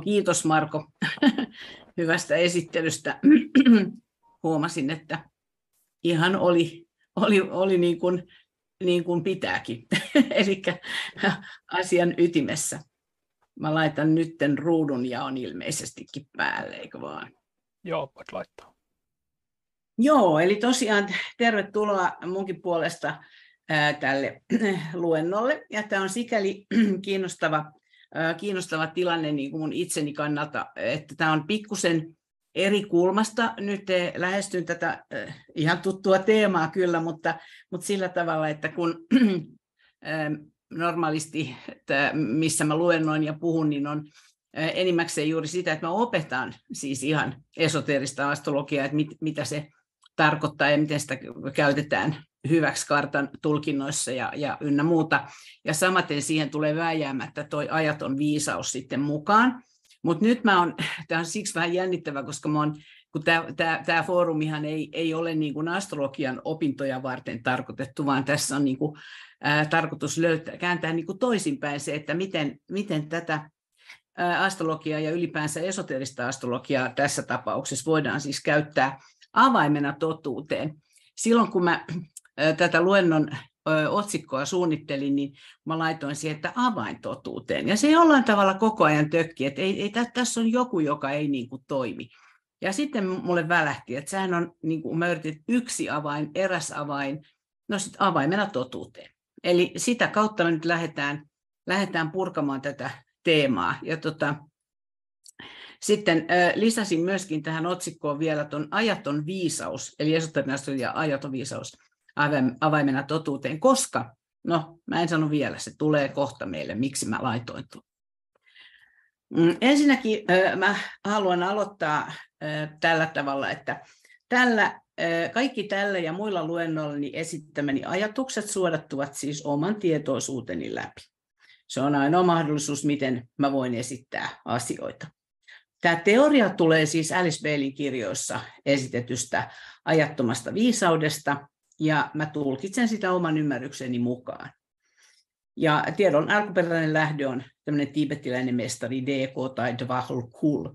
Joo, kiitos Marko hyvästä esittelystä. Huomasin, että ihan oli, oli, oli niin, kuin, niin kuin pitääkin, eli asian ytimessä. Mä laitan nytten ruudun ja on ilmeisestikin päälle, eikö vaan? Joo, voit laittaa. Joo, eli tosiaan tervetuloa munkin puolesta tälle luennolle. Ja tämä on sikäli kiinnostava, kiinnostava tilanne niin kuin mun itseni kannalta, että tämä on pikkusen eri kulmasta. Nyt lähestyn tätä ihan tuttua teemaa kyllä, mutta, mutta sillä tavalla, että kun normaalisti, että missä mä luennoin ja puhun, niin on enimmäkseen juuri sitä, että mä opetan siis ihan esoteerista astrologiaa, että mit, mitä se tarkoittaa ja miten sitä käytetään hyväksi kartan tulkinnoissa ja, ja ynnä muuta. Ja samaten siihen tulee vääjäämättä toi ajaton viisaus sitten mukaan. Mutta nyt mä oon, tämä on siksi vähän jännittävä, koska mä oon, kun tämä foorumihan ei, ei ole niin kuin astrologian opintoja varten tarkoitettu, vaan tässä on niin kuin, ää, tarkoitus löytää, kääntää niin kuin toisinpäin se, että miten, miten tätä astrologiaa ja ylipäänsä esoterista astrologiaa tässä tapauksessa voidaan siis käyttää avaimena totuuteen. Silloin kun mä tätä luennon otsikkoa suunnittelin, niin mä laitoin siihen, että avaintotuuteen. Ja se jollain tavalla koko ajan tökki, että ei, ei, tässä on joku, joka ei niin kuin toimi. Ja sitten mulle välähti, että sehän on, niin kuin mä yritin, yksi avain, eräs avain, no sitten avaimena totuuteen. Eli sitä kautta me nyt lähdetään, lähdetään purkamaan tätä teemaa. Ja tota, sitten lisäsin myöskin tähän otsikkoon vielä tuon ajaton viisaus, eli esoterinen ja ajaton viisaus avaimena totuuteen, koska, no mä en sano vielä, se tulee kohta meille, miksi mä laitoin tuon. Mm, ensinnäkin mä haluan aloittaa tällä tavalla, että tällä, kaikki tällä ja muilla luennoillani esittämäni ajatukset suodattuvat siis oman tietoisuuteni läpi. Se on ainoa mahdollisuus, miten mä voin esittää asioita. Tämä teoria tulee siis Alice Bailin kirjoissa esitetystä ajattomasta viisaudesta, ja mä tulkitsen sitä oman ymmärrykseni mukaan. Ja tiedon alkuperäinen lähde on tämmöinen tiibettiläinen mestari D.K. tai Dvahl Kul.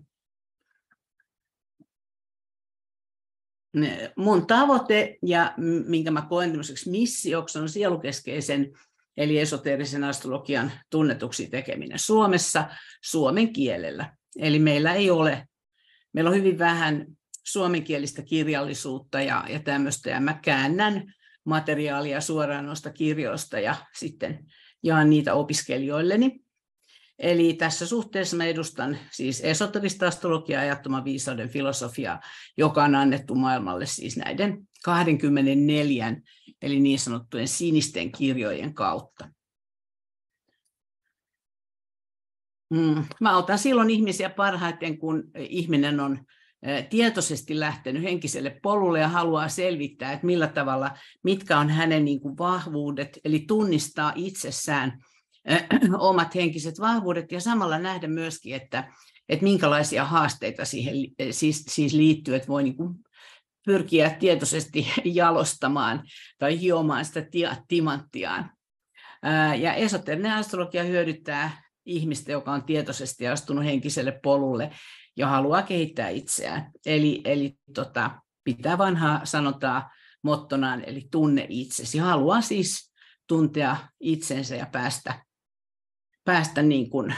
Mun tavoite ja minkä mä koen tämmöiseksi missioksi on sielukeskeisen eli esoteerisen astrologian tunnetuksi tekeminen Suomessa suomen kielellä. Eli meillä ei ole, meillä on hyvin vähän suomenkielistä kirjallisuutta ja, ja tämmöistä, ja mä käännän materiaalia suoraan noista kirjoista ja sitten jaan niitä opiskelijoilleni. Eli tässä suhteessa mä edustan siis esoterista astrologiaa ja ajattoman viisauden filosofiaa, joka on annettu maailmalle siis näiden 24, eli niin sanottujen sinisten kirjojen kautta. Mm. Mä otan silloin ihmisiä parhaiten, kun ihminen on tietoisesti lähtenyt henkiselle polulle ja haluaa selvittää, että millä tavalla, mitkä on hänen niin kuin vahvuudet, eli tunnistaa itsessään omat henkiset vahvuudet ja samalla nähdä myöskin, että, että minkälaisia haasteita siihen siis, siis liittyy, että voi niin kuin pyrkiä tietoisesti jalostamaan tai hiomaan sitä timanttiaan. Ja esoterinen astrologia hyödyttää ihmistä, joka on tietoisesti astunut henkiselle polulle ja haluaa kehittää itseään. Eli, eli tota, pitää vanhaa sanotaan mottonaan, eli tunne itsesi. Haluaa siis tuntea itsensä ja päästä, päästä niin kuin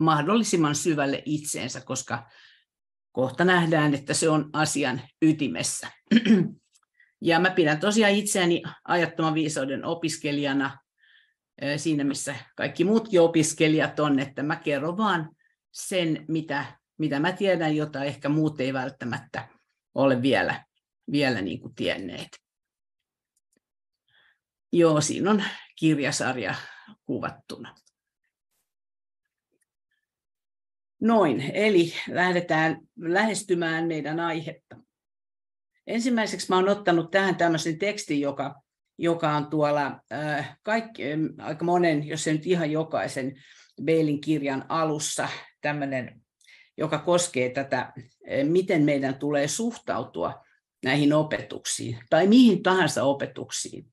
mahdollisimman syvälle itseensä, koska kohta nähdään, että se on asian ytimessä. Ja mä pidän tosiaan itseäni ajattoman viisauden opiskelijana siinä, missä kaikki muutkin opiskelijat on, että mä kerron vaan sen, mitä, mitä mä tiedän, jota ehkä muut ei välttämättä ole vielä, vielä niin kuin tienneet. Joo, siinä on kirjasarja kuvattuna. Noin, eli lähdetään lähestymään meidän aihetta. Ensimmäiseksi mä olen ottanut tähän tämmöisen tekstin, joka joka on tuolla äh, kaikki, aika monen, jos se nyt ihan jokaisen Beilin kirjan alussa, tämmöinen, joka koskee tätä, äh, miten meidän tulee suhtautua näihin opetuksiin, tai mihin tahansa opetuksiin.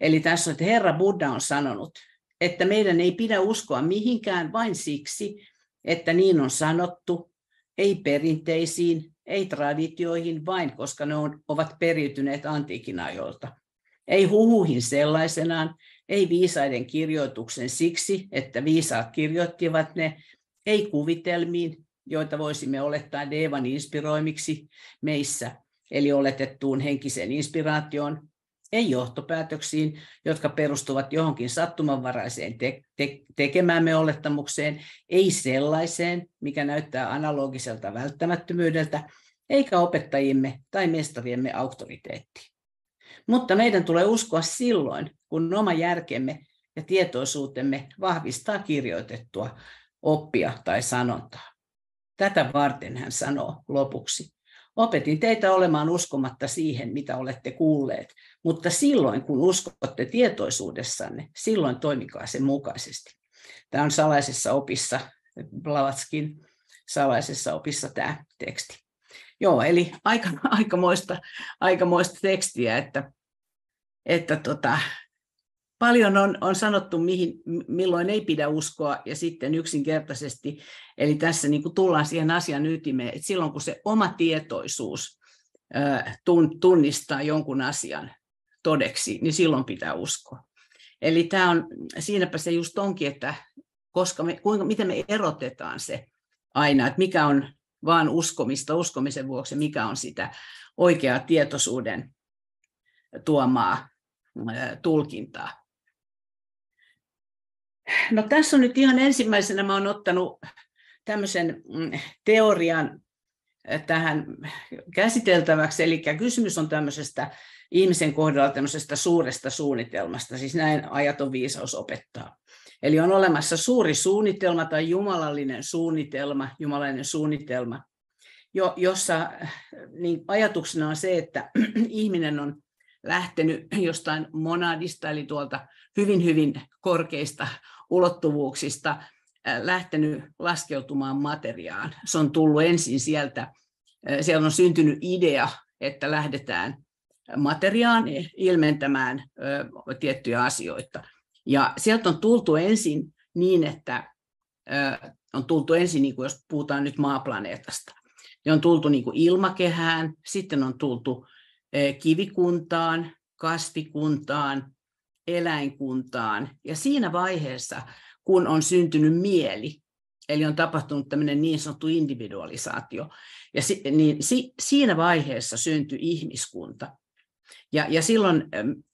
Eli tässä on, että Herra Buddha on sanonut, että meidän ei pidä uskoa mihinkään vain siksi, että niin on sanottu, ei perinteisiin, ei traditioihin vain, koska ne on, ovat periytyneet antiikin ajoilta. Ei huhuihin sellaisenaan, ei viisaiden kirjoituksen siksi, että viisaat kirjoittivat ne, ei kuvitelmiin, joita voisimme olettaa Devan inspiroimiksi meissä, eli oletettuun henkiseen inspiraatioon, ei johtopäätöksiin, jotka perustuvat johonkin sattumanvaraiseen te- te- tekemäämme olettamukseen, ei sellaiseen, mikä näyttää analogiselta välttämättömyydeltä, eikä opettajimme tai mestariemme auktoriteettiin. Mutta meidän tulee uskoa silloin, kun oma järkemme ja tietoisuutemme vahvistaa kirjoitettua oppia tai sanontaa. Tätä varten hän sanoo lopuksi. Opetin teitä olemaan uskomatta siihen, mitä olette kuulleet, mutta silloin, kun uskotte tietoisuudessanne, silloin toimikaa sen mukaisesti. Tämä on salaisessa opissa, Blavatskin salaisessa opissa tämä teksti. Joo, eli aika, aikamoista, aikamoista tekstiä, että, että tota, paljon on, on sanottu, mihin, milloin ei pidä uskoa, ja sitten yksinkertaisesti, eli tässä niin kuin tullaan siihen asian ytimeen, että silloin kun se oma tietoisuus tunnistaa jonkun asian todeksi, niin silloin pitää uskoa. Eli tämä on, siinäpä se just onkin, että koska me, kuinka, miten me erotetaan se aina, että mikä on vaan uskomista uskomisen vuoksi, mikä on sitä oikeaa tietoisuuden tuomaa tulkintaa. No tässä on nyt ihan ensimmäisenä, mä olen ottanut tämmöisen mm, teorian tähän käsiteltäväksi, eli kysymys on tämmöisestä ihmisen kohdalla tämmöisestä suuresta suunnitelmasta, siis näin ajaton viisaus opettaa. Eli on olemassa suuri suunnitelma tai jumalallinen suunnitelma, jumalallinen suunnitelma, jo, jossa niin ajatuksena on se, että ihminen on lähtenyt jostain monadista, eli tuolta hyvin, hyvin korkeista ulottuvuuksista, lähtenyt laskeutumaan materiaan. Se on tullut ensin sieltä, siellä on syntynyt idea, että lähdetään materiaan ilmentämään tiettyjä asioita. Ja sieltä on tultu ensin niin, että on tultu ensin, niin kuin jos puhutaan nyt maaplaneetasta, niin on tultu niin kuin ilmakehään, sitten on tultu kivikuntaan, kasvikuntaan, eläinkuntaan. Ja siinä vaiheessa, kun on syntynyt mieli, eli on tapahtunut tämmöinen niin sanottu individualisaatio, ja si, niin si, siinä vaiheessa syntyi ihmiskunta. Ja, ja silloin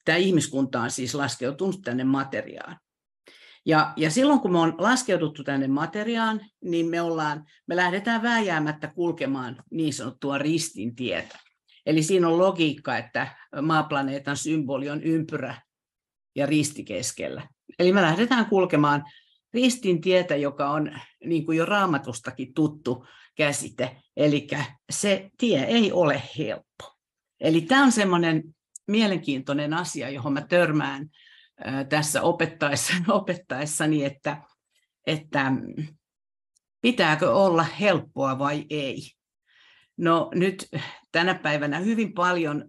tämä ihmiskunta on siis laskeutunut tänne materiaan. Ja, ja silloin kun me on laskeuduttu tänne materiaan, niin me, ollaan, me lähdetään vääjäämättä kulkemaan niin sanottua ristin tietä. Eli siinä on logiikka, että maaplaneetan symboli on ympyrä ja risti keskellä. Eli me lähdetään kulkemaan ristin tietä, joka on niin kuin jo raamatustakin tuttu käsite. Eli se tie ei ole helppo. Eli tämä on semmoinen mielenkiintoinen asia, johon mä törmään tässä opettaessa, opettaessani, että, että pitääkö olla helppoa vai ei. No nyt tänä päivänä hyvin paljon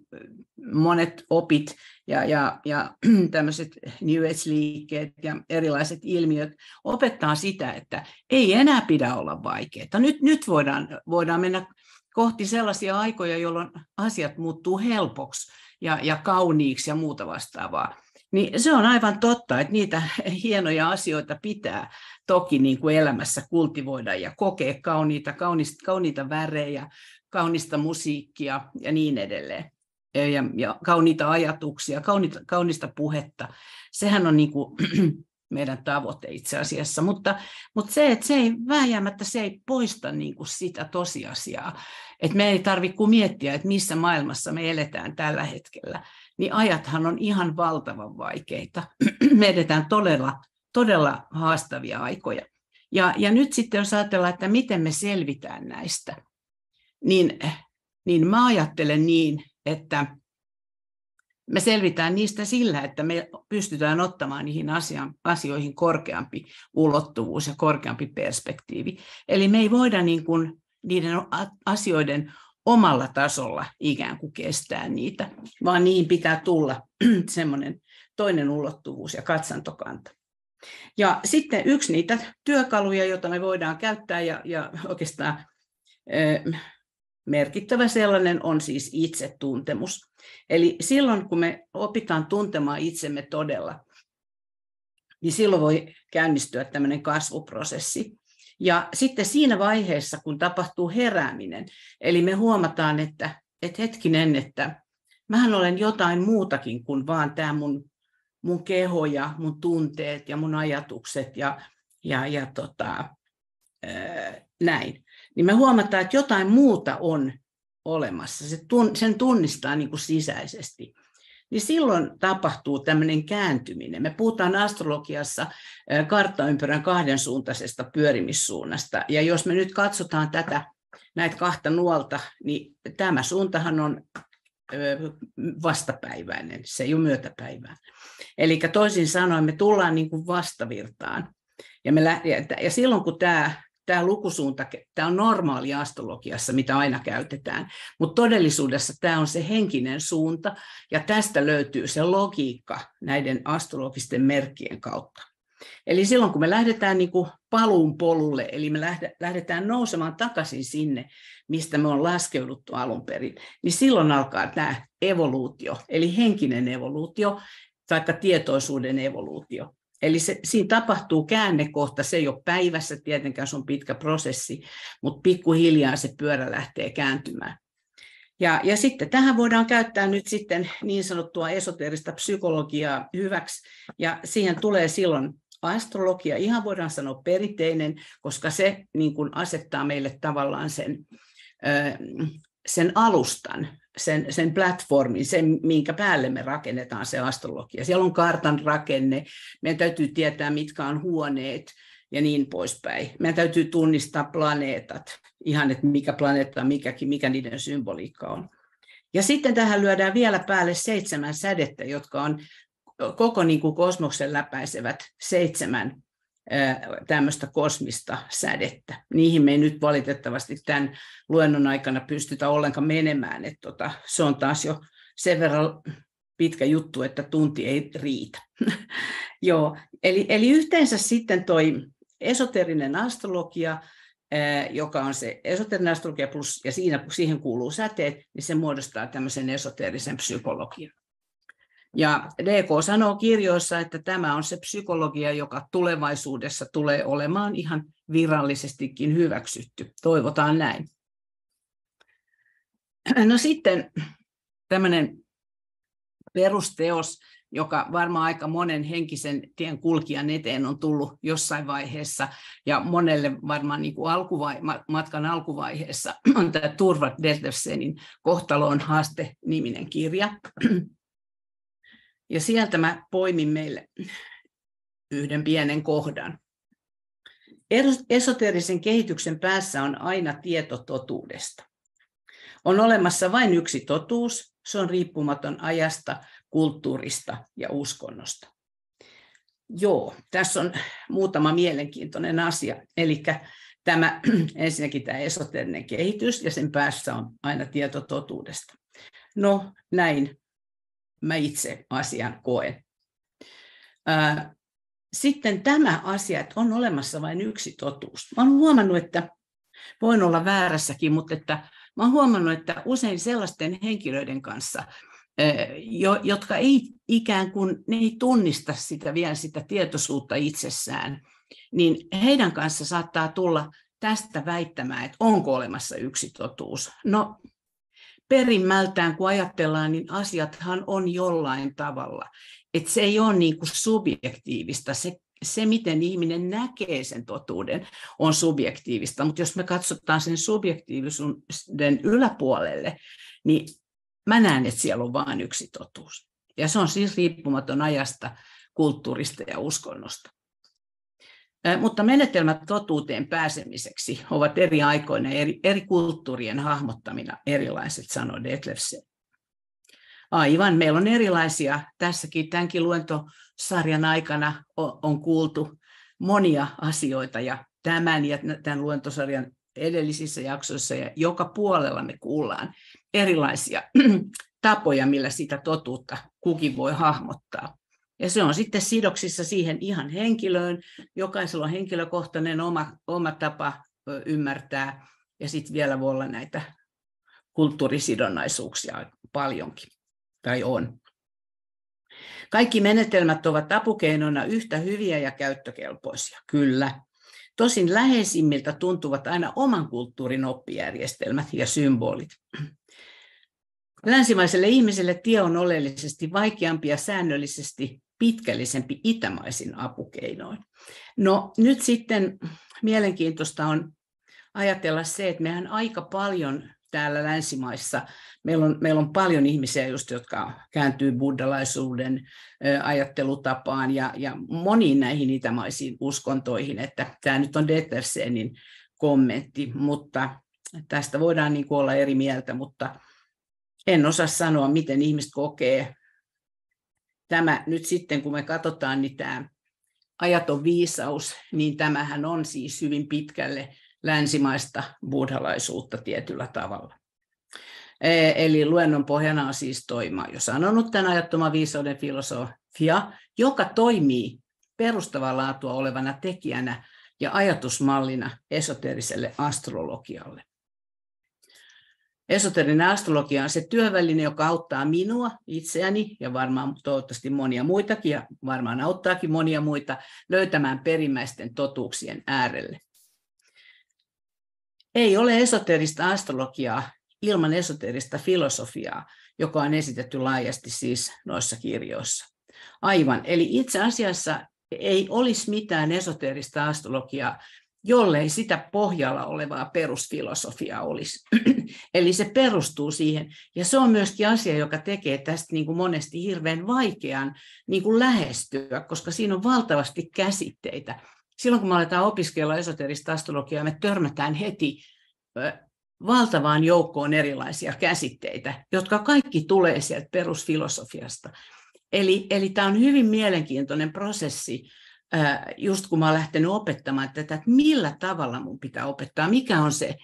monet opit ja, ja, ja tämmöiset New Age-liikkeet ja erilaiset ilmiöt opettaa sitä, että ei enää pidä olla vaikeaa. Nyt, nyt voidaan, voidaan mennä kohti sellaisia aikoja, jolloin asiat muuttuu helpoksi ja, ja kauniiksi ja muuta vastaavaa. Niin se on aivan totta, että niitä hienoja asioita pitää toki niin kuin elämässä kultivoida ja kokea kauniita, kauniita, kauniita värejä, kaunista musiikkia ja niin edelleen. Ja, ja kauniita ajatuksia, kauniita, kaunista puhetta. Sehän on niin kuin meidän tavoite itse asiassa, mutta, mutta se, että se ei vääjäämättä se ei poista niin kuin sitä tosiasiaa, että me ei tarvitse kuin miettiä, että missä maailmassa me eletään tällä hetkellä, niin ajathan on ihan valtavan vaikeita. me edetään todella, todella haastavia aikoja. Ja, ja nyt sitten jos ajatellaan, että miten me selvitään näistä, niin, niin mä ajattelen niin, että me selvitään niistä sillä, että me pystytään ottamaan niihin asioihin korkeampi ulottuvuus ja korkeampi perspektiivi. Eli me ei voida niin kuin niiden asioiden omalla tasolla ikään kuin kestää niitä, vaan niihin pitää tulla semmoinen toinen ulottuvuus ja katsantokanta. Ja sitten yksi niitä työkaluja, joita me voidaan käyttää ja, ja oikeastaan merkittävä sellainen on siis itsetuntemus. Eli silloin, kun me opitaan tuntemaan itsemme todella, niin silloin voi käynnistyä tämmöinen kasvuprosessi. Ja sitten siinä vaiheessa, kun tapahtuu herääminen, eli me huomataan, että, että hetkinen, että mähän olen jotain muutakin kuin vaan tämä mun, mun keho ja mun tunteet ja mun ajatukset ja, ja, ja tota, ää, näin. Niin me huomataan, että jotain muuta on olemassa. Se tun, sen tunnistaa niin kuin sisäisesti niin silloin tapahtuu tämmöinen kääntyminen. Me puhutaan astrologiassa karttaympyrän kahdensuuntaisesta pyörimissuunnasta. Ja jos me nyt katsotaan tätä, näitä kahta nuolta, niin tämä suuntahan on vastapäiväinen, se ei ole myötäpäivää. Eli toisin sanoen me tullaan niin kuin vastavirtaan. Ja, me, ja silloin kun tämä tämä lukusuunta, tämä on normaali astrologiassa, mitä aina käytetään, mutta todellisuudessa tämä on se henkinen suunta, ja tästä löytyy se logiikka näiden astrologisten merkkien kautta. Eli silloin kun me lähdetään niin kuin paluun polulle, eli me lähdetään nousemaan takaisin sinne, mistä me on laskeuduttu alun perin, niin silloin alkaa tämä evoluutio, eli henkinen evoluutio, taikka tietoisuuden evoluutio. Eli se, siinä tapahtuu käännekohta, se ei ole päivässä, tietenkään se on pitkä prosessi, mutta pikkuhiljaa se pyörä lähtee kääntymään. Ja, ja sitten tähän voidaan käyttää nyt sitten niin sanottua esoteerista psykologiaa hyväksi, ja siihen tulee silloin astrologia, ihan voidaan sanoa perinteinen, koska se niin kuin asettaa meille tavallaan sen, sen alustan, sen, sen platformin, sen, minkä päälle me rakennetaan se astrologia. Siellä on kartan rakenne, meidän täytyy tietää, mitkä on huoneet ja niin poispäin. Meidän täytyy tunnistaa planeetat, ihan että mikä planeetta on mikäkin, mikä niiden symboliikka on. Ja sitten tähän lyödään vielä päälle seitsemän sädettä, jotka on koko niin kuin kosmoksen läpäisevät seitsemän tämmöistä kosmista sädettä. Niihin me ei nyt valitettavasti tämän luennon aikana pystytä ollenkaan menemään. Että tota, se on taas jo sen verran pitkä juttu, että tunti ei riitä. Joo, eli, eli yhteensä sitten toi esoterinen astrologia, joka on se esoterinen astrologia plus, ja siinä, siihen kuuluu säteet, niin se muodostaa tämmöisen esoterisen psykologian. Ja DK sanoo kirjoissa, että tämä on se psykologia, joka tulevaisuudessa tulee olemaan ihan virallisestikin hyväksytty. Toivotaan näin. No sitten tämmöinen perusteos, joka varmaan aika monen henkisen tien kulkijan eteen on tullut jossain vaiheessa, ja monelle varmaan niin kuin alkuvai- matkan alkuvaiheessa on tämä Turva Deltevsenin Kohtaloon haaste-niminen kirja. Ja sieltä mä poimin meille yhden pienen kohdan. Esoteerisen kehityksen päässä on aina tieto totuudesta. On olemassa vain yksi totuus, se on riippumaton ajasta, kulttuurista ja uskonnosta. Joo, tässä on muutama mielenkiintoinen asia. Eli tämä ensinnäkin tämä esoteerinen kehitys ja sen päässä on aina tieto totuudesta. No näin mä itse asian koen. Sitten tämä asia, että on olemassa vain yksi totuus. Mä olen huomannut, että voin olla väärässäkin, mutta että mä olen huomannut, että usein sellaisten henkilöiden kanssa, jotka ei ikään kuin ne ei tunnista sitä vielä sitä tietoisuutta itsessään, niin heidän kanssa saattaa tulla tästä väittämään, että onko olemassa yksi totuus. No perimmältään, kun ajatellaan, niin asiathan on jollain tavalla. Että se ei ole niin kuin subjektiivista. Se, se, miten ihminen näkee sen totuuden, on subjektiivista. Mutta jos me katsotaan sen subjektiivisuuden yläpuolelle, niin mä näen, että siellä on vain yksi totuus. Ja se on siis riippumaton ajasta, kulttuurista ja uskonnosta. Mutta menetelmät totuuteen pääsemiseksi ovat eri aikoina eri, eri kulttuurien hahmottamina erilaiset, sanoi Detlefsen. Aivan, meillä on erilaisia. Tässäkin tämänkin luentosarjan aikana on, kuultu monia asioita ja tämän ja tämän luentosarjan edellisissä jaksoissa ja joka puolella me kuullaan erilaisia tapoja, millä sitä totuutta kukin voi hahmottaa. Ja se on sitten sidoksissa siihen ihan henkilöön. Jokaisella on henkilökohtainen oma, oma tapa ymmärtää. Ja sitten vielä voi olla näitä kulttuurisidonnaisuuksia paljonkin, tai on. Kaikki menetelmät ovat apukeinona yhtä hyviä ja käyttökelpoisia, kyllä. Tosin läheisimmiltä tuntuvat aina oman kulttuurin oppijärjestelmät ja symbolit. Länsimaiselle ihmiselle tie on oleellisesti vaikeampi ja säännöllisesti pitkällisempi itämaisin apukeinoin. No nyt sitten mielenkiintoista on ajatella se, että mehän aika paljon täällä länsimaissa, meillä on, meillä on paljon ihmisiä, just, jotka kääntyy buddhalaisuuden ajattelutapaan ja, ja moniin näihin itämaisiin uskontoihin, että tämä nyt on Detersenin kommentti, mutta tästä voidaan niin olla eri mieltä, mutta en osaa sanoa, miten ihmiset kokee tämä nyt sitten, kun me katsotaan, niin tämä ajaton viisaus, niin tämähän on siis hyvin pitkälle länsimaista buddhalaisuutta tietyllä tavalla. E, eli luennon pohjana on siis toima jo sanonut tämän ajattoman viisauden filosofia, joka toimii perustavaa laatua olevana tekijänä ja ajatusmallina esoteriselle astrologialle. Esoterinen astrologia on se työväline, joka auttaa minua, itseäni ja varmaan toivottavasti monia muitakin ja varmaan auttaakin monia muita löytämään perimmäisten totuuksien äärelle. Ei ole esoterista astrologiaa ilman esoterista filosofiaa, joka on esitetty laajasti siis noissa kirjoissa. Aivan, eli itse asiassa ei olisi mitään esoterista astrologiaa, jollei sitä pohjalla olevaa perusfilosofiaa olisi. Eli se perustuu siihen. Ja se on myöskin asia, joka tekee tästä niin kuin monesti hirveän vaikean niin kuin lähestyä, koska siinä on valtavasti käsitteitä. Silloin kun me aletaan opiskella esoterista astrologiaa, me törmätään heti valtavaan joukkoon erilaisia käsitteitä, jotka kaikki tulee sieltä perusfilosofiasta. Eli, eli tämä on hyvin mielenkiintoinen prosessi, just kun mä olen lähtenyt opettamaan tätä, että millä tavalla mun pitää opettaa, mikä on se,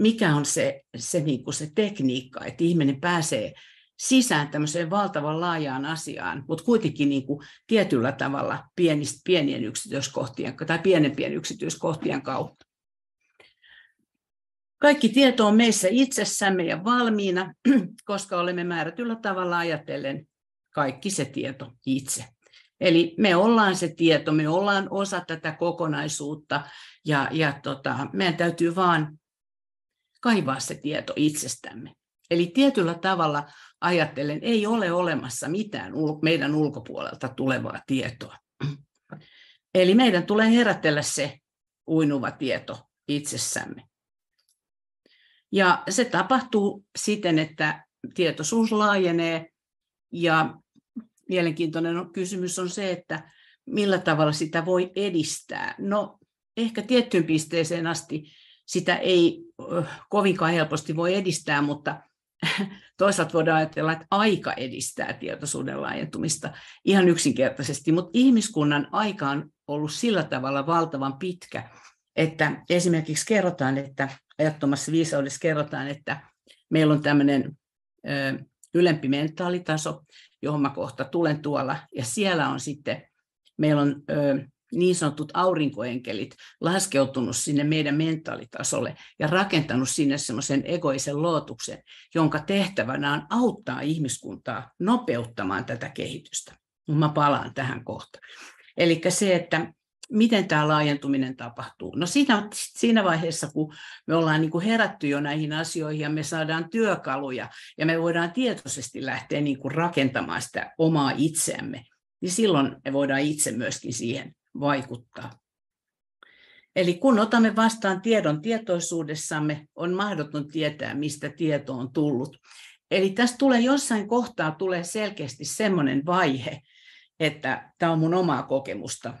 mikä on se, se, niin kuin se tekniikka, että ihminen pääsee sisään tämmöiseen valtavan laajaan asiaan, mutta kuitenkin niin kuin tietyllä tavalla pienistä, pienien yksityiskohtien tai pienempien yksityiskohtien kautta. Kaikki tieto on meissä itsessämme ja valmiina, koska olemme määrätyllä tavalla ajatellen kaikki se tieto itse. Eli me ollaan se tieto, me ollaan osa tätä kokonaisuutta ja, ja tota, meidän täytyy vaan kaivaa se tieto itsestämme. Eli tietyllä tavalla ajattelen, ei ole olemassa mitään meidän ulkopuolelta tulevaa tietoa. Eli meidän tulee herätellä se uinuva tieto itsessämme. Ja se tapahtuu siten, että tietoisuus laajenee ja mielenkiintoinen kysymys on se, että millä tavalla sitä voi edistää. No ehkä tiettyyn pisteeseen asti sitä ei kovinkaan helposti voi edistää, mutta toisaalta voidaan ajatella, että aika edistää tietoisuuden laajentumista ihan yksinkertaisesti, mutta ihmiskunnan aika on ollut sillä tavalla valtavan pitkä, että esimerkiksi kerrotaan, että ajattomassa viisaudessa kerrotaan, että meillä on tämmöinen ylempi mentaalitaso, johon mä kohta tulen tuolla, ja siellä on sitten, meillä on niin sanotut aurinkoenkelit laskeutunut sinne meidän mentaalitasolle ja rakentanut sinne semmoisen egoisen lootuksen, jonka tehtävänä on auttaa ihmiskuntaa nopeuttamaan tätä kehitystä. Mä palaan tähän kohta. Eli se, että miten tämä laajentuminen tapahtuu? No siinä, siinä vaiheessa, kun me ollaan niin kuin herätty jo näihin asioihin ja me saadaan työkaluja ja me voidaan tietoisesti lähteä niin kuin rakentamaan sitä omaa itseämme, niin silloin me voidaan itse myöskin siihen vaikuttaa. Eli kun otamme vastaan tiedon tietoisuudessamme, on mahdoton tietää, mistä tieto on tullut. Eli tässä tulee jossain kohtaa tulee selkeästi semmoinen vaihe, että tämä on mun omaa kokemusta,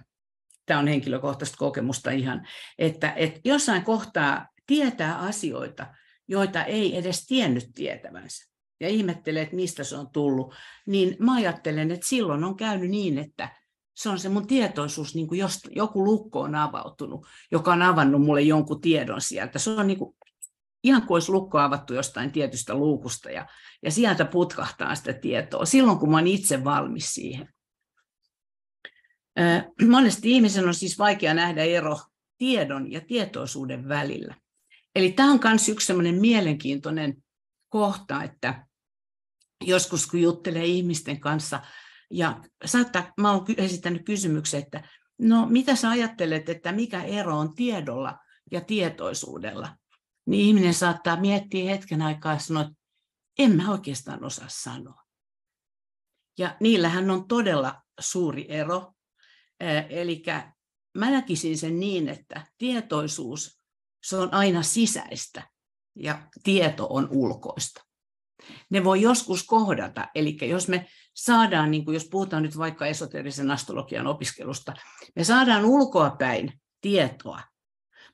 tämä on henkilökohtaista kokemusta ihan, että, että jossain kohtaa tietää asioita, joita ei edes tiennyt tietävänsä ja ihmettelee, että mistä se on tullut, niin mä ajattelen, että silloin on käynyt niin, että se on se mun tietoisuus, niin kuin jos joku lukko on avautunut, joka on avannut mulle jonkun tiedon sieltä. Se on niin kuin, ihan kuin olisi lukko avattu jostain tietystä luukusta ja, ja sieltä putkahtaa sitä tietoa silloin, kun mä olen itse valmis siihen. Monesti ihmisen on siis vaikea nähdä ero tiedon ja tietoisuuden välillä. Eli tämä on myös yksi sellainen mielenkiintoinen kohta, että joskus kun juttelee ihmisten kanssa, ja saattaa, mä olen esittänyt kysymyksen, että no mitä sä ajattelet, että mikä ero on tiedolla ja tietoisuudella, niin ihminen saattaa miettiä hetken aikaa ja sanoa, että en mä oikeastaan osaa sanoa. Ja niillähän on todella suuri ero. Eli mä näkisin sen niin, että tietoisuus se on aina sisäistä ja tieto on ulkoista. Ne voi joskus kohdata, eli jos me saadaan, niin kuin jos puhutaan nyt vaikka esoterisen astrologian opiskelusta, me saadaan ulkoapäin tietoa,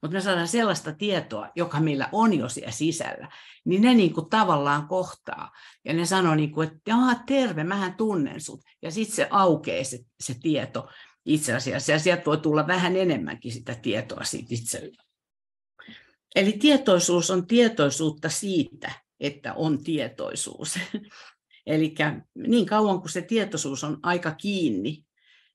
mutta me saadaan sellaista tietoa, joka meillä on jo siellä sisällä, niin ne niin kuin tavallaan kohtaa. Ja ne sanoo, niin kuin, että terve, mähän tunnen sut. Ja sitten se aukeaa se, se tieto itse asiassa, ja sieltä voi tulla vähän enemmänkin sitä tietoa siitä itsellä. Eli tietoisuus on tietoisuutta siitä, että on tietoisuus. Eli niin kauan kuin se tietoisuus on aika kiinni,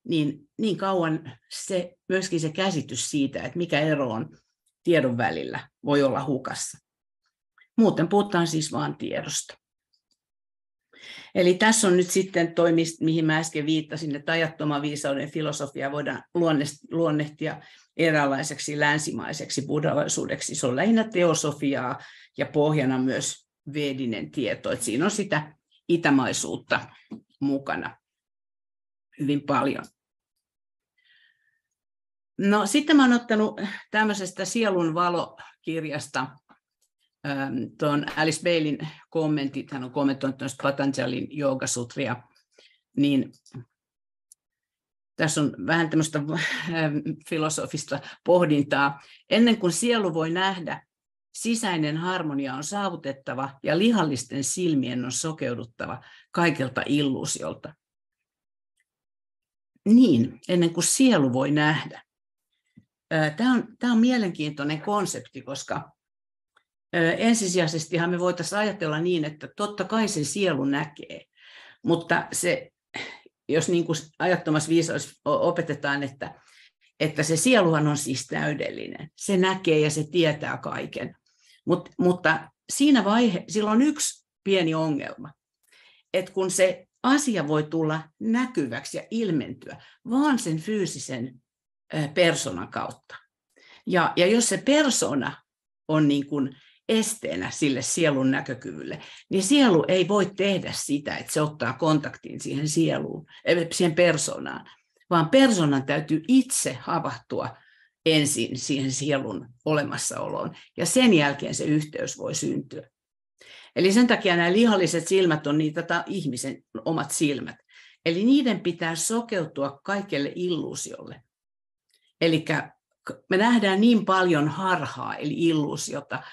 niin niin kauan se, myöskin se käsitys siitä, että mikä ero on tiedon välillä, voi olla hukassa. Muuten puhutaan siis vain tiedosta. Eli tässä on nyt sitten toi, mihin mä äsken viittasin, että ajattoman viisauden filosofia voidaan luonnehtia eräänlaiseksi länsimaiseksi buddhalaisuudeksi. Se on lähinnä teosofiaa ja pohjana myös vedinen tieto. Että siinä on sitä itämaisuutta mukana hyvin paljon. No sitten oon ottanut tämmöisestä Sielun valo-kirjasta ähm, tuon Alice Bailin kommentit, hän on kommentoinut tuosta Patanjalin joogasutria, niin tässä on vähän tämmöistä ähm, filosofista pohdintaa. Ennen kuin sielu voi nähdä, sisäinen harmonia on saavutettava ja lihallisten silmien on sokeuduttava kaikelta illuusiolta. Niin, ennen kuin sielu voi nähdä. Tämä on, tämä on mielenkiintoinen konsepti, koska ensisijaisestihan me voitaisiin ajatella niin, että totta kai se sielu näkee, mutta se, jos niin kuin ajattomassa viisaus opetetaan, että, että se sieluhan on siis täydellinen, se näkee ja se tietää kaiken, Mut, mutta siinä vaihe, sillä on yksi pieni ongelma, että kun se asia voi tulla näkyväksi ja ilmentyä vaan sen fyysisen persoonan kautta. Ja, ja jos se persona on niin kuin esteenä sille sielun näkökyvylle, niin sielu ei voi tehdä sitä, että se ottaa kontaktiin siihen sieluun, siihen persoonaan, vaan persoonan täytyy itse havahtua ensin siihen sielun olemassaoloon, ja sen jälkeen se yhteys voi syntyä. Eli sen takia nämä lihalliset silmät on niitä ihmisen omat silmät. Eli niiden pitää sokeutua kaikelle illuusiolle. Eli me nähdään niin paljon harhaa, eli illuusiota,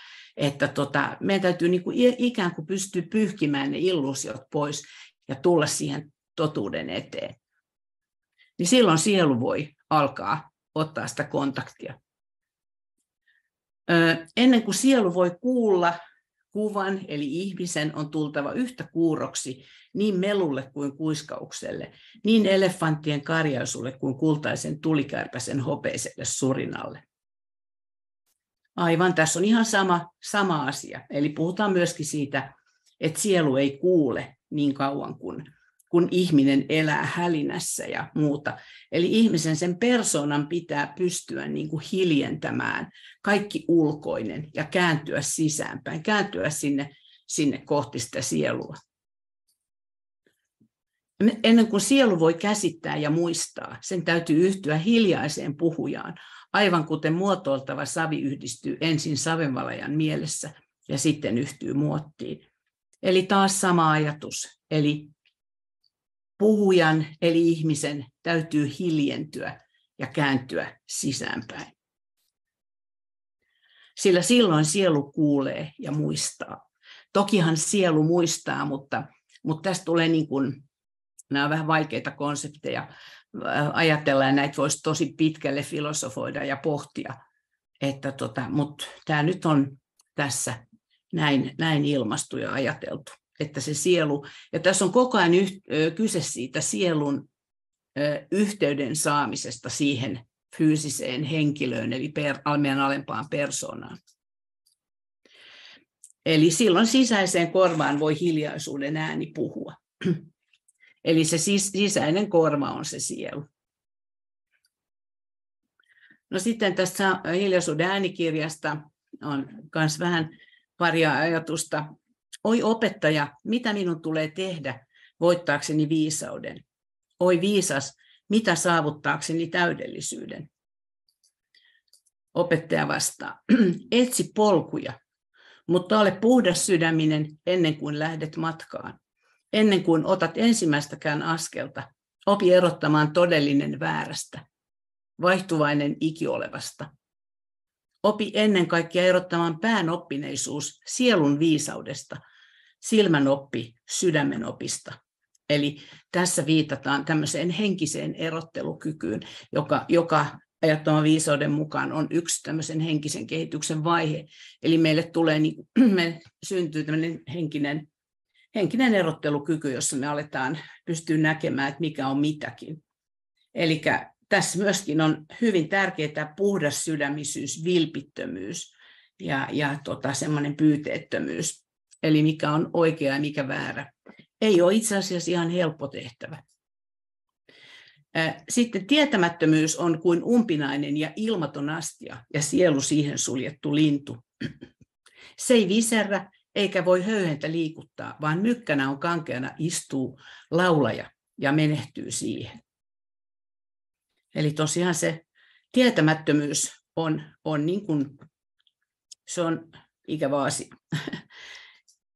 että tota, meidän täytyy niin kuin ikään kuin pystyä pyyhkimään ne illuusiot pois ja tulla siihen totuuden eteen. Niin silloin sielu voi alkaa ottaa sitä kontaktia. Ennen kuin sielu voi kuulla kuvan, eli ihmisen on tultava yhtä kuuroksi niin melulle kuin kuiskaukselle, niin elefanttien karjaisulle kuin kultaisen tulikärpäsen hopeiselle surinalle. Aivan, tässä on ihan sama, sama asia. Eli puhutaan myöskin siitä, että sielu ei kuule niin kauan kuin kun ihminen elää hälinässä ja muuta. Eli ihmisen sen persoonan pitää pystyä niin kuin hiljentämään kaikki ulkoinen ja kääntyä sisäänpäin, kääntyä sinne, sinne kohti sitä sielua. Ennen kuin sielu voi käsittää ja muistaa, sen täytyy yhtyä hiljaiseen puhujaan, aivan kuten muotoiltava savi yhdistyy ensin savenvalajan mielessä ja sitten yhtyy muottiin. Eli taas sama ajatus, eli puhujan eli ihmisen täytyy hiljentyä ja kääntyä sisäänpäin. Sillä silloin sielu kuulee ja muistaa. Tokihan sielu muistaa, mutta, mutta tästä tulee niin kuin, nämä on vähän vaikeita konsepteja. Ajatella ja näitä voisi tosi pitkälle filosofoida ja pohtia. Että tota, mutta tämä nyt on tässä näin, näin ilmastu ja ajateltu että se sielu, ja tässä on koko ajan yht, kyse siitä sielun yhteyden saamisesta siihen fyysiseen henkilöön, eli per, meidän alempaan persoonaan. Eli silloin sisäiseen korvaan voi hiljaisuuden ääni puhua. Eli se sisäinen korva on se sielu. No sitten tässä hiljaisuuden äänikirjasta on myös vähän paria ajatusta. Oi opettaja, mitä minun tulee tehdä voittaakseni viisauden? Oi viisas, mitä saavuttaakseni täydellisyyden? Opettaja vastaa, etsi polkuja, mutta ole puhdas sydäminen ennen kuin lähdet matkaan. Ennen kuin otat ensimmäistäkään askelta, opi erottamaan todellinen väärästä, vaihtuvainen ikiolevasta. Opi ennen kaikkea erottamaan pään oppineisuus sielun viisaudesta, silmän oppi sydämen opista. Eli tässä viitataan tämmöiseen henkiseen erottelukykyyn, joka, joka ajattoman viisauden mukaan on yksi tämmöisen henkisen kehityksen vaihe. Eli meille tulee, niin, me syntyy tämmöinen henkinen, henkinen erottelukyky, jossa me aletaan pystyä näkemään, että mikä on mitäkin. Eli tässä myöskin on hyvin tärkeää puhdas sydämisyys, vilpittömyys ja, ja tota, semmoinen pyyteettömyys. Eli mikä on oikea ja mikä väärä. Ei ole itse asiassa ihan helppo tehtävä. Sitten tietämättömyys on kuin umpinainen ja ilmaton astia ja sielu siihen suljettu lintu. Se ei viserrä eikä voi höyhentä liikuttaa, vaan mykkänä on kankeana istuu laulaja ja menehtyy siihen. Eli tosiaan se tietämättömyys on, on, niin kuin, se on ikävä asia.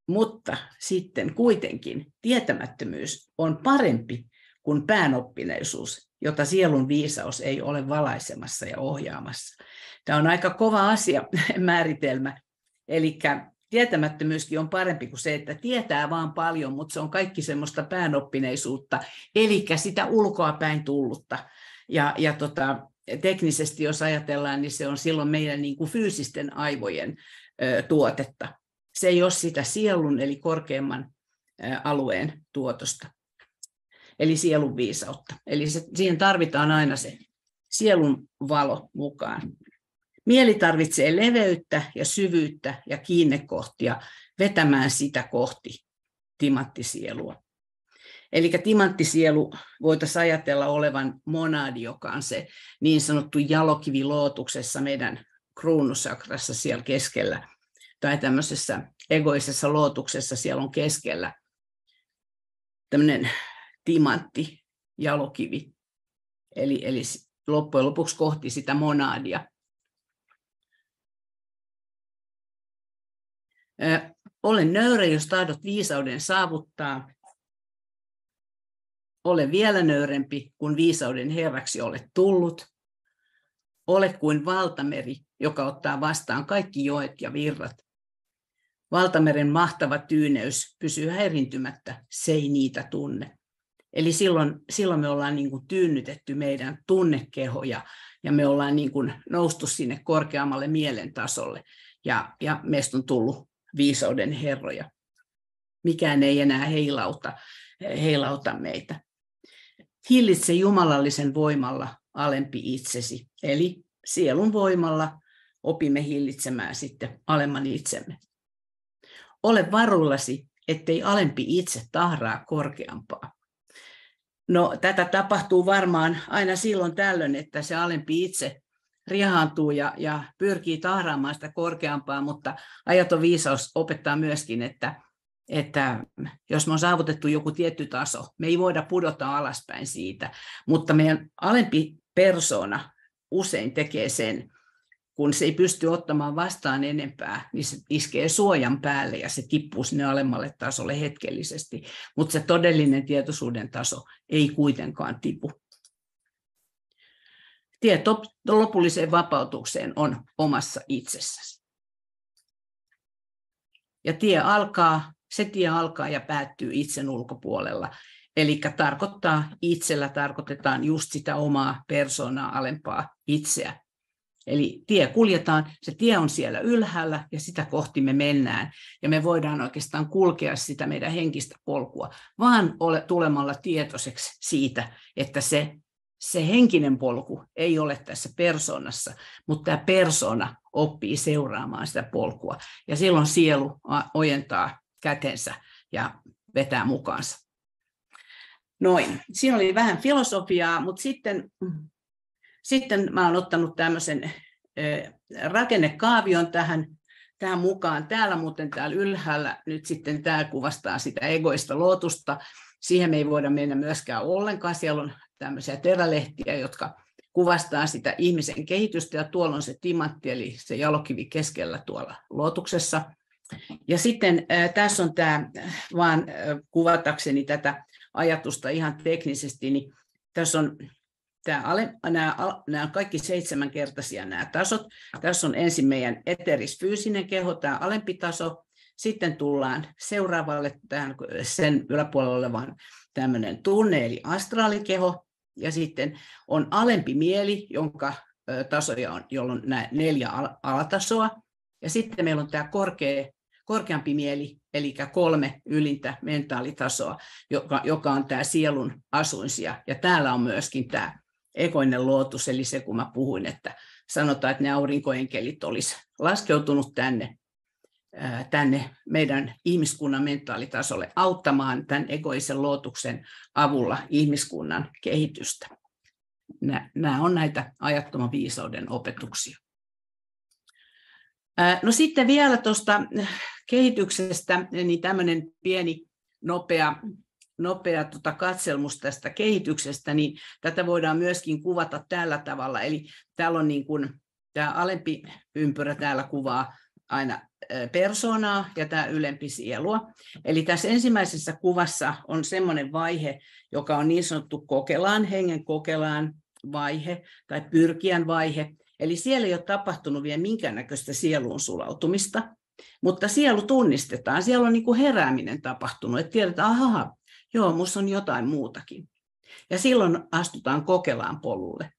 Mutta sitten kuitenkin tietämättömyys on parempi kuin päänoppineisuus, jota sielun viisaus ei ole valaisemassa ja ohjaamassa. Tämä on aika kova asia määritelmä. Eli tietämättömyyskin on parempi kuin se, että tietää vaan paljon, mutta se on kaikki semmoista päänoppineisuutta, eli sitä ulkoa päin tullutta. Ja, ja tota, teknisesti, jos ajatellaan, niin se on silloin meidän niin kuin fyysisten aivojen ö, tuotetta. Se ei ole sitä sielun, eli korkeamman ö, alueen tuotosta eli sielun viisautta. Eli se, siihen tarvitaan aina se sielun valo mukaan. Mieli tarvitsee leveyttä ja syvyyttä ja kiinnekohtia vetämään sitä kohti timanttisielua. Eli timanttisielu voitaisiin ajatella olevan monadi, joka on se niin sanottu jalokivi lootuksessa meidän kruunusakrassa siellä keskellä, tai tämmöisessä egoisessa lootuksessa siellä on keskellä tämmöinen timantti, jalokivi. Eli, eli loppujen lopuksi kohti sitä monadia. Olen nöyrä, jos tahdot viisauden saavuttaa. Ole vielä nöyrempi, kun viisauden herraksi olet tullut. Ole kuin valtameri, joka ottaa vastaan kaikki joet ja virrat. Valtameren mahtava tyyneys pysyy häirintymättä, se ei niitä tunne. Eli silloin, silloin me ollaan niin kuin tyynnytetty meidän tunnekehoja ja me ollaan niin kuin noustu sinne korkeammalle mielentasolle ja, ja meistä on tullut viisauden herroja. Mikään ei enää heilauta, heilauta meitä. Hillitse jumalallisen voimalla alempi itsesi, eli sielun voimalla opimme hillitsemään sitten alemman itsemme. Ole varullasi, ettei alempi itse tahraa korkeampaa. No tätä tapahtuu varmaan aina silloin tällöin, että se alempi itse rihaantuu ja, ja pyrkii tahraamaan sitä korkeampaa, mutta ajaton viisaus opettaa myöskin, että, että jos me on saavutettu joku tietty taso, me ei voida pudota alaspäin siitä, mutta meidän alempi persona usein tekee sen, kun se ei pysty ottamaan vastaan enempää, niin se iskee suojan päälle ja se tippuu sinne alemmalle tasolle hetkellisesti. Mutta se todellinen tietoisuuden taso ei kuitenkaan tipu. Tie lopulliseen vapautukseen on omassa itsessäsi. Ja tie alkaa, se tie alkaa ja päättyy itsen ulkopuolella. Eli tarkoittaa itsellä, tarkoitetaan just sitä omaa persoonaa, alempaa itseä, Eli tie kuljetaan, se tie on siellä ylhäällä ja sitä kohti me mennään. Ja me voidaan oikeastaan kulkea sitä meidän henkistä polkua, vaan ole tulemalla tietoiseksi siitä, että se, se henkinen polku ei ole tässä persoonassa, mutta tämä persona oppii seuraamaan sitä polkua. Ja silloin sielu ojentaa kätensä ja vetää mukaansa. Noin. Siinä oli vähän filosofiaa, mutta sitten sitten mä olen ottanut tämmöisen rakennekaavion tähän, tähän mukaan. Täällä muuten täällä ylhäällä nyt sitten tämä kuvastaa sitä egoista lootusta. Siihen me ei voida mennä myöskään ollenkaan. Siellä on tämmöisiä terälehtiä, jotka kuvastaa sitä ihmisen kehitystä, ja tuolla on se timantti, eli se jalokivi keskellä tuolla lootuksessa. Ja sitten äh, tässä on tämä, vaan äh, kuvatakseni tätä ajatusta ihan teknisesti, niin tässä on tämä nämä, kaikki seitsemänkertaisia nämä tasot. Tässä on ensin meidän eterisfyysinen keho, tämä alempi taso. Sitten tullaan seuraavalle tähän sen yläpuolella olevan tämmöinen tunne, eli astraalikeho. Ja sitten on alempi mieli, jonka tasoja on, jolloin nämä neljä alatasoa. Ja sitten meillä on tämä korkea, korkeampi mieli, eli kolme ylintä mentaalitasoa, joka, joka on tämä sielun asuinsia. Ja täällä on myöskin tämä ekoinen luotus, eli se kun mä puhuin, että sanotaan, että ne aurinkoenkelit olisi laskeutunut tänne, tänne meidän ihmiskunnan mentaalitasolle auttamaan tämän egoisen luotuksen avulla ihmiskunnan kehitystä. Nämä on näitä ajattoman viisauden opetuksia. No sitten vielä tuosta kehityksestä, niin tämmöinen pieni nopea nopea tota katselmus tästä kehityksestä, niin tätä voidaan myöskin kuvata tällä tavalla. Eli täällä on niin kuin, tämä alempi ympyrä täällä kuvaa aina persoonaa ja tämä ylempi sielua. Eli tässä ensimmäisessä kuvassa on semmoinen vaihe, joka on niin sanottu kokelaan, hengen kokelaan vaihe tai pyrkiän vaihe. Eli siellä ei ole tapahtunut vielä minkäännäköistä sieluun sulautumista, mutta sielu tunnistetaan, siellä on niin kuin herääminen tapahtunut, että tiedetään, aha, joo, minussa on jotain muutakin. Ja silloin astutaan kokelaan polulle.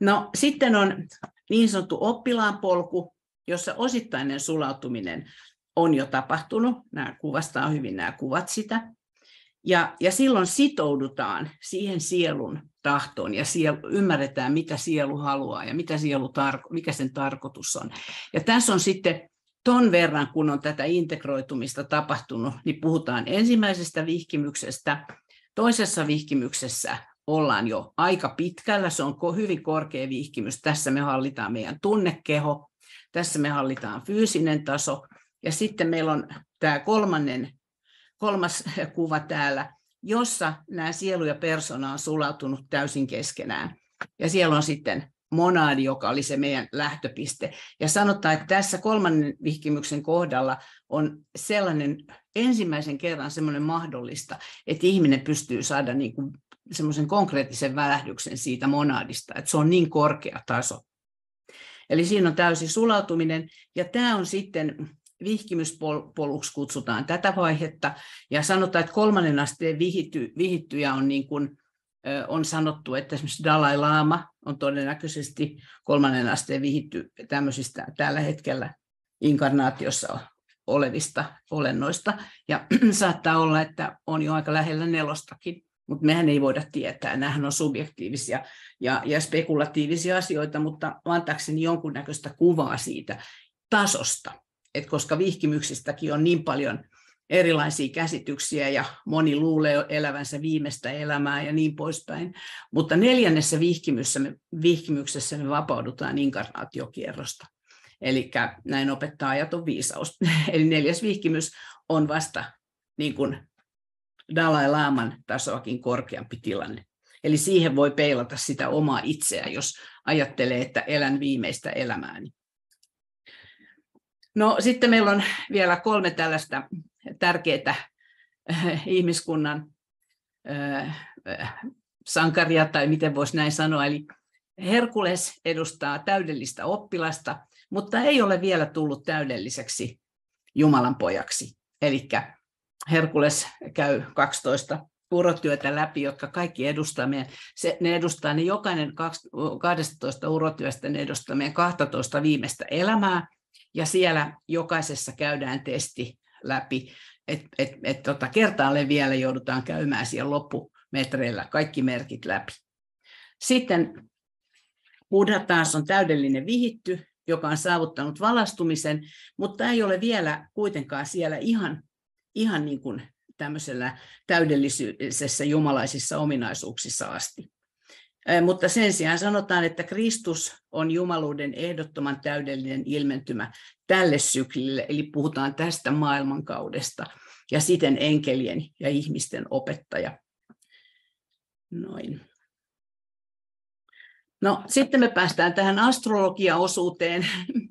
No sitten on niin sanottu oppilaan polku, jossa osittainen sulautuminen on jo tapahtunut. Nämä kuvastaa hyvin nämä kuvat sitä. Ja, ja silloin sitoudutaan siihen sielun tahtoon ja sielu, ymmärretään, mitä sielu haluaa ja mitä sielu tarko, mikä sen tarkoitus on. Ja tässä on sitten ton verran, kun on tätä integroitumista tapahtunut, niin puhutaan ensimmäisestä vihkimyksestä. Toisessa vihkimyksessä ollaan jo aika pitkällä, se on hyvin korkea vihkimys. Tässä me hallitaan meidän tunnekeho, tässä me hallitaan fyysinen taso, ja sitten meillä on tämä kolmannen, kolmas kuva täällä, jossa nämä sielu ja persona on sulautunut täysin keskenään. Ja siellä on sitten monaadi, joka oli se meidän lähtöpiste. Ja sanotaan, että tässä kolmannen vihkimyksen kohdalla on sellainen ensimmäisen kerran semmoinen mahdollista, että ihminen pystyy saada niin kuin semmoisen konkreettisen välähdyksen siitä monaadista, että se on niin korkea taso. Eli siinä on täysi sulautuminen, ja tämä on sitten vihkimyspoluksi kutsutaan tätä vaihetta, ja sanotaan, että kolmannen asteen vihitty, vihittyjä on niin kuin on sanottu, että esimerkiksi Dalai Lama on todennäköisesti kolmannen asteen vihitty tämmöisistä tällä hetkellä inkarnaatiossa olevista olennoista. Ja saattaa olla, että on jo aika lähellä nelostakin, mutta mehän ei voida tietää. Nämähän on subjektiivisia ja, ja spekulatiivisia asioita, mutta antaakseni jonkunnäköistä kuvaa siitä tasosta. Et koska vihkimyksistäkin on niin paljon erilaisia käsityksiä ja moni luulee elävänsä viimeistä elämää ja niin poispäin. Mutta neljännessä vihkimyksessä me, vihkimyksessä me vapaudutaan inkarnaatiokierrosta. Eli näin opettaa ajaton viisaus. Eli neljäs vihkimys on vasta niin kuin Dalai Laaman tasoakin korkeampi tilanne. Eli siihen voi peilata sitä omaa itseä, jos ajattelee, että elän viimeistä elämääni. No sitten meillä on vielä kolme tällaista tärkeää äh, ihmiskunnan äh, sankaria, tai miten voisi näin sanoa. Eli Herkules edustaa täydellistä oppilasta, mutta ei ole vielä tullut täydelliseksi Jumalan pojaksi. Eli Herkules käy 12 urotyötä läpi, jotka kaikki edustaa meidän, se, ne edustaa, ne jokainen 12 urotyöstä, ne edustaa meidän 12 viimeistä elämää, ja siellä jokaisessa käydään testi läpi, että et, et, tota, kertaalleen vielä joudutaan käymään siellä loppumetreillä kaikki merkit läpi. Sitten Buddha taas on täydellinen vihitty, joka on saavuttanut valastumisen, mutta ei ole vielä kuitenkaan siellä ihan, ihan niin kuin tämmöisellä täydellisessä jumalaisissa ominaisuuksissa asti. Mutta sen sijaan sanotaan, että Kristus on jumaluuden ehdottoman täydellinen ilmentymä tälle syklille, eli puhutaan tästä maailmankaudesta, ja siten enkelien ja ihmisten opettaja. Noin. No, sitten me päästään tähän astrologiaosuuteen.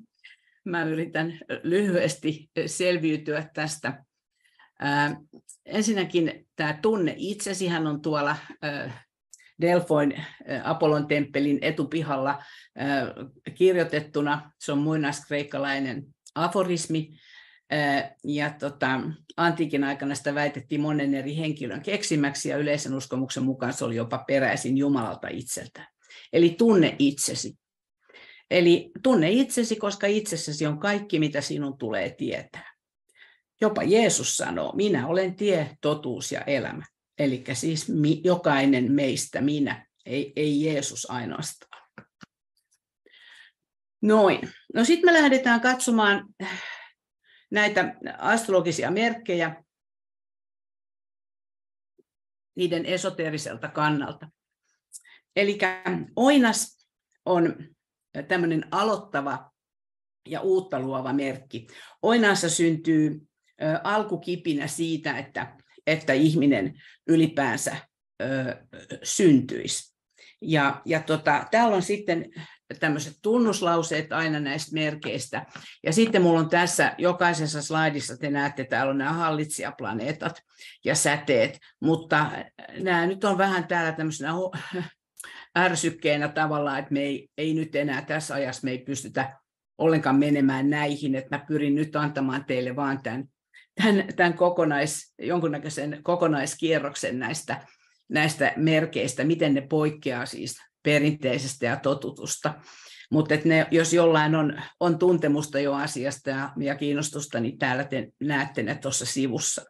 Mä yritän lyhyesti selviytyä tästä. Ensinnäkin tämä tunne itsesihän on tuolla Delfoin Apollon temppelin etupihalla kirjoitettuna. Se on muinaiskreikkalainen aforismi. Ja tota, antiikin aikana sitä väitettiin monen eri henkilön keksimäksi ja yleisen uskomuksen mukaan se oli jopa peräisin Jumalalta itseltään. Eli tunne itsesi. Eli tunne itsesi, koska itsessäsi on kaikki, mitä sinun tulee tietää. Jopa Jeesus sanoo, minä olen tie, totuus ja elämä. Eli siis jokainen meistä minä, ei, ei Jeesus ainoastaan. Noin. No sitten me lähdetään katsomaan näitä astrologisia merkkejä niiden esoteeriselta kannalta. Eli oinas on tämmöinen aloittava ja uutta luova merkki. Oinassa syntyy alkukipinä siitä, että, että ihminen ylipäänsä ö, syntyisi. Ja, ja tota, täällä on sitten tämmöiset tunnuslauseet aina näistä merkeistä. Ja sitten mulla on tässä jokaisessa slaidissa, te näette, täällä on nämä hallitsijaplaneetat ja säteet, mutta nämä nyt on vähän täällä tämmöisenä ärsykkeenä tavallaan, että me ei, ei nyt enää tässä ajassa me ei pystytä ollenkaan menemään näihin, että mä pyrin nyt antamaan teille vaan tämän, tämän, tämän kokonais, jonkunnäköisen kokonaiskierroksen näistä, näistä merkeistä, miten ne poikkeaa siis perinteisestä ja totutusta. Mutta jos jollain on, on tuntemusta jo asiasta ja, ja kiinnostusta, niin täällä te näette ne tuossa sivussa.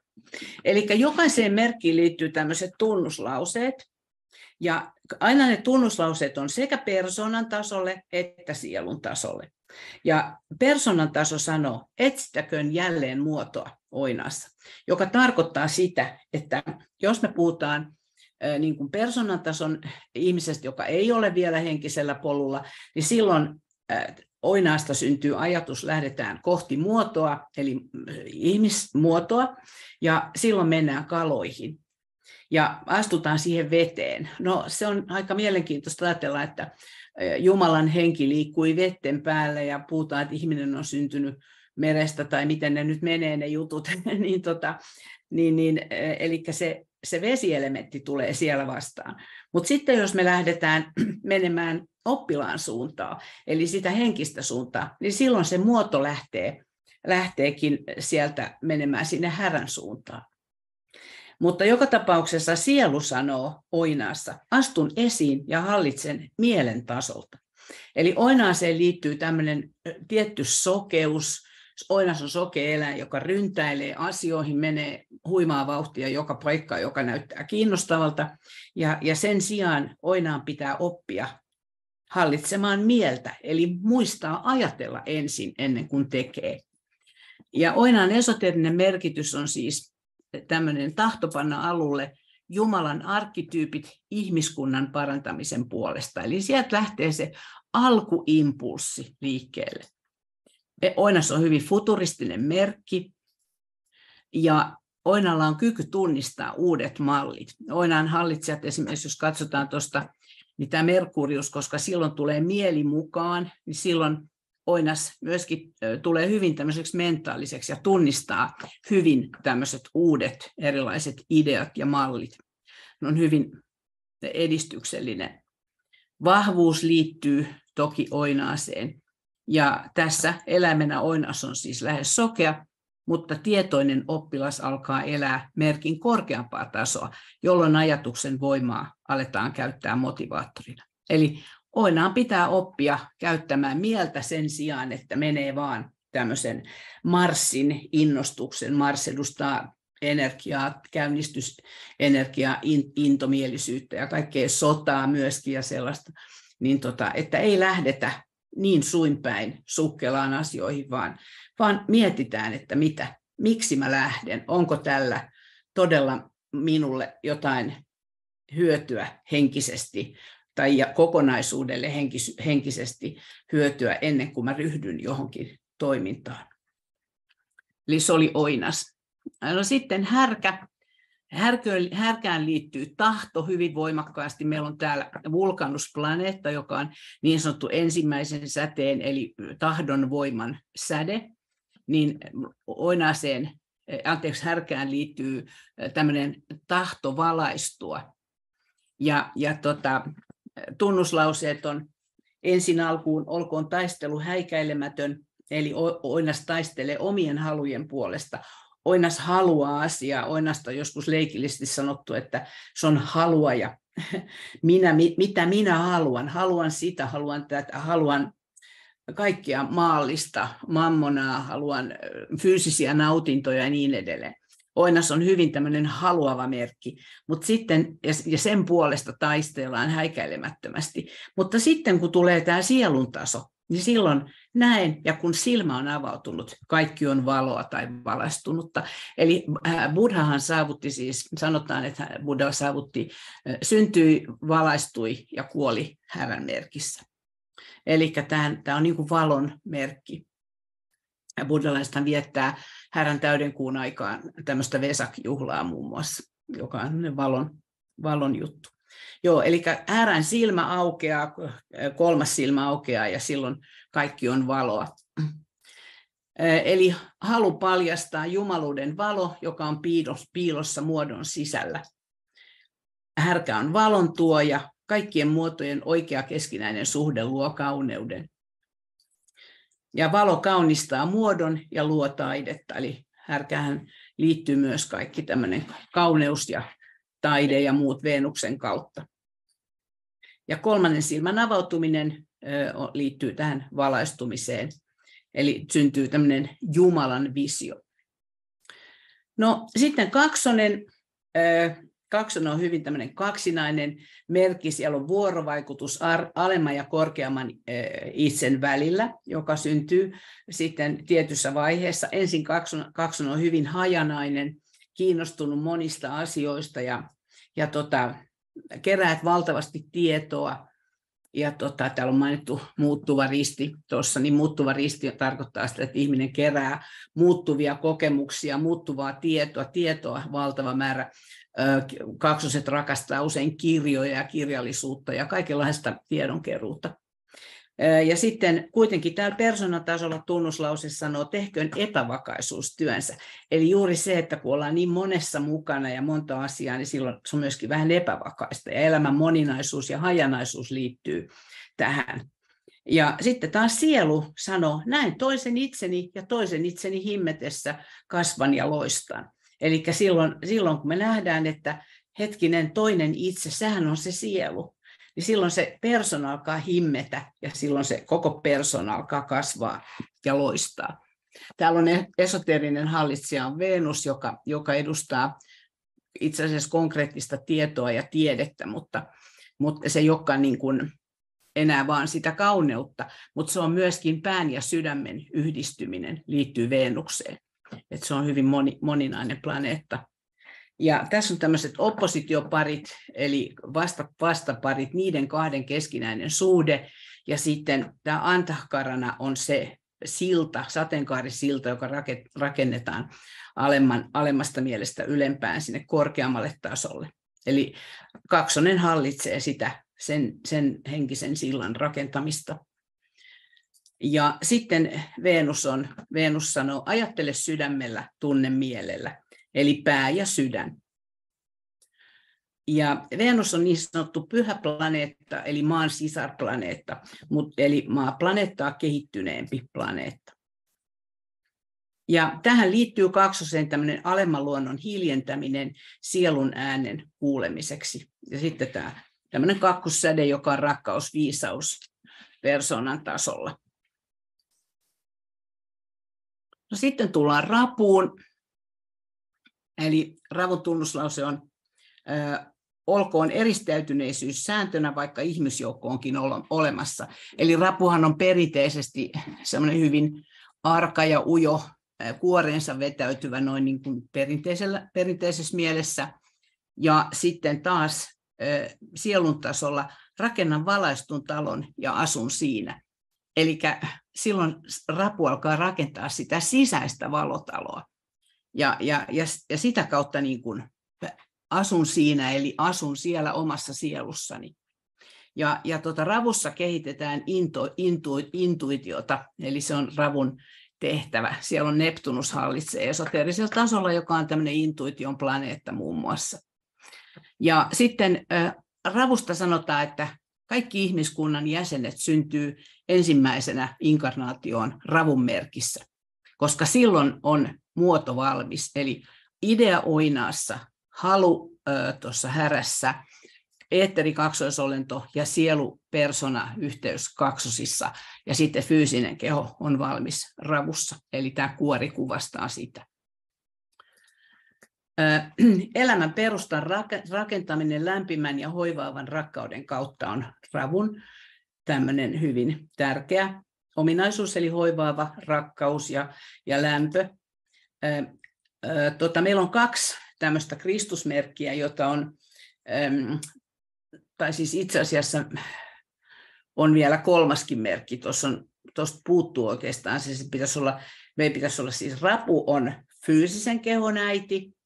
Eli jokaiseen merkkiin liittyy tämmöiset tunnuslauseet, ja aina ne tunnuslauseet on sekä persoonan tasolle että sielun tasolle. Ja persoonan taso sanoo, etsitäköön jälleen muotoa oinassa, joka tarkoittaa sitä, että jos me puhutaan niin kuin persoonan tason ihmisestä, joka ei ole vielä henkisellä polulla, niin silloin oinaasta syntyy ajatus, lähdetään kohti muotoa, eli ihmismuotoa, ja silloin mennään kaloihin ja astutaan siihen veteen. No se on aika mielenkiintoista ajatella, että Jumalan henki liikkui vetten päällä ja puhutaan, että ihminen on syntynyt merestä tai miten ne nyt menee ne jutut, niin, tota, niin, niin, eli se, se vesielementti tulee siellä vastaan. Mutta sitten jos me lähdetään menemään oppilaan suuntaan, eli sitä henkistä suuntaa, niin silloin se muoto lähtee, lähteekin sieltä menemään sinne härän suuntaan. Mutta joka tapauksessa sielu sanoo oinaassa, astun esiin ja hallitsen mielen tasolta. Eli oinaaseen liittyy tämmöinen tietty sokeus, Oinas on sokea eläin, joka ryntäilee asioihin, menee huimaa vauhtia joka paikkaan, joka näyttää kiinnostavalta. Ja, ja sen sijaan oinaan pitää oppia hallitsemaan mieltä, eli muistaa ajatella ensin ennen kuin tekee. Ja oinaan esoterinen merkitys on siis tämmöinen tahtopanna alulle Jumalan arkkityypit ihmiskunnan parantamisen puolesta. Eli sieltä lähtee se alkuimpulssi liikkeelle. Oinas on hyvin futuristinen merkki ja Oinalla on kyky tunnistaa uudet mallit. Oinaan hallitsijat esimerkiksi, jos katsotaan tuosta, niin tämä Merkurius, koska silloin tulee mieli mukaan, niin silloin Oinas myöskin tulee hyvin tämmöiseksi mentaaliseksi ja tunnistaa hyvin tämmöiset uudet erilaiset ideat ja mallit. Ne on hyvin edistyksellinen. Vahvuus liittyy toki oinaaseen. Ja tässä eläimenä oinas on siis lähes sokea, mutta tietoinen oppilas alkaa elää merkin korkeampaa tasoa, jolloin ajatuksen voimaa aletaan käyttää motivaattorina. Eli Oinaan pitää oppia käyttämään mieltä sen sijaan, että menee vaan tämmöisen Marsin innostuksen. Mars edustaa energiaa, käynnistysenergiaa, intomielisyyttä ja kaikkea sotaa myöskin ja sellaista, niin tota, että ei lähdetä niin suinpäin sukkelaan asioihin, vaan, vaan mietitään, että mitä, miksi mä lähden, onko tällä todella minulle jotain hyötyä henkisesti tai kokonaisuudelle henkis, henkisesti hyötyä ennen kuin mä ryhdyn johonkin toimintaan. Eli se oli oinas. No sitten härkä. Härkään liittyy tahto hyvin voimakkaasti. Meillä on täällä vulkanusplaneetta, joka on niin sanottu ensimmäisen säteen, eli tahdon voiman säde. Niin oinaaseen, anteeksi, härkään liittyy tämmöinen tahto valaistua. Ja, ja tota, tunnuslauseet on ensin alkuun olkoon taistelu häikäilemätön, eli Oinas taistelee omien halujen puolesta. Oinas haluaa asiaa. Oinasta on joskus leikillisesti sanottu, että se on haluaja. Minä, mitä minä haluan? Haluan sitä, haluan tätä, haluan kaikkia maallista, mammonaa, haluan fyysisiä nautintoja ja niin edelleen. Oinas on hyvin tämmöinen haluava merkki, mutta sitten, ja sen puolesta taistellaan häikäilemättömästi. Mutta sitten kun tulee tämä sielun taso, niin silloin näen, ja kun silmä on avautunut, kaikki on valoa tai valaistunutta. Eli äh, Buddhahan saavutti siis, sanotaan, että Buddha saavutti, syntyi, valaistui ja kuoli härän merkissä. Eli tämä on niin kuin valon merkki. Buddhalaisethan viettää härän täydenkuun aikaan tämmöistä Vesak-juhlaa muun muassa, joka on valon, valon juttu. Joo, eli härän silmä aukeaa, kolmas silmä aukeaa ja silloin kaikki on valoa. Eli halu paljastaa jumaluuden valo, joka on piilossa muodon sisällä. Härkä on valon tuoja, kaikkien muotojen oikea keskinäinen suhde luo kauneuden. Ja valo kaunistaa muodon ja luo taidetta, eli härkähän liittyy myös kaikki tämmöinen kauneus ja taide ja muut Venuksen kautta. Ja kolmannen silmän avautuminen liittyy tähän valaistumiseen, eli syntyy tämmöinen Jumalan visio. No sitten kaksonen, kaksonen on hyvin tämmöinen kaksinainen merkki, siellä on vuorovaikutus alemman ja korkeamman itsen välillä, joka syntyy sitten tietyssä vaiheessa. Ensin kaksonen, on hyvin hajanainen, kiinnostunut monista asioista ja, ja tota, keräät valtavasti tietoa, ja tota, täällä on mainittu muuttuva risti tuossa, niin muuttuva risti tarkoittaa sitä, että ihminen kerää muuttuvia kokemuksia, muuttuvaa tietoa, tietoa valtava määrä. Kaksoset rakastaa usein kirjoja ja kirjallisuutta ja kaikenlaista tiedonkeruuta. Ja sitten kuitenkin täällä personatasolla tunnuslause sanoo, tehköön epävakaisuus työnsä. Eli juuri se, että kun ollaan niin monessa mukana ja monta asiaa, niin silloin se on myöskin vähän epävakaista. Ja elämän moninaisuus ja hajanaisuus liittyy tähän. Ja sitten taas sielu sanoo, näin toisen itseni ja toisen itseni himmetessä kasvan ja loistan. Eli silloin, silloin kun me nähdään, että hetkinen toinen itse, sehän on se sielu, niin silloin se persona alkaa himmetä ja silloin se koko persona alkaa kasvaa ja loistaa. Täällä on esoterinen hallitsija on Venus, joka, joka edustaa itse asiassa konkreettista tietoa ja tiedettä, mutta, mutta se ei olekaan niin kuin enää vaan sitä kauneutta, mutta se on myöskin pään ja sydämen yhdistyminen liittyy Venukseen. Et se on hyvin moni, moninainen planeetta. Ja tässä on tämmöiset oppositioparit, eli vasta, vastaparit, niiden kahden keskinäinen suhde. Ja sitten tämä antahkarana on se silta, sateenkaarisilta, joka rakennetaan alemman, alemmasta mielestä ylempään sinne korkeammalle tasolle. Eli kaksonen hallitsee sitä, sen, sen henkisen sillan rakentamista. Ja sitten Venus, on, Venus sanoo, ajattele sydämellä, tunne mielellä eli pää ja sydän. Ja Venus on niin sanottu pyhä planeetta, eli maan sisarplaneetta, eli maa planeettaa kehittyneempi planeetta. Ja tähän liittyy kaksoseen tämmöinen alemman luonnon hiljentäminen sielun äänen kuulemiseksi. Ja sitten tämä tämmöinen kakkossäde, joka on rakkaus, viisaus persoonan tasolla. No sitten tullaan rapuun. Eli ravun tunnuslause on olkoon eristäytyneisyys sääntönä, vaikka ihmisjoukko onkin olemassa. Eli rapuhan on perinteisesti semmoinen hyvin arka ja ujo, kuoreensa vetäytyvä noin niin kuin perinteisellä, perinteisessä mielessä. Ja sitten taas sielun tasolla rakennan valaistun talon ja asun siinä. Eli silloin rapu alkaa rakentaa sitä sisäistä valotaloa. Ja, ja, ja, ja sitä kautta niin kuin asun siinä, eli asun siellä omassa sielussani. Ja, ja tota, ravussa kehitetään into, intu, intuitiota, eli se on ravun tehtävä. Siellä on Neptunus hallitsee esoteerisella tasolla, joka on tämmöinen intuition planeetta muun muassa. Ja sitten äh, ravusta sanotaan, että kaikki ihmiskunnan jäsenet syntyy ensimmäisenä inkarnaatioon ravun merkissä, koska silloin on muoto valmis. Eli idea oinaassa, halu tuossa härässä, eetteri kaksoisolento ja sielu persona yhteys kaksosissa ja sitten fyysinen keho on valmis ravussa. Eli tämä kuori kuvastaa sitä. Elämän perustan rakentaminen lämpimän ja hoivaavan rakkauden kautta on ravun tämmöinen hyvin tärkeä ominaisuus, eli hoivaava rakkaus ja, ja lämpö. Tota, meillä on kaksi tämmöistä Kristusmerkkiä, jota on, tai siis itse asiassa on vielä kolmaskin merkki, tuossa on, tuosta puuttuu oikeastaan, se pitäisi olla, meidän pitäisi olla siis rapu on fyysisen kehon äiti,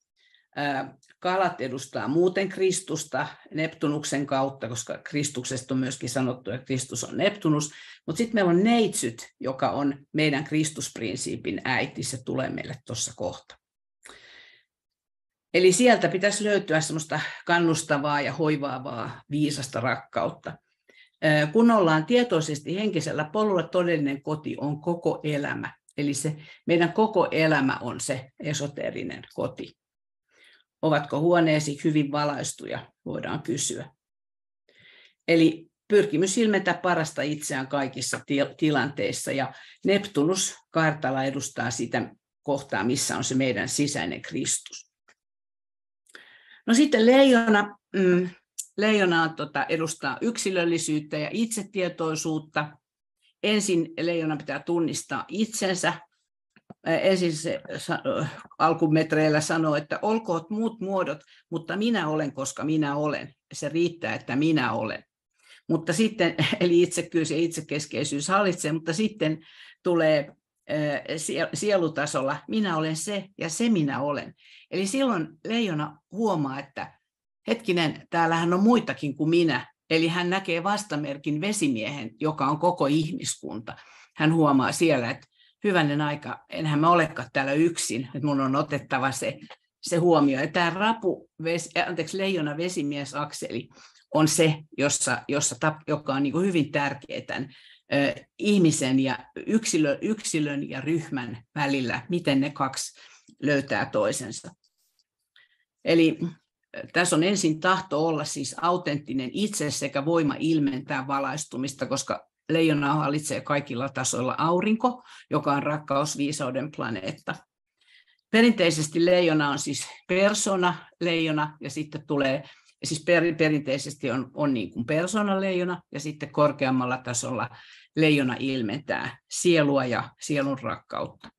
Kalat edustaa muuten Kristusta Neptunuksen kautta, koska Kristuksesta on myöskin sanottu, että Kristus on Neptunus. Mutta sitten meillä on neitsyt, joka on meidän Kristusprinsiipin äiti, se tulee meille tuossa kohta. Eli sieltä pitäisi löytyä semmoista kannustavaa ja hoivaavaa, viisasta rakkautta. Kun ollaan tietoisesti henkisellä polulla, todellinen koti on koko elämä. Eli se meidän koko elämä on se esoteerinen koti. Ovatko huoneesi hyvin valaistuja, voidaan kysyä. Eli pyrkimys ilmentää parasta itseään kaikissa tilanteissa. Ja Neptunus kartalla edustaa sitä kohtaa, missä on se meidän sisäinen Kristus. No sitten leijona, mm, leijona on, tota, edustaa yksilöllisyyttä ja itsetietoisuutta. Ensin leijona pitää tunnistaa itsensä, ensin se alkumetreillä sanoo, että olkoot muut muodot, mutta minä olen, koska minä olen. Se riittää, että minä olen. Mutta sitten, eli itsekkyys ja itsekeskeisyys hallitsee, mutta sitten tulee sielutasolla, minä olen se ja se minä olen. Eli silloin leijona huomaa, että hetkinen, täällähän on muitakin kuin minä. Eli hän näkee vastamerkin vesimiehen, joka on koko ihmiskunta. Hän huomaa siellä, että hyvänen aika, enhän mä olekaan täällä yksin, että mun on otettava se, se huomio. Ja tämä rapu, ves, anteeksi, leijona vesimies akseli on se, jossa, jossa joka on niin kuin hyvin tärkeä tämän ö, ihmisen ja yksilö, yksilön ja ryhmän välillä, miten ne kaksi löytää toisensa. Eli tässä on ensin tahto olla siis autenttinen itse sekä voima ilmentää valaistumista, koska leijona hallitsee kaikilla tasoilla aurinko, joka on rakkausviisauden planeetta. Perinteisesti leijona on siis persona leijona ja sitten tulee, siis per, perinteisesti on, on niin kuin persona leijona ja sitten korkeammalla tasolla leijona ilmentää sielua ja sielun rakkautta.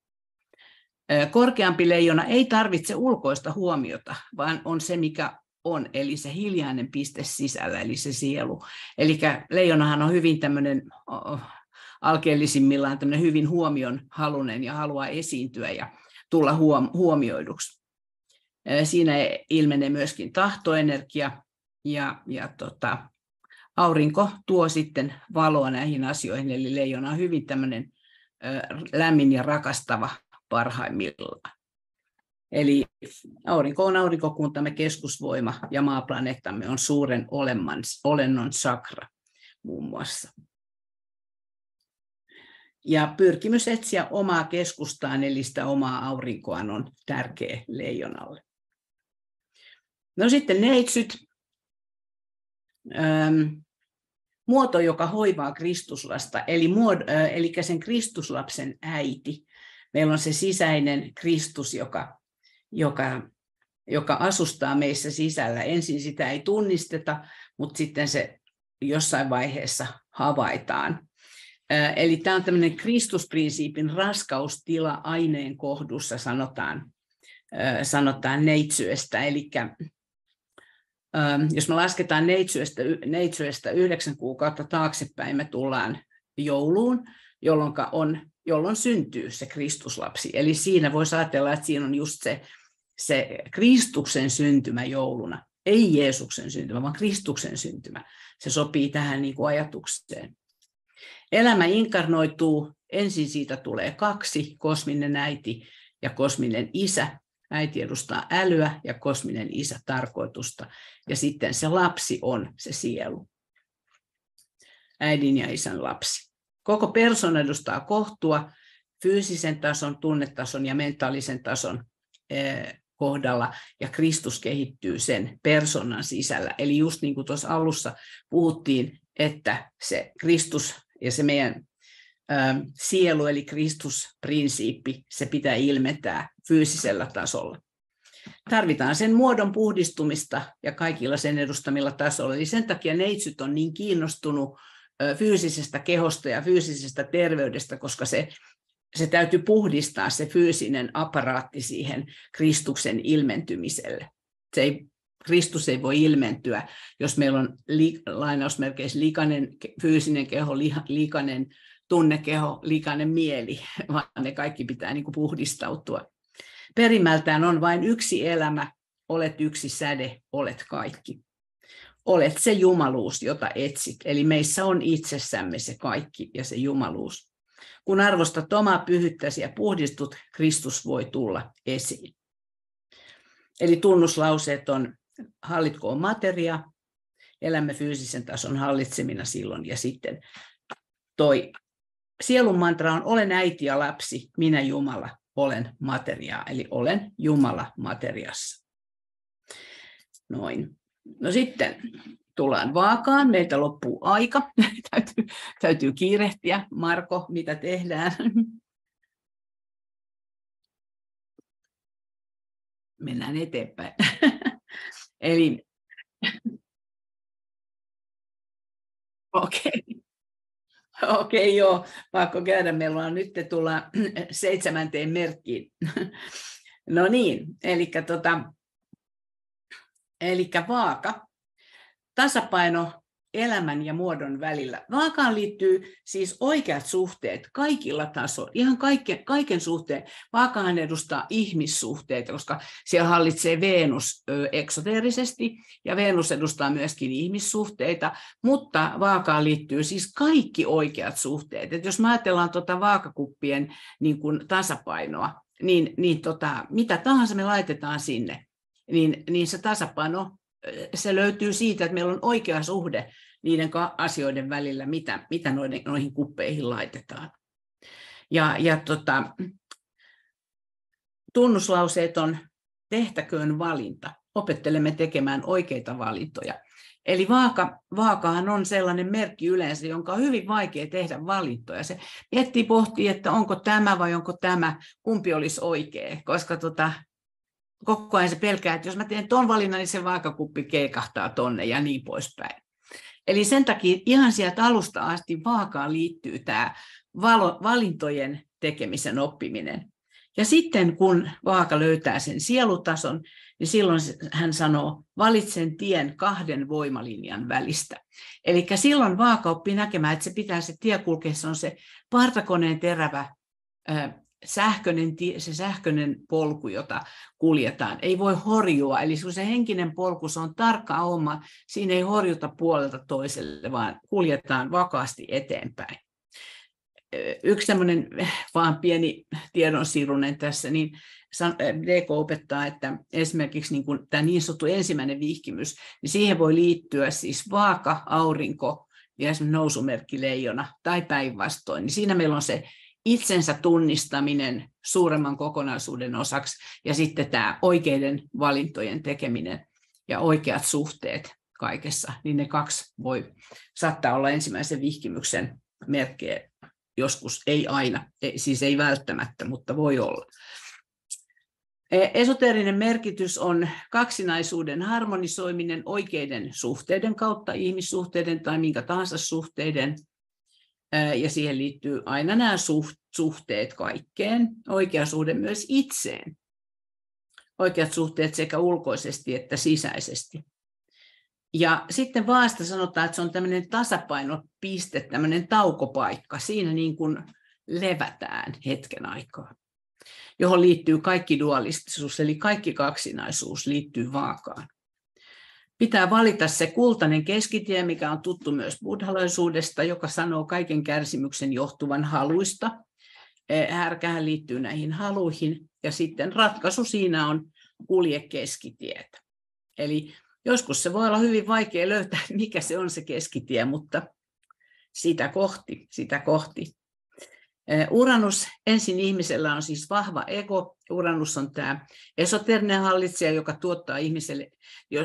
Korkeampi leijona ei tarvitse ulkoista huomiota, vaan on se, mikä on, eli se hiljainen piste sisällä, eli se sielu. Eli leijonahan on hyvin tämmöinen alkeellisimmillaan tämmöinen hyvin huomion halunen ja haluaa esiintyä ja tulla huomioiduksi. Siinä ilmenee myöskin tahtoenergia ja, ja tota, aurinko tuo sitten valoa näihin asioihin, eli leijona on hyvin tämmöinen lämmin ja rakastava parhaimmillaan. Eli aurinko on aurinkokuntamme keskusvoima ja maaplaneettamme on suuren olemman, olennon sakra muun muassa. Ja pyrkimys etsiä omaa keskustaan, eli sitä omaa aurinkoaan, on tärkeä leijonalle. No sitten neitsyt. Öm, muoto, joka hoivaa Kristuslasta, eli, muod, ö, eli sen Kristuslapsen äiti. Meillä on se sisäinen Kristus, joka, joka, joka asustaa meissä sisällä. Ensin sitä ei tunnisteta, mutta sitten se jossain vaiheessa havaitaan. Eli tämä on tämmöinen Kristusprinsiipin raskaustila aineen kohdussa, sanotaan, sanotaan neitsyestä. Eli jos me lasketaan neitsyestä, neitsyestä yhdeksän kuukautta taaksepäin, me tullaan jouluun, jolloin, on, jolloin syntyy se Kristuslapsi. Eli siinä voisi ajatella, että siinä on just se, se Kristuksen syntymä jouluna. Ei Jeesuksen syntymä, vaan Kristuksen syntymä. Se sopii tähän niin kuin ajatukseen. Elämä inkarnoituu, ensin siitä tulee kaksi, kosminen äiti ja kosminen isä. Äiti edustaa älyä ja kosminen isä tarkoitusta. Ja sitten se lapsi on se sielu. Äidin ja isän lapsi. Koko persona edustaa kohtua fyysisen tason, tunnetason ja mentaalisen tason eh, kohdalla, ja Kristus kehittyy sen personan sisällä. Eli just niin kuin tuossa alussa puhuttiin, että se Kristus ja se meidän sielu, eli Kristusprinsiippi, se pitää ilmentää fyysisellä tasolla. Tarvitaan sen muodon puhdistumista ja kaikilla sen edustamilla tasoilla. Eli sen takia neitsyt on niin kiinnostunut fyysisestä kehosta ja fyysisestä terveydestä, koska se se täytyy puhdistaa se fyysinen aparaatti siihen Kristuksen ilmentymiselle. Se ei, Kristus ei voi ilmentyä, jos meillä on li, lainausmerkeissä likainen fyysinen keho, li, likainen tunnekeho, likainen mieli, vaan ne kaikki pitää niin kuin puhdistautua. Perimältään on vain yksi elämä, olet yksi säde, olet kaikki. Olet se jumaluus, jota etsit. Eli meissä on itsessämme se kaikki ja se jumaluus. Kun arvostat omaa pyhyttäsi ja puhdistut, Kristus voi tulla esiin. Eli tunnuslauseet on hallitkoon materia, elämme fyysisen tason hallitsemina silloin, ja sitten toi sielun mantra on olen äiti ja lapsi, minä Jumala olen materiaa, eli olen Jumala materiassa. Noin. No sitten tullaan vaakaan, meiltä loppuu aika, täytyy, täytyy kiirehtiä. Marko, mitä tehdään? Mennään eteenpäin. Eli Okei. Okay. Okei, okay, joo, pakko käydä. Meillä on nyt tulla seitsemänteen merkkiin. No niin, eli tota, elikkä vaaka tasapaino elämän ja muodon välillä. Vaakaan liittyy siis oikeat suhteet kaikilla tasoilla, ihan kaiken, kaiken suhteen. Vaakaan edustaa ihmissuhteita, koska siellä hallitsee Venus eksoteerisesti, ja Venus edustaa myöskin ihmissuhteita, mutta vaakaan liittyy siis kaikki oikeat suhteet. Et jos ajatellaan tuota vaakakuppien niin kuin tasapainoa, niin, niin tota, mitä tahansa me laitetaan sinne, niin, niin se tasapaino se löytyy siitä, että meillä on oikea suhde niiden asioiden välillä, mitä, mitä noiden, noihin kuppeihin laitetaan. Ja, ja tota, tunnuslauseet on tehtäköön valinta. Opettelemme tekemään oikeita valintoja. Eli vaaka, vaakahan on sellainen merkki yleensä, jonka on hyvin vaikea tehdä valintoja. Se miettii, pohtii, että onko tämä vai onko tämä, kumpi olisi oikea, koska tota, koko ajan se pelkää, että jos mä teen ton valinnan, niin se vaakakuppi keikahtaa tonne ja niin poispäin. Eli sen takia ihan sieltä alusta asti vaakaan liittyy tämä valo, valintojen tekemisen oppiminen. Ja sitten kun vaaka löytää sen sielutason, niin silloin hän sanoo, valitsen tien kahden voimalinjan välistä. Eli silloin vaaka oppii näkemään, että se pitää se tie kulkea, se on se partakoneen terävä sähköinen, se sähköinen polku, jota kuljetaan, ei voi horjua. Eli se henkinen polku, se on tarkka oma, siinä ei horjuta puolelta toiselle, vaan kuljetaan vakaasti eteenpäin. Yksi tämmöinen vaan pieni tiedonsirunen tässä, niin DK opettaa, että esimerkiksi niin kuin tämä niin sanottu ensimmäinen vihkimys, niin siihen voi liittyä siis vaaka, aurinko ja esimerkiksi nousumerkki leijona tai päinvastoin, niin siinä meillä on se itsensä tunnistaminen suuremman kokonaisuuden osaksi ja sitten tämä oikeiden valintojen tekeminen ja oikeat suhteet kaikessa, niin ne kaksi voi saattaa olla ensimmäisen vihkimyksen merkkejä joskus, ei aina, siis ei välttämättä, mutta voi olla. E, esoteerinen merkitys on kaksinaisuuden harmonisoiminen oikeiden suhteiden kautta, ihmissuhteiden tai minkä tahansa suhteiden, ja siihen liittyy aina nämä suhteet kaikkeen, oikea suhde myös itseen. Oikeat suhteet sekä ulkoisesti että sisäisesti. Ja sitten vaasta sanotaan, että se on tämmöinen tasapainopiste, tämmöinen taukopaikka. Siinä niin kuin levätään hetken aikaa, johon liittyy kaikki dualistisuus, eli kaikki kaksinaisuus liittyy vaakaan. Pitää valita se kultainen keskitie, mikä on tuttu myös buddhalaisuudesta, joka sanoo kaiken kärsimyksen johtuvan haluista. E, härkähän liittyy näihin haluihin, ja sitten ratkaisu siinä on kulje keskitietä. Eli Joskus se voi olla hyvin vaikea löytää, mikä se on se keskitie, mutta sitä kohti, sitä kohti. Uranus ensin ihmisellä on siis vahva ego. Uranus on tämä esoterinen hallitsija, joka tuottaa ihmiselle,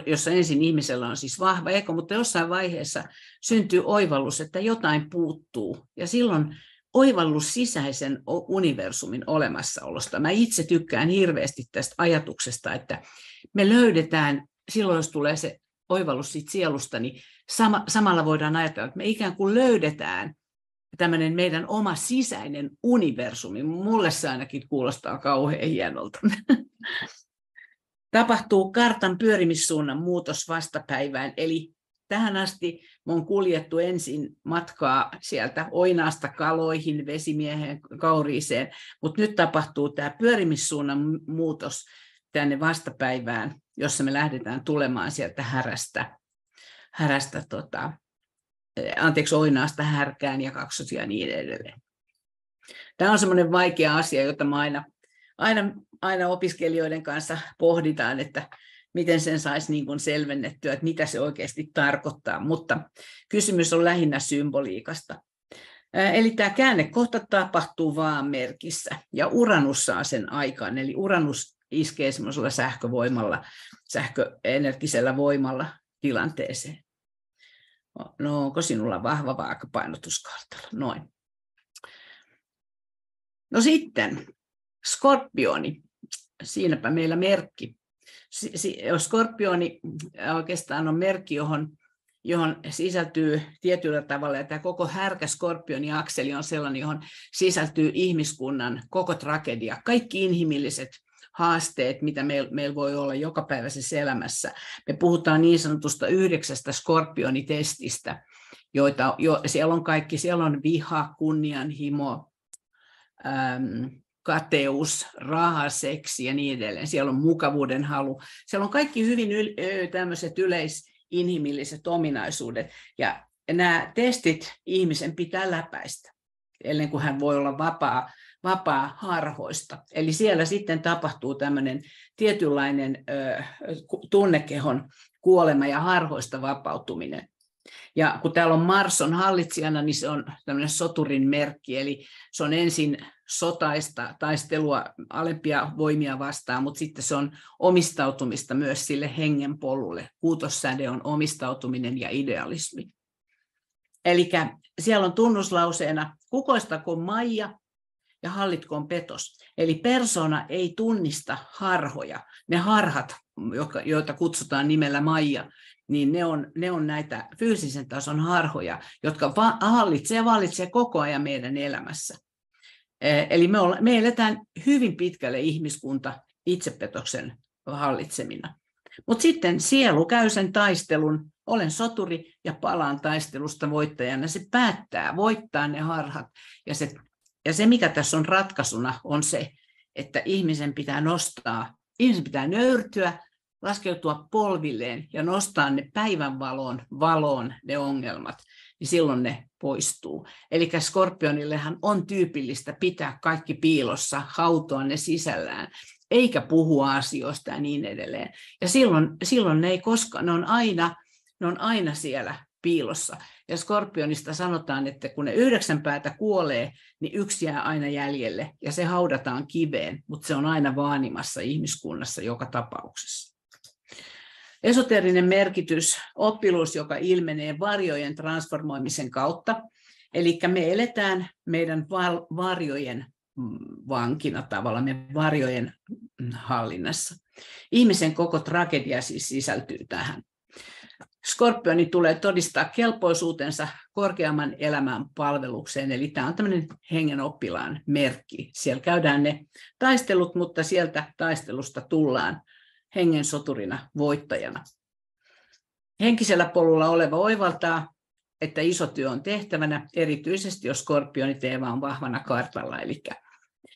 jossa ensin ihmisellä on siis vahva ego, mutta jossain vaiheessa syntyy oivallus, että jotain puuttuu. Ja silloin oivallus sisäisen universumin olemassaolosta. Mä itse tykkään hirveästi tästä ajatuksesta, että me löydetään silloin jos tulee se oivallus siitä sielusta, niin sama, samalla voidaan ajatella, että me ikään kuin löydetään tämmöinen meidän oma sisäinen universumi. Mulle se ainakin kuulostaa kauhean hienolta. Tapahtuu kartan pyörimissuunnan muutos vastapäivään, eli tähän asti on kuljettu ensin matkaa sieltä oinaasta kaloihin, vesimieheen, kauriiseen, mutta nyt tapahtuu tämä pyörimissuunnan muutos tänne vastapäivään, jossa me lähdetään tulemaan sieltä härästä, härästä tota, anteeksi, oinaasta härkään ja kaksosia ja niin edelleen. Tämä on semmoinen vaikea asia, jota me aina, aina, aina opiskelijoiden kanssa pohditaan, että miten sen saisi niin kuin selvennettyä, että mitä se oikeasti tarkoittaa, mutta kysymys on lähinnä symboliikasta. Eli tämä käännekohta tapahtuu vaan merkissä, ja Uranus saa sen aikaan, eli Uranus iskee semmoisella sähkövoimalla, sähköenergisellä voimalla tilanteeseen. No onko sinulla vahva vaakapainotuskartalla? Noin. No sitten, skorpioni. Siinäpä meillä merkki. Skorpioni oikeastaan on merkki, johon, johon sisältyy tietyllä tavalla, ja tämä koko härkä skorpioni akseli on sellainen, johon sisältyy ihmiskunnan koko tragedia. Kaikki inhimilliset haasteet, mitä meillä meil voi olla jokapäiväisessä elämässä. Me puhutaan niin sanotusta yhdeksästä skorpionitestistä, joita jo, siellä on kaikki, siellä on viha, kunnianhimo, äm, kateus, raha, seksi ja niin edelleen. Siellä on mukavuuden halu. Siellä on kaikki hyvin yl, tämmöiset yleisinhimilliset ominaisuudet. Ja nämä testit ihmisen pitää läpäistä, ennen kuin hän voi olla vapaa vapaa harhoista. Eli siellä sitten tapahtuu tämmöinen tietynlainen ö, tunnekehon kuolema ja harhoista vapautuminen. Ja kun täällä on Marson hallitsijana, niin se on tämmöinen soturin merkki, eli se on ensin sotaista taistelua alempia voimia vastaan, mutta sitten se on omistautumista myös sille hengen polulle. Kuutossäde on omistautuminen ja idealismi. Eli siellä on tunnuslauseena, kukoistako Maija, ja hallitkoon petos. Eli persona ei tunnista harhoja. Ne harhat, joita kutsutaan nimellä Maija, niin ne on, ne on näitä fyysisen tason harhoja, jotka va- hallitsee ja vallitsee koko ajan meidän elämässä. E, eli me, olla, me eletään hyvin pitkälle ihmiskunta itsepetoksen hallitsemina. Mutta sitten sielu käy sen taistelun, olen soturi ja palaan taistelusta voittajana. Se päättää voittaa ne harhat ja se ja se, mikä tässä on ratkaisuna, on se, että ihmisen pitää nostaa, ihmisen pitää nöyrtyä, laskeutua polvilleen ja nostaa ne päivänvaloon valoon ne ongelmat, niin silloin ne poistuu. Eli skorpionillehan on tyypillistä pitää kaikki piilossa, hautoa ne sisällään, eikä puhua asioista ja niin edelleen. Ja silloin, silloin ne ei koskaan, ne on aina, ne on aina siellä piilossa. Ja skorpionista sanotaan, että kun ne yhdeksän päätä kuolee, niin yksi jää aina jäljelle ja se haudataan kiveen, mutta se on aina vaanimassa ihmiskunnassa joka tapauksessa. Esoterinen merkitys, oppiluus, joka ilmenee varjojen transformoimisen kautta. Eli me eletään meidän varjojen mm, vankina tavalla, me varjojen mm, hallinnassa. Ihmisen koko tragedia siis sisältyy tähän. Skorpioni tulee todistaa kelpoisuutensa korkeamman elämän palvelukseen, eli tämä on tämmöinen hengen oppilaan merkki. Siellä käydään ne taistelut, mutta sieltä taistelusta tullaan hengen soturina voittajana. Henkisellä polulla oleva oivaltaa, että iso työ on tehtävänä, erityisesti jos skorpioniteema on vahvana kartalla. Eli,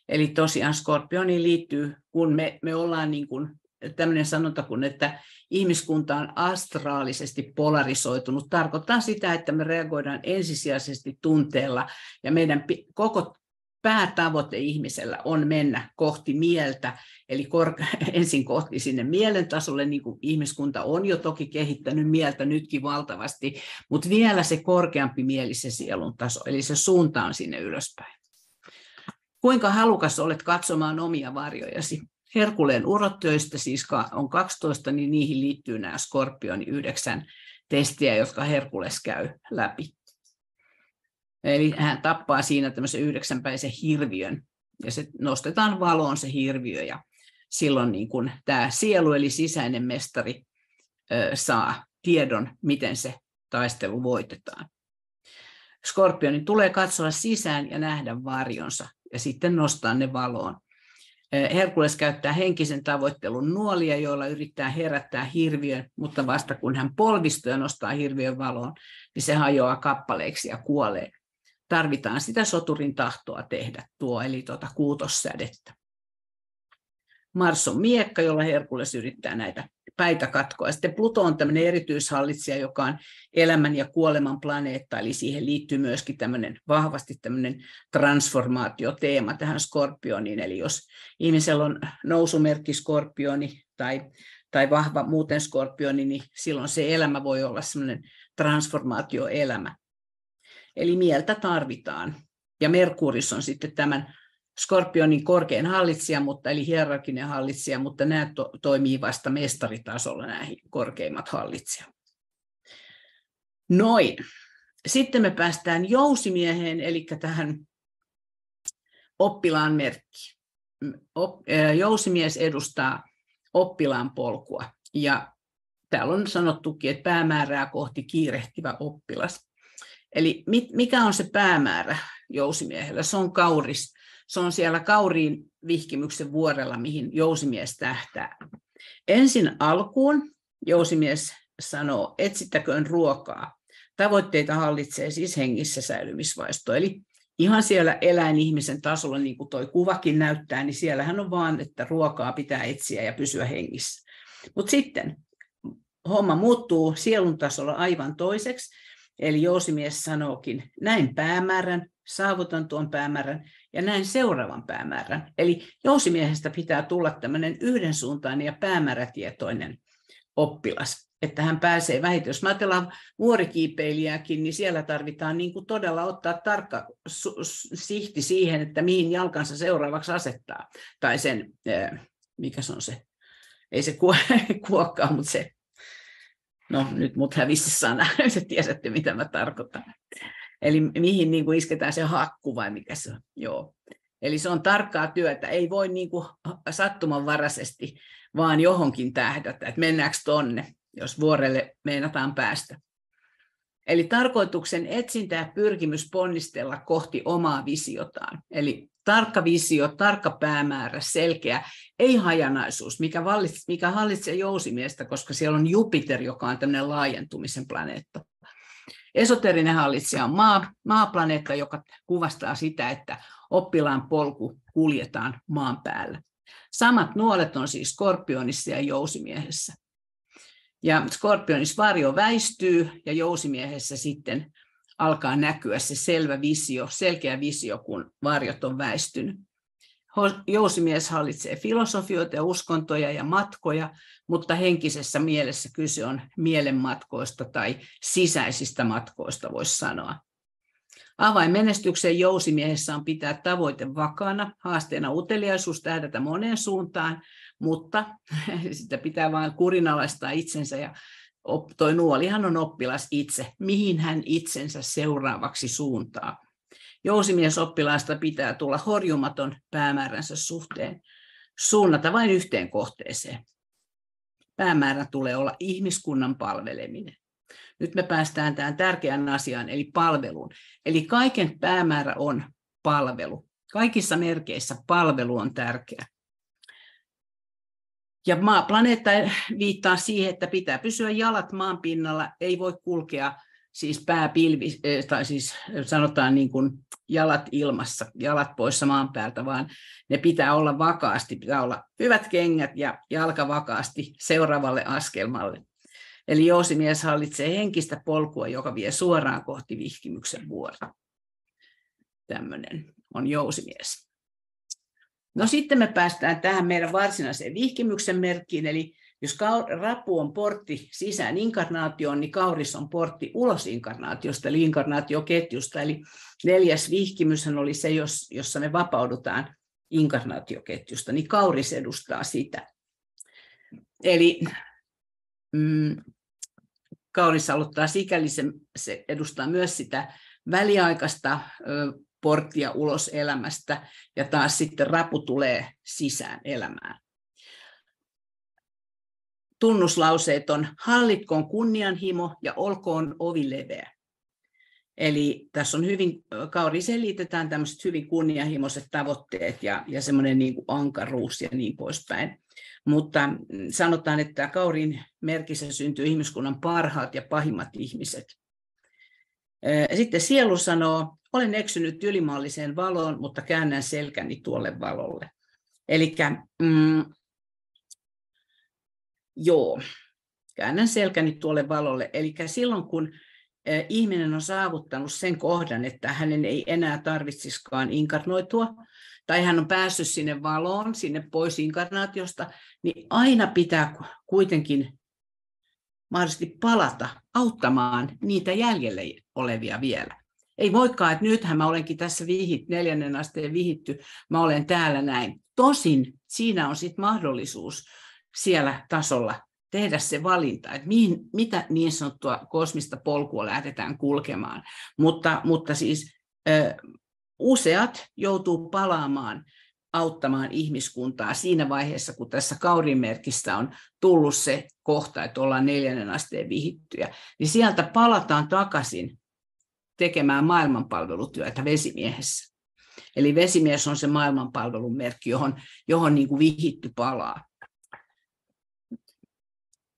eli tosiaan skorpioniin liittyy, kun me, me ollaan niin kuin tämmöinen sanonta kuin, että ihmiskunta on astraalisesti polarisoitunut, tarkoittaa sitä, että me reagoidaan ensisijaisesti tunteella ja meidän koko päätavoite ihmisellä on mennä kohti mieltä, eli ensin kohti sinne mielen tasolle, niin kuin ihmiskunta on jo toki kehittänyt mieltä nytkin valtavasti, mutta vielä se korkeampi mieli, se sielun taso, eli se suunta on sinne ylöspäin. Kuinka halukas olet katsomaan omia varjojasi? Herkuleen urottyöistä siis on 12, niin niihin liittyy nämä Skorpioni yhdeksän testiä, jotka Herkules käy läpi. Eli hän tappaa siinä tämmöisen yhdeksänpäisen hirviön, ja se nostetaan valoon se hirviö, ja silloin niin kuin tämä sielu, eli sisäinen mestari, saa tiedon, miten se taistelu voitetaan. Skorpioni tulee katsoa sisään ja nähdä varjonsa, ja sitten nostaa ne valoon. Herkules käyttää henkisen tavoittelun nuolia, joilla yrittää herättää hirviön, mutta vasta kun hän polvistuu ja nostaa hirviön valoon, niin se hajoaa kappaleiksi ja kuolee tarvitaan sitä soturin tahtoa tehdä tuo, eli tuota kuutossädettä. Mars on miekka, jolla Herkules yrittää näitä päitä katkoa. Sitten Pluto on tämmöinen erityishallitsija, joka on elämän ja kuoleman planeetta, eli siihen liittyy myöskin tämmöinen vahvasti tämmöinen transformaatioteema tähän skorpioniin. Eli jos ihmisellä on nousumerkki skorpioni tai, tai vahva muuten skorpioni, niin silloin se elämä voi olla semmoinen transformaatioelämä. Eli mieltä tarvitaan. Ja Merkuris on sitten tämän Skorpionin korkein hallitsija, mutta, eli hierarkinen hallitsija, mutta nämä to, toimii vasta mestaritasolla näihin korkeimmat hallitsijat. Noin. Sitten me päästään jousimieheen, eli tähän oppilaan merkkiin. Jousimies edustaa oppilaan polkua. Ja täällä on sanottukin, että päämäärää kohti kiirehtivä oppilas. Eli mikä on se päämäärä jousimiehellä? Se on kauris. Se on siellä kauriin vihkimyksen vuorella, mihin jousimies tähtää. Ensin alkuun jousimies sanoo, etsittäköön ruokaa. Tavoitteita hallitsee siis hengissä säilymisvaisto. Eli ihan siellä eläin-ihmisen tasolla, niin kuin tuo kuvakin näyttää, niin siellähän on vaan, että ruokaa pitää etsiä ja pysyä hengissä. Mutta sitten homma muuttuu sielun tasolla aivan toiseksi, Eli jousimies sanookin, näin päämäärän, saavutan tuon päämäärän ja näin seuraavan päämäärän. Eli jousimiehestä pitää tulla tämmöinen yhdensuuntainen ja päämäärätietoinen oppilas, että hän pääsee vähiten. Jos ajatellaan vuorikiipeilijääkin, niin siellä tarvitaan niin kuin todella ottaa tarkka sihti siihen, että mihin jalkansa seuraavaksi asettaa. Tai sen, mikä se on se, ei se kuokkaa, mutta se no nyt mut hävisi sana, se tiedätte mitä mä tarkoitan. Eli mihin niin kuin isketään se hakku vai mikä se on. Joo. Eli se on tarkkaa työtä, ei voi niin kuin sattumanvaraisesti vaan johonkin tähdätä, että mennäänkö tonne, jos vuorelle meinataan päästä. Eli tarkoituksen etsintä ja pyrkimys ponnistella kohti omaa visiotaan. Eli tarkka visio, tarkka päämäärä, selkeä, ei hajanaisuus, mikä, vallitsee, mikä hallitsee jousimiestä, koska siellä on Jupiter, joka on tämmöinen laajentumisen planeetta. Esoterinen hallitsija on maa, maaplaneetta, joka kuvastaa sitä, että oppilaan polku kuljetaan maan päällä. Samat nuolet on siis skorpionissa ja jousimiehessä. Ja skorpionissa varjo väistyy ja jousimiehessä sitten alkaa näkyä se selvä visio, selkeä visio, kun varjot on väistynyt. Jousimies hallitsee filosofioita ja uskontoja ja matkoja, mutta henkisessä mielessä kyse on mielenmatkoista tai sisäisistä matkoista, voisi sanoa. Avain menestykseen jousimiehessä on pitää tavoite vakaana, haasteena uteliaisuus tähdätä moneen suuntaan, mutta sitä pitää vain kurinalaistaa itsensä ja toi nuolihan on oppilas itse, mihin hän itsensä seuraavaksi suuntaa. Jousimiesoppilasta pitää tulla horjumaton päämääränsä suhteen, suunnata vain yhteen kohteeseen. Päämäärä tulee olla ihmiskunnan palveleminen. Nyt me päästään tähän tärkeään asiaan, eli palveluun. Eli kaiken päämäärä on palvelu. Kaikissa merkeissä palvelu on tärkeä. Ja maa, planeetta viittaa siihen, että pitää pysyä jalat maan pinnalla, ei voi kulkea siis pääpilvi, eh, tai siis sanotaan niin kuin jalat ilmassa, jalat poissa maan päältä, vaan ne pitää olla vakaasti, pitää olla hyvät kengät ja jalka vakaasti seuraavalle askelmalle. Eli jousimies hallitsee henkistä polkua, joka vie suoraan kohti vihkimyksen vuorta. Tämmöinen on jousimies. No sitten me päästään tähän meidän varsinaiseen vihkimyksen merkkiin, eli jos rapu on portti sisään inkarnaatioon, niin kauris on portti ulos inkarnaatiosta, eli inkarnaatioketjusta. Eli neljäs vihkimys oli se, jossa me vapaudutaan inkarnaatioketjusta, niin kauris edustaa sitä. Eli mm, kauris aloittaa sikäli, se, se edustaa myös sitä väliaikaista porttia ulos elämästä, ja taas sitten rapu tulee sisään elämään tunnuslauseet on hallitkoon kunnianhimo ja olkoon ovi leveä. Eli tässä on hyvin, Kauri selitetään tämmöiset hyvin kunnianhimoiset tavoitteet ja, ja semmoinen niin kuin ankaruus ja niin poispäin. Mutta sanotaan, että Kaurin merkissä syntyy ihmiskunnan parhaat ja pahimmat ihmiset. Sitten sielu sanoo, olen eksynyt ylimaalliseen valoon, mutta käännän selkäni tuolle valolle. Eli mm, Joo, käännän selkäni tuolle valolle. Eli silloin kun ihminen on saavuttanut sen kohdan, että hänen ei enää tarvitsisikaan inkarnoitua, tai hän on päässyt sinne valoon, sinne pois inkarnaatiosta, niin aina pitää kuitenkin mahdollisesti palata auttamaan niitä jäljelle olevia vielä. Ei voikaan, että nythän mä olenkin tässä vihit, neljännen asteen vihitty, mä olen täällä näin. Tosin siinä on sitten mahdollisuus siellä tasolla tehdä se valinta, että mihin, mitä niin sanottua kosmista polkua lähdetään kulkemaan. Mutta, mutta siis ö, useat joutuu palaamaan auttamaan ihmiskuntaa siinä vaiheessa, kun tässä kaurimerkissä on tullut se kohta, että ollaan neljännen asteen vihittyjä, niin sieltä palataan takaisin tekemään maailmanpalvelutyötä vesimiehessä. Eli vesimies on se maailmanpalvelun merkki, johon, johon niin kuin vihitty palaa.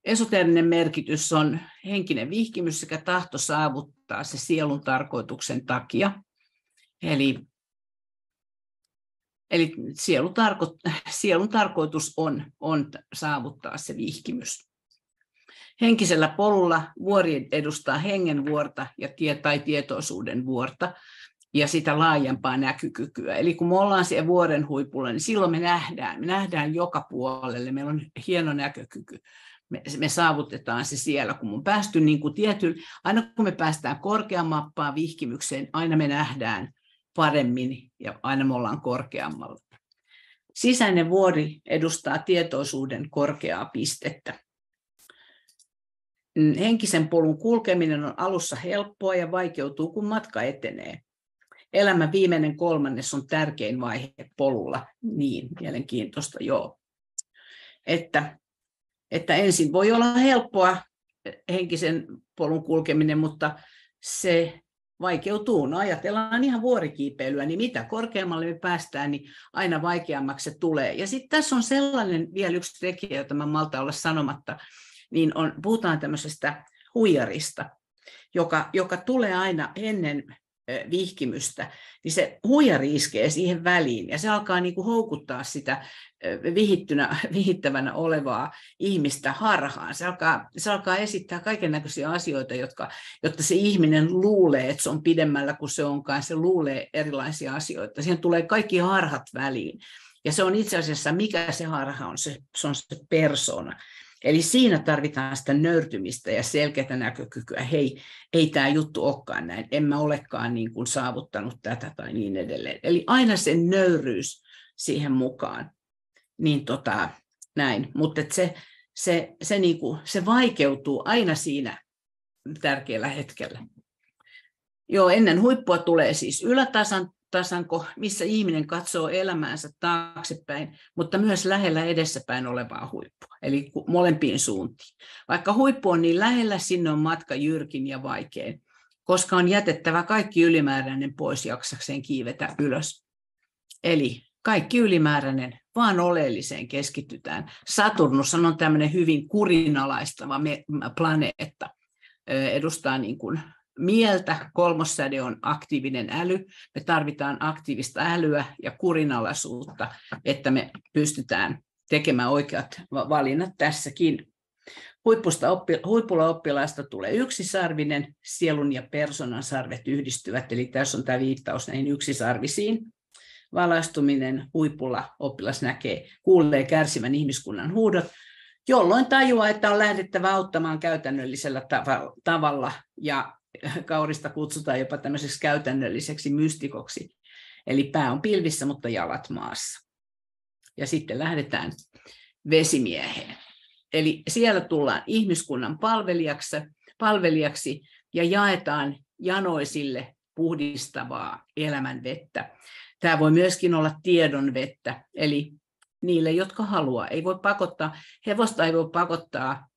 Esoteerinen merkitys on henkinen vihkimys sekä tahto saavuttaa se sielun tarkoituksen takia. Eli, eli sielun, tarko, sielun tarkoitus on, on saavuttaa se vihkimys. Henkisellä polulla vuori edustaa hengen vuorta ja tie, tai tietoisuuden vuorta ja sitä laajempaa näkykykyä. Eli kun me ollaan siellä vuoren huipulla, niin silloin me nähdään, me nähdään joka puolelle, meillä on hieno näkökyky me, me saavutetaan se siellä, kun on päästy niin kuin tietyllä, aina kun me päästään korkeammappaan vihkimykseen, aina me nähdään paremmin ja aina me ollaan korkeammalla. Sisäinen vuori edustaa tietoisuuden korkeaa pistettä. Henkisen polun kulkeminen on alussa helppoa ja vaikeutuu, kun matka etenee. Elämän viimeinen kolmannes on tärkein vaihe polulla. Niin, mielenkiintoista, joo. Että että ensin voi olla helppoa henkisen polun kulkeminen, mutta se vaikeutuu. No ajatellaan ihan vuorikiipeilyä, niin mitä korkeammalle me päästään, niin aina vaikeammaksi se tulee. Ja sitten tässä on sellainen vielä yksi tekijä, jota mä malta olla sanomatta, niin on, puhutaan tämmöisestä huijarista, joka, joka tulee aina ennen vihkimystä, niin se huijari iskee siihen väliin ja se alkaa niin kuin houkuttaa sitä vihittynä, vihittävänä olevaa ihmistä harhaan. Se alkaa, se alkaa esittää kaiken näköisiä asioita, jotka, jotta se ihminen luulee, että se on pidemmällä kuin se onkaan. Se luulee erilaisia asioita. Siihen tulee kaikki harhat väliin. Ja se on itse asiassa, mikä se harha on, se, se on se persona. Eli siinä tarvitaan sitä nöyrtymistä ja selkeää näkökykyä. Hei, ei tämä juttu olekaan näin, en mä olekaan niin kuin saavuttanut tätä tai niin edelleen. Eli aina se nöyryys siihen mukaan. Niin tota, näin. Mutta se, se, se, niin kuin, se vaikeutuu aina siinä tärkeällä hetkellä. Joo, ennen huippua tulee siis ylätasan tasanko, missä ihminen katsoo elämäänsä taaksepäin, mutta myös lähellä edessäpäin olevaa huippua, eli molempiin suuntiin. Vaikka huippu on niin lähellä, sinne on matka jyrkin ja vaikein, koska on jätettävä kaikki ylimääräinen pois jaksakseen kiivetä ylös. Eli kaikki ylimääräinen, vaan oleelliseen keskitytään. Saturnus on tämmöinen hyvin kurinalaistava planeetta, edustaa niin kuin mieltä, kolmossäde on aktiivinen äly. Me tarvitaan aktiivista älyä ja kurinalaisuutta, että me pystytään tekemään oikeat valinnat tässäkin. Huipusta oppi, huipulla oppilaista tulee yksisarvinen, sielun ja persoonan sarvet yhdistyvät, eli tässä on tämä viittaus näihin yksisarvisiin. Valaistuminen huipulla oppilas näkee, kuulee kärsivän ihmiskunnan huudot, jolloin tajuaa, että on lähdettävä auttamaan käytännöllisellä tavalla ja Kaurista kutsutaan jopa tämmöiseksi käytännölliseksi mystikoksi. Eli pää on pilvissä, mutta jalat maassa. Ja sitten lähdetään vesimieheen. Eli siellä tullaan ihmiskunnan palvelijaksi, palvelijaksi ja jaetaan janoisille puhdistavaa elämän vettä. Tämä voi myöskin olla tiedon vettä, eli niille, jotka haluaa. Ei voi pakottaa, hevosta ei voi pakottaa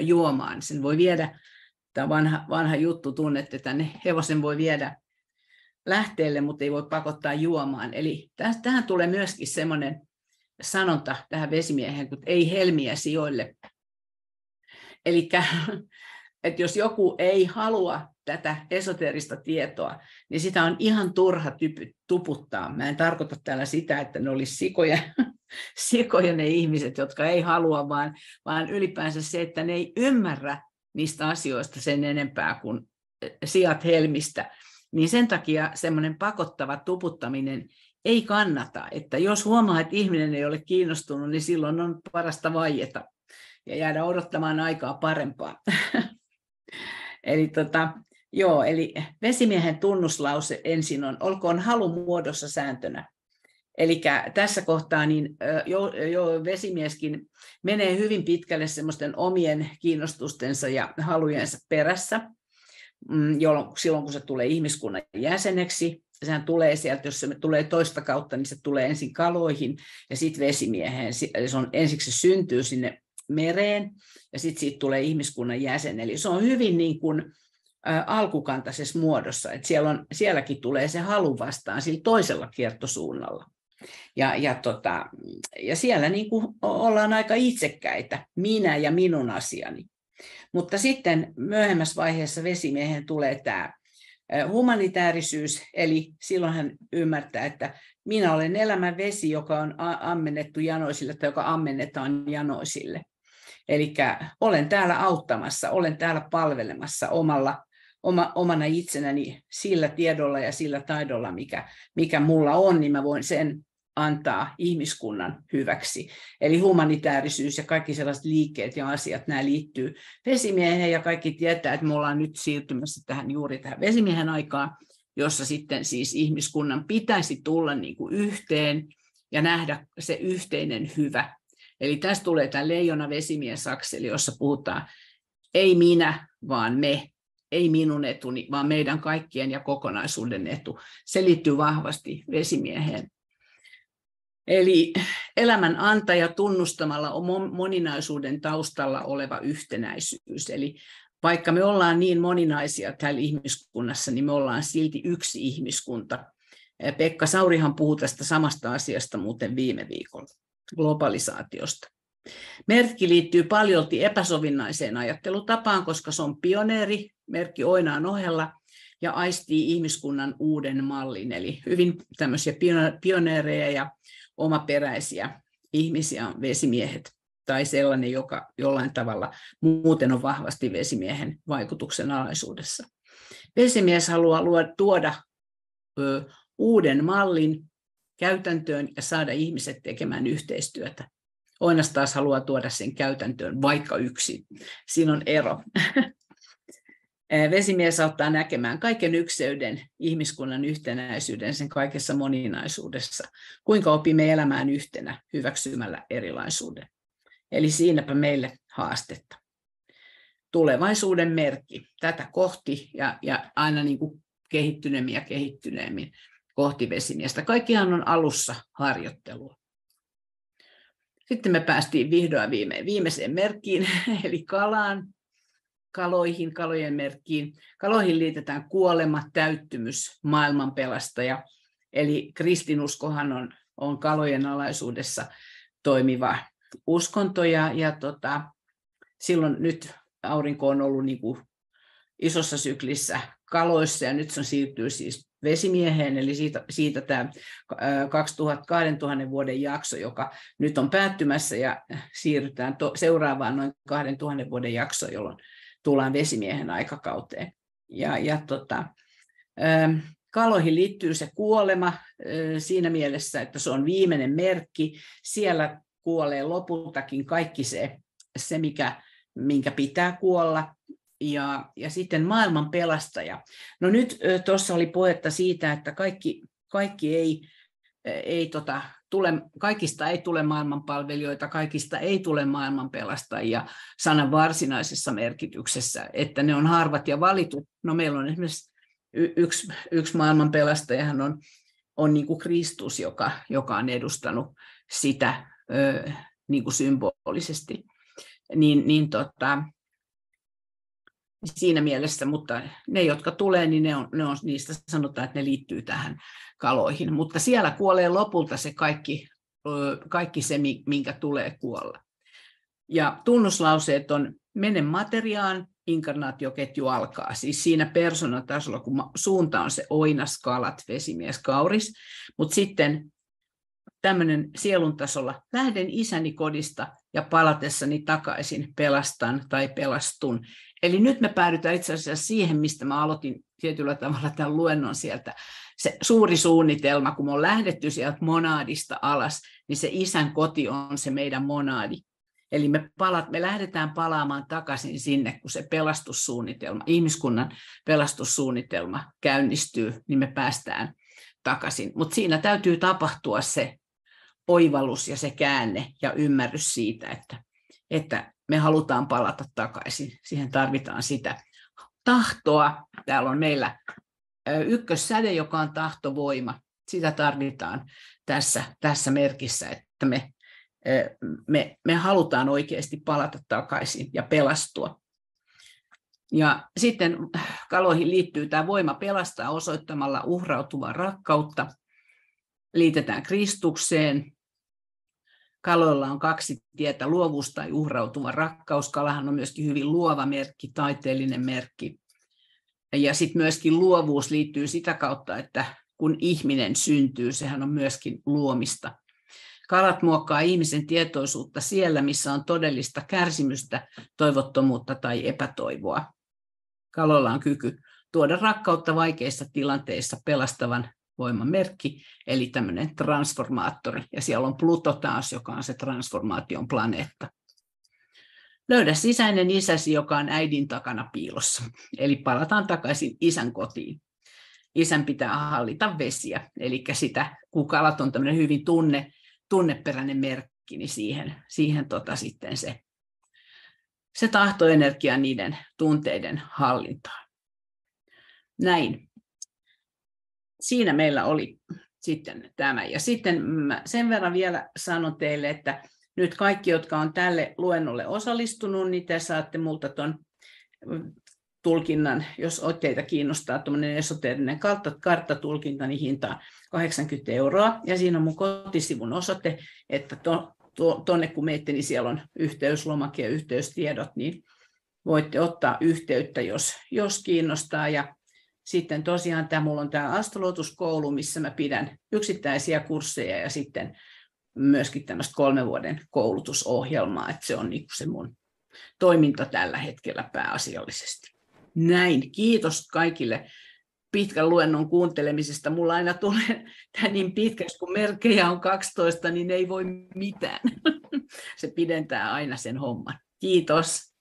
juomaan. Sen voi viedä tämä vanha, vanha juttu tunnette, että tänne hevosen voi viedä lähteelle, mutta ei voi pakottaa juomaan. Eli tähän tulee myöskin semmoinen sanonta tähän vesimiehen, että ei helmiä sijoille. Eli että jos joku ei halua tätä esoterista tietoa, niin sitä on ihan turha typy, tuputtaa. Mä en tarkoita täällä sitä, että ne olisi sikoja, sikoja ne ihmiset, jotka ei halua, vaan, vaan ylipäänsä se, että ne ei ymmärrä niistä asioista sen enempää kuin sijat helmistä, niin sen takia semmoinen pakottava tuputtaminen ei kannata. Että jos huomaa, että ihminen ei ole kiinnostunut, niin silloin on parasta vaieta ja jäädä odottamaan aikaa parempaa. eli tota, joo, eli vesimiehen tunnuslause ensin on, olkoon halu muodossa sääntönä. Eli tässä kohtaa niin jo, jo vesimieskin menee hyvin pitkälle semmoisten omien kiinnostustensa ja halujensa perässä, mm, jolloin, silloin kun se tulee ihmiskunnan jäseneksi. Sehän tulee sieltä, jos se tulee toista kautta, niin se tulee ensin kaloihin ja sitten vesimieheen. Se on, ensiksi se syntyy sinne mereen ja sitten siitä tulee ihmiskunnan jäsen. Eli se on hyvin niin kuin, alkukantaisessa muodossa, että siellä on, sielläkin tulee se halu vastaan sillä toisella kiertosuunnalla. Ja, ja, tota, ja siellä niin kuin ollaan aika itsekkäitä, minä ja minun asiani. Mutta sitten myöhemmässä vaiheessa vesimiehen tulee tämä humanitaarisyys, eli silloin hän ymmärtää, että minä olen elämän vesi, joka on ammennettu janoisille tai joka ammennetaan janoisille. Eli olen täällä auttamassa, olen täällä palvelemassa omalla, oma, omana itsenäni sillä tiedolla ja sillä taidolla, mikä, mikä mulla on, niin mä voin sen antaa ihmiskunnan hyväksi. Eli humanitaarisyys ja kaikki sellaiset liikkeet ja asiat, nämä liittyy vesimieheen ja kaikki tietää, että me ollaan nyt siirtymässä tähän juuri tähän vesimiehen aikaan, jossa sitten siis ihmiskunnan pitäisi tulla niin kuin yhteen ja nähdä se yhteinen hyvä. Eli tästä tulee tämä leijona vesimies akseli, jossa puhutaan ei minä, vaan me, ei minun etuni, vaan meidän kaikkien ja kokonaisuuden etu. Se liittyy vahvasti vesimieheen. Eli elämän antaja tunnustamalla on moninaisuuden taustalla oleva yhtenäisyys. Eli vaikka me ollaan niin moninaisia täällä ihmiskunnassa, niin me ollaan silti yksi ihmiskunta. Pekka Saurihan puhui tästä samasta asiasta muuten viime viikolla, globalisaatiosta. Merkki liittyy paljolti epäsovinnaiseen ajattelutapaan, koska se on pioneeri, merkki Oinaan ohella, ja aistii ihmiskunnan uuden mallin. Eli hyvin tämmöisiä pioneereja ja omaperäisiä ihmisiä on vesimiehet tai sellainen, joka jollain tavalla muuten on vahvasti vesimiehen vaikutuksen alaisuudessa. Vesimies haluaa tuoda ö, uuden mallin käytäntöön ja saada ihmiset tekemään yhteistyötä. Oinas taas haluaa tuoda sen käytäntöön vaikka yksin. Siinä on ero. Vesimies auttaa näkemään kaiken ykseyden, ihmiskunnan yhtenäisyyden sen kaikessa moninaisuudessa. Kuinka opimme elämään yhtenä hyväksymällä erilaisuuden. Eli siinäpä meille haastetta. Tulevaisuuden merkki tätä kohti ja, ja aina niin kuin kehittyneemmin ja kehittyneemmin kohti vesimiestä. Kaikkihan on alussa harjoittelua. Sitten me päästiin vihdoin viime, viimeiseen merkkiin, eli kalaan, kaloihin, kalojen merkkiin. Kaloihin liitetään kuolema, täyttymys, maailmanpelastaja. Eli kristinuskohan on, on kalojen alaisuudessa toimiva uskonto ja, ja tota, silloin nyt aurinko on ollut niin kuin isossa syklissä kaloissa ja nyt se siirtyy siis vesimieheen, eli siitä, siitä tämä 2000, 2000 vuoden jakso, joka nyt on päättymässä ja siirrytään to, seuraavaan noin 2000 vuoden jakso, jolloin tullaan vesimiehen aikakauteen. Ja, ja tota, kaloihin liittyy se kuolema siinä mielessä, että se on viimeinen merkki. Siellä kuolee lopultakin kaikki se, se mikä, minkä pitää kuolla. Ja, ja sitten maailman pelastaja. No nyt tuossa oli puhetta siitä, että kaikki, kaikki ei, ei tota, tule, kaikista ei tule maailmanpalvelijoita, kaikista ei tule maailmanpelastajia sanan varsinaisessa merkityksessä, että ne on harvat ja valitut. No meillä on esimerkiksi yksi, yksi maailmanpelastajahan on, on niin kuin Kristus, joka, joka on edustanut sitä ö, niin kuin symbolisesti. Niin, niin tota, siinä mielessä, mutta ne, jotka tulee, niin ne on, ne on, niistä sanotaan, että ne liittyy tähän kaloihin. Mutta siellä kuolee lopulta se kaikki, kaikki se, minkä tulee kuolla. Ja tunnuslauseet on mene materiaan, inkarnaatioketju alkaa. Siis siinä persoonatasolla, kun suunta on se oinas, kalat, vesimies, kauris, mutta sitten tämmöinen sielun tasolla, lähden isäni kodista ja palatessani takaisin pelastan tai pelastun. Eli nyt me päädytään itse asiassa siihen, mistä mä aloitin tietyllä tavalla tämän luennon sieltä. Se suuri suunnitelma, kun me on lähdetty sieltä monaadista alas, niin se isän koti on se meidän monaadi. Eli me, palat, me lähdetään palaamaan takaisin sinne, kun se pelastussuunnitelma, ihmiskunnan pelastussuunnitelma käynnistyy, niin me päästään takaisin. Mutta siinä täytyy tapahtua se oivallus ja se käänne ja ymmärrys siitä, että, että me halutaan palata takaisin. Siihen tarvitaan sitä tahtoa. Täällä on meillä ykkössäde, joka on tahtovoima. Sitä tarvitaan tässä, tässä merkissä, että me, me, me halutaan oikeasti palata takaisin ja pelastua. Ja sitten kaloihin liittyy tämä voima pelastaa osoittamalla uhrautuvaa rakkautta. Liitetään Kristukseen, Kaloilla on kaksi tietä, luovuus tai uhrautuva rakkaus. Kalahan on myöskin hyvin luova merkki, taiteellinen merkki. Ja sitten myöskin luovuus liittyy sitä kautta, että kun ihminen syntyy, sehän on myöskin luomista. Kalat muokkaa ihmisen tietoisuutta siellä, missä on todellista kärsimystä, toivottomuutta tai epätoivoa. Kaloilla on kyky tuoda rakkautta vaikeissa tilanteissa pelastavan voiman merkki, eli tämmöinen transformaattori. Ja siellä on Pluto taas, joka on se transformaation planeetta. Löydä sisäinen isäsi, joka on äidin takana piilossa. Eli palataan takaisin isän kotiin. Isän pitää hallita vesiä, eli sitä, kun kalat on tämmöinen hyvin tunne, tunneperäinen merkki, niin siihen, siihen tota sitten se, se tahtoenergia niiden tunteiden hallintaan. Näin siinä meillä oli sitten tämä. Ja sitten sen verran vielä sanon teille, että nyt kaikki, jotka on tälle luennolle osallistunut, niin te saatte multa tuon tulkinnan, jos teitä kiinnostaa tuommoinen esoteerinen karttatulkinta, niin hinta 80 euroa. Ja siinä on mun kotisivun osoite, että tuonne kun menette, niin siellä on yhteyslomake ja yhteystiedot, niin voitte ottaa yhteyttä, jos, jos kiinnostaa. Ja sitten tosiaan tämä, mulla on tämä astrolotuskoulu, missä mä pidän yksittäisiä kursseja ja sitten myöskin tämmöistä kolmen vuoden koulutusohjelmaa, että se on niin se mun toiminta tällä hetkellä pääasiallisesti. Näin, kiitos kaikille pitkän luennon kuuntelemisesta. Mulla aina tulee tämä niin pitkäksi, kun merkejä on 12, niin ei voi mitään. Se pidentää aina sen homman. Kiitos.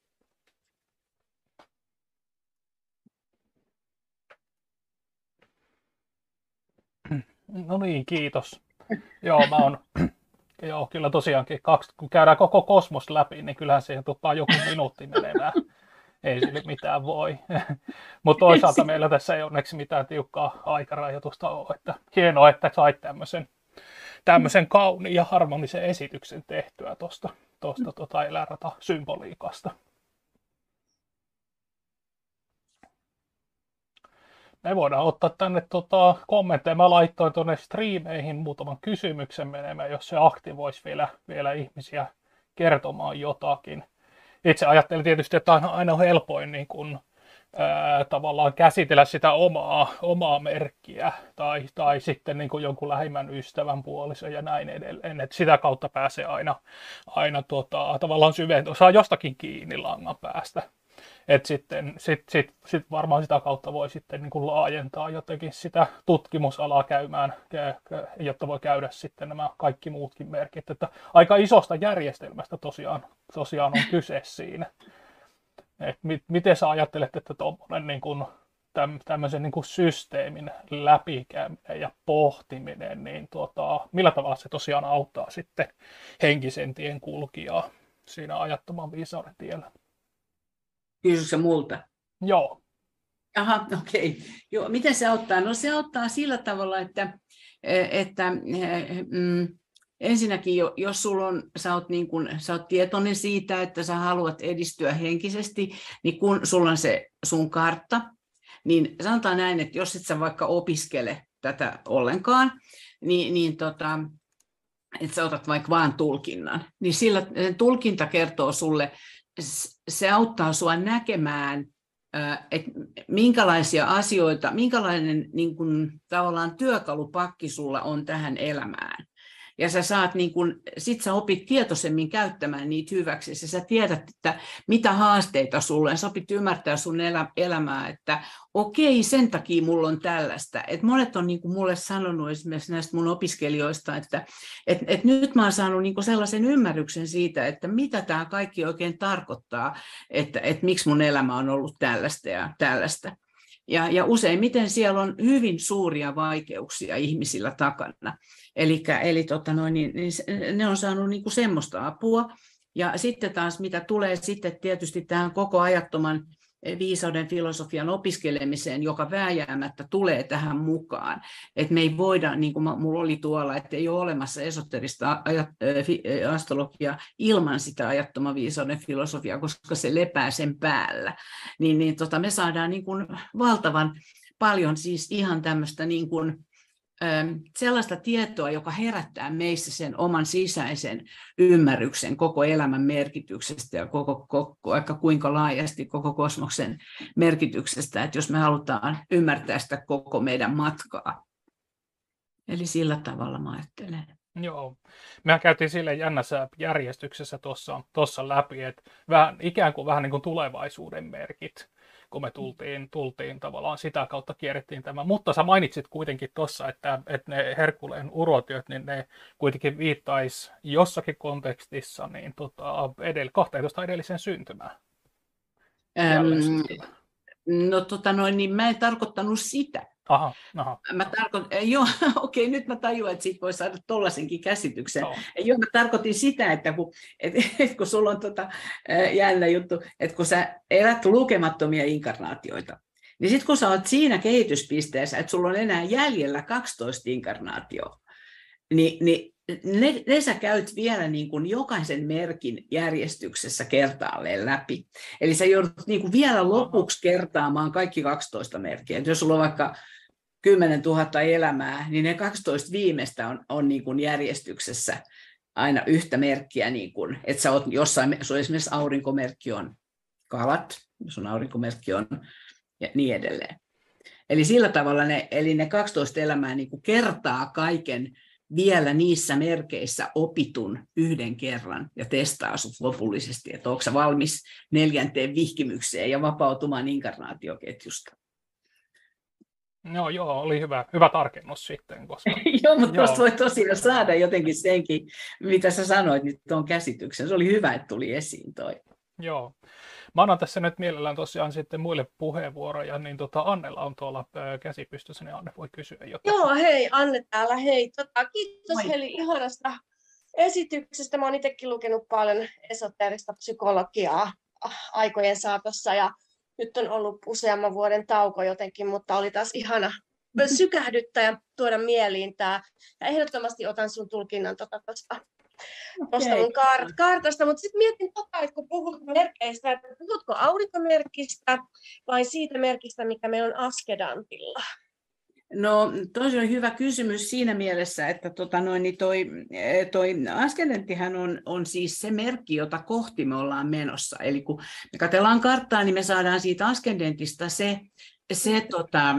No niin, kiitos. Joo, mä oon, joo, kyllä tosiaankin, kaksi, kun käydään koko kosmos läpi, niin kyllähän siihen tuppaa joku minuutti menemään. Ei sille mitään voi. Mutta toisaalta meillä tässä ei onneksi mitään tiukkaa aikarajoitusta ole. Että hienoa, että sait tämmöisen, tämmöisen kauniin ja harmonisen esityksen tehtyä tuosta tosta, tota eläinrata me voidaan ottaa tänne tota, kommentteja. Mä laittoin tuonne striimeihin muutaman kysymyksen menemään, jos se aktivoisi vielä, vielä ihmisiä kertomaan jotakin. Itse ajattelin tietysti, että on aina helpoin niin kun, ää, tavallaan käsitellä sitä omaa, omaa merkkiä tai, tai sitten niin jonkun lähimmän ystävän puolison ja näin edelleen. Että sitä kautta pääsee aina, aina tota, tavallaan syventyä, saa jostakin kiinni langan päästä. Et sitten sit, sit, sit varmaan sitä kautta voi sitten niin kuin laajentaa jotenkin sitä tutkimusalaa käymään, jotta voi käydä sitten nämä kaikki muutkin merkit. Että aika isosta järjestelmästä tosiaan, tosiaan on kyse siinä. Et mit, miten sä ajattelet, että tuommoinen niin kuin, tämmöisen niin kuin systeemin läpikäyminen ja pohtiminen, niin tuota, millä tavalla se tosiaan auttaa sitten henkisen tien kulkijaa siinä ajattoman viisauden tiellä? Kysyksä multa? Joo. Aha, okei. Okay. Joo, miten se auttaa? No se auttaa sillä tavalla, että, että mm, ensinnäkin, jos sulla on, sä, oot niin kun, sä oot tietoinen siitä, että sä haluat edistyä henkisesti, niin kun sulla on se sun kartta, niin sanotaan näin, että jos et sä vaikka opiskele tätä ollenkaan, niin, niin tota, että sä otat vaikka vaan tulkinnan, niin sillä tulkinta kertoo sulle se auttaa sinua näkemään, että minkälaisia asioita, minkälainen niin kuin, tavallaan työkalupakki sulla on tähän elämään ja sä saat niin kun, sit sä opit tietoisemmin käyttämään niitä hyväksi, ja sä tiedät, että mitä haasteita sulla on, sä opit ymmärtää sun elä, elämää, että okei, sen takia mulla on tällaista. Et monet on niin mulle sanonut esimerkiksi näistä mun opiskelijoista, että et, et nyt mä oon saanut niin sellaisen ymmärryksen siitä, että mitä tämä kaikki oikein tarkoittaa, että et miksi mun elämä on ollut tällaista ja tällaista. Ja, ja useimmiten siellä on hyvin suuria vaikeuksia ihmisillä takana. Elikkä, eli tota noin, niin, niin ne on saanut niin kuin semmoista apua. Ja sitten taas mitä tulee sitten tietysti tähän koko ajattoman viisauden filosofian opiskelemiseen, joka vääjäämättä tulee tähän mukaan. Et me ei voida, niin kuin minulla oli tuolla, että ei ole olemassa esoterista astrologiaa ilman sitä ajattoman viisauden filosofiaa, koska se lepää sen päällä. Niin, niin tota, me saadaan niin kuin valtavan paljon siis ihan tämmöistä niin kuin, sellaista tietoa, joka herättää meissä sen oman sisäisen ymmärryksen koko elämän merkityksestä ja koko, koko, vaikka kuinka laajasti koko kosmoksen merkityksestä, että jos me halutaan ymmärtää sitä koko meidän matkaa. Eli sillä tavalla mä ajattelen. Joo. Me käytiin sille jännässä järjestyksessä tuossa läpi, että vähän, ikään kuin vähän niin kuin tulevaisuuden merkit kun me tultiin, tultiin tavallaan sitä kautta kierrettiin tämä. Mutta sä mainitsit kuitenkin tuossa, että, että ne Herkuleen urotyöt, niin ne kuitenkin viittaisi jossakin kontekstissa niin tota, edellä, 12 edellisen syntymään. Ähm, no tota noin, niin mä en tarkoittanut sitä. Aha, aha. Mä tarkoitan, eh, joo, okei, nyt mä tajuan, että siitä voi saada tollaisenkin käsityksen. Joo. Eh, joo, mä tarkoitin sitä, että kun, et, et, kun sulla on tota, eh, jännä juttu, että kun sä elät lukemattomia inkarnaatioita, niin sitten kun sä oot siinä kehityspisteessä, että sulla on enää jäljellä 12 inkarnaatioa, niin, niin ne, ne sä käyt vielä niin kuin jokaisen merkin järjestyksessä kertaalleen läpi. Eli sä joudut niin kuin vielä lopuksi kertaamaan kaikki 12 merkkiä. Et jos sulla on vaikka 10 000 elämää, niin ne 12 viimeistä on, on niin kuin järjestyksessä aina yhtä merkkiä, niin kuin, että sä oot jossain, sun esimerkiksi aurinkomerkki on kalat, sun aurinkomerkki on ja niin edelleen. Eli sillä tavalla ne, eli ne 12 elämää niin kuin kertaa kaiken vielä niissä merkeissä opitun yhden kerran ja testaa sut lopullisesti, että onko valmis neljänteen vihkimykseen ja vapautumaan inkarnaatioketjusta. No joo, oli hyvä, hyvä tarkennus sitten. Koska... joo, mutta tuosta voi tosiaan saada jotenkin senkin, mitä sä sanoit nyt tuon käsityksen. Se oli hyvä, että tuli esiin toi. Joo. Mä annan tässä nyt mielellään tosiaan sitten muille puheenvuoroja, niin tota Annella on tuolla käsi pystyssä, niin Anne voi kysyä jotain. Joo, hei Anne täällä, hei. Tota, kiitos Moi. Heli ihanasta esityksestä. Mä oon itsekin lukenut paljon esoteerista psykologiaa aikojen saatossa ja nyt on ollut useamman vuoden tauko jotenkin, mutta oli taas ihana sykähdyttää ja tuoda mieliin tämä. Ja ehdottomasti otan sun tulkinnan tuosta tota, tuosta mun kaart- kartasta, mutta sitten mietin tota, että kun puhut merkeistä, että puhutko aurinkomerkistä vai siitä merkistä, mikä meillä on askedantilla? No tosi on hyvä kysymys siinä mielessä, että tota noin, niin toi, toi askedenttihän on, on siis se merkki, jota kohti me ollaan menossa. Eli kun me katsellaan karttaa, niin me saadaan siitä askedentista se, se tota,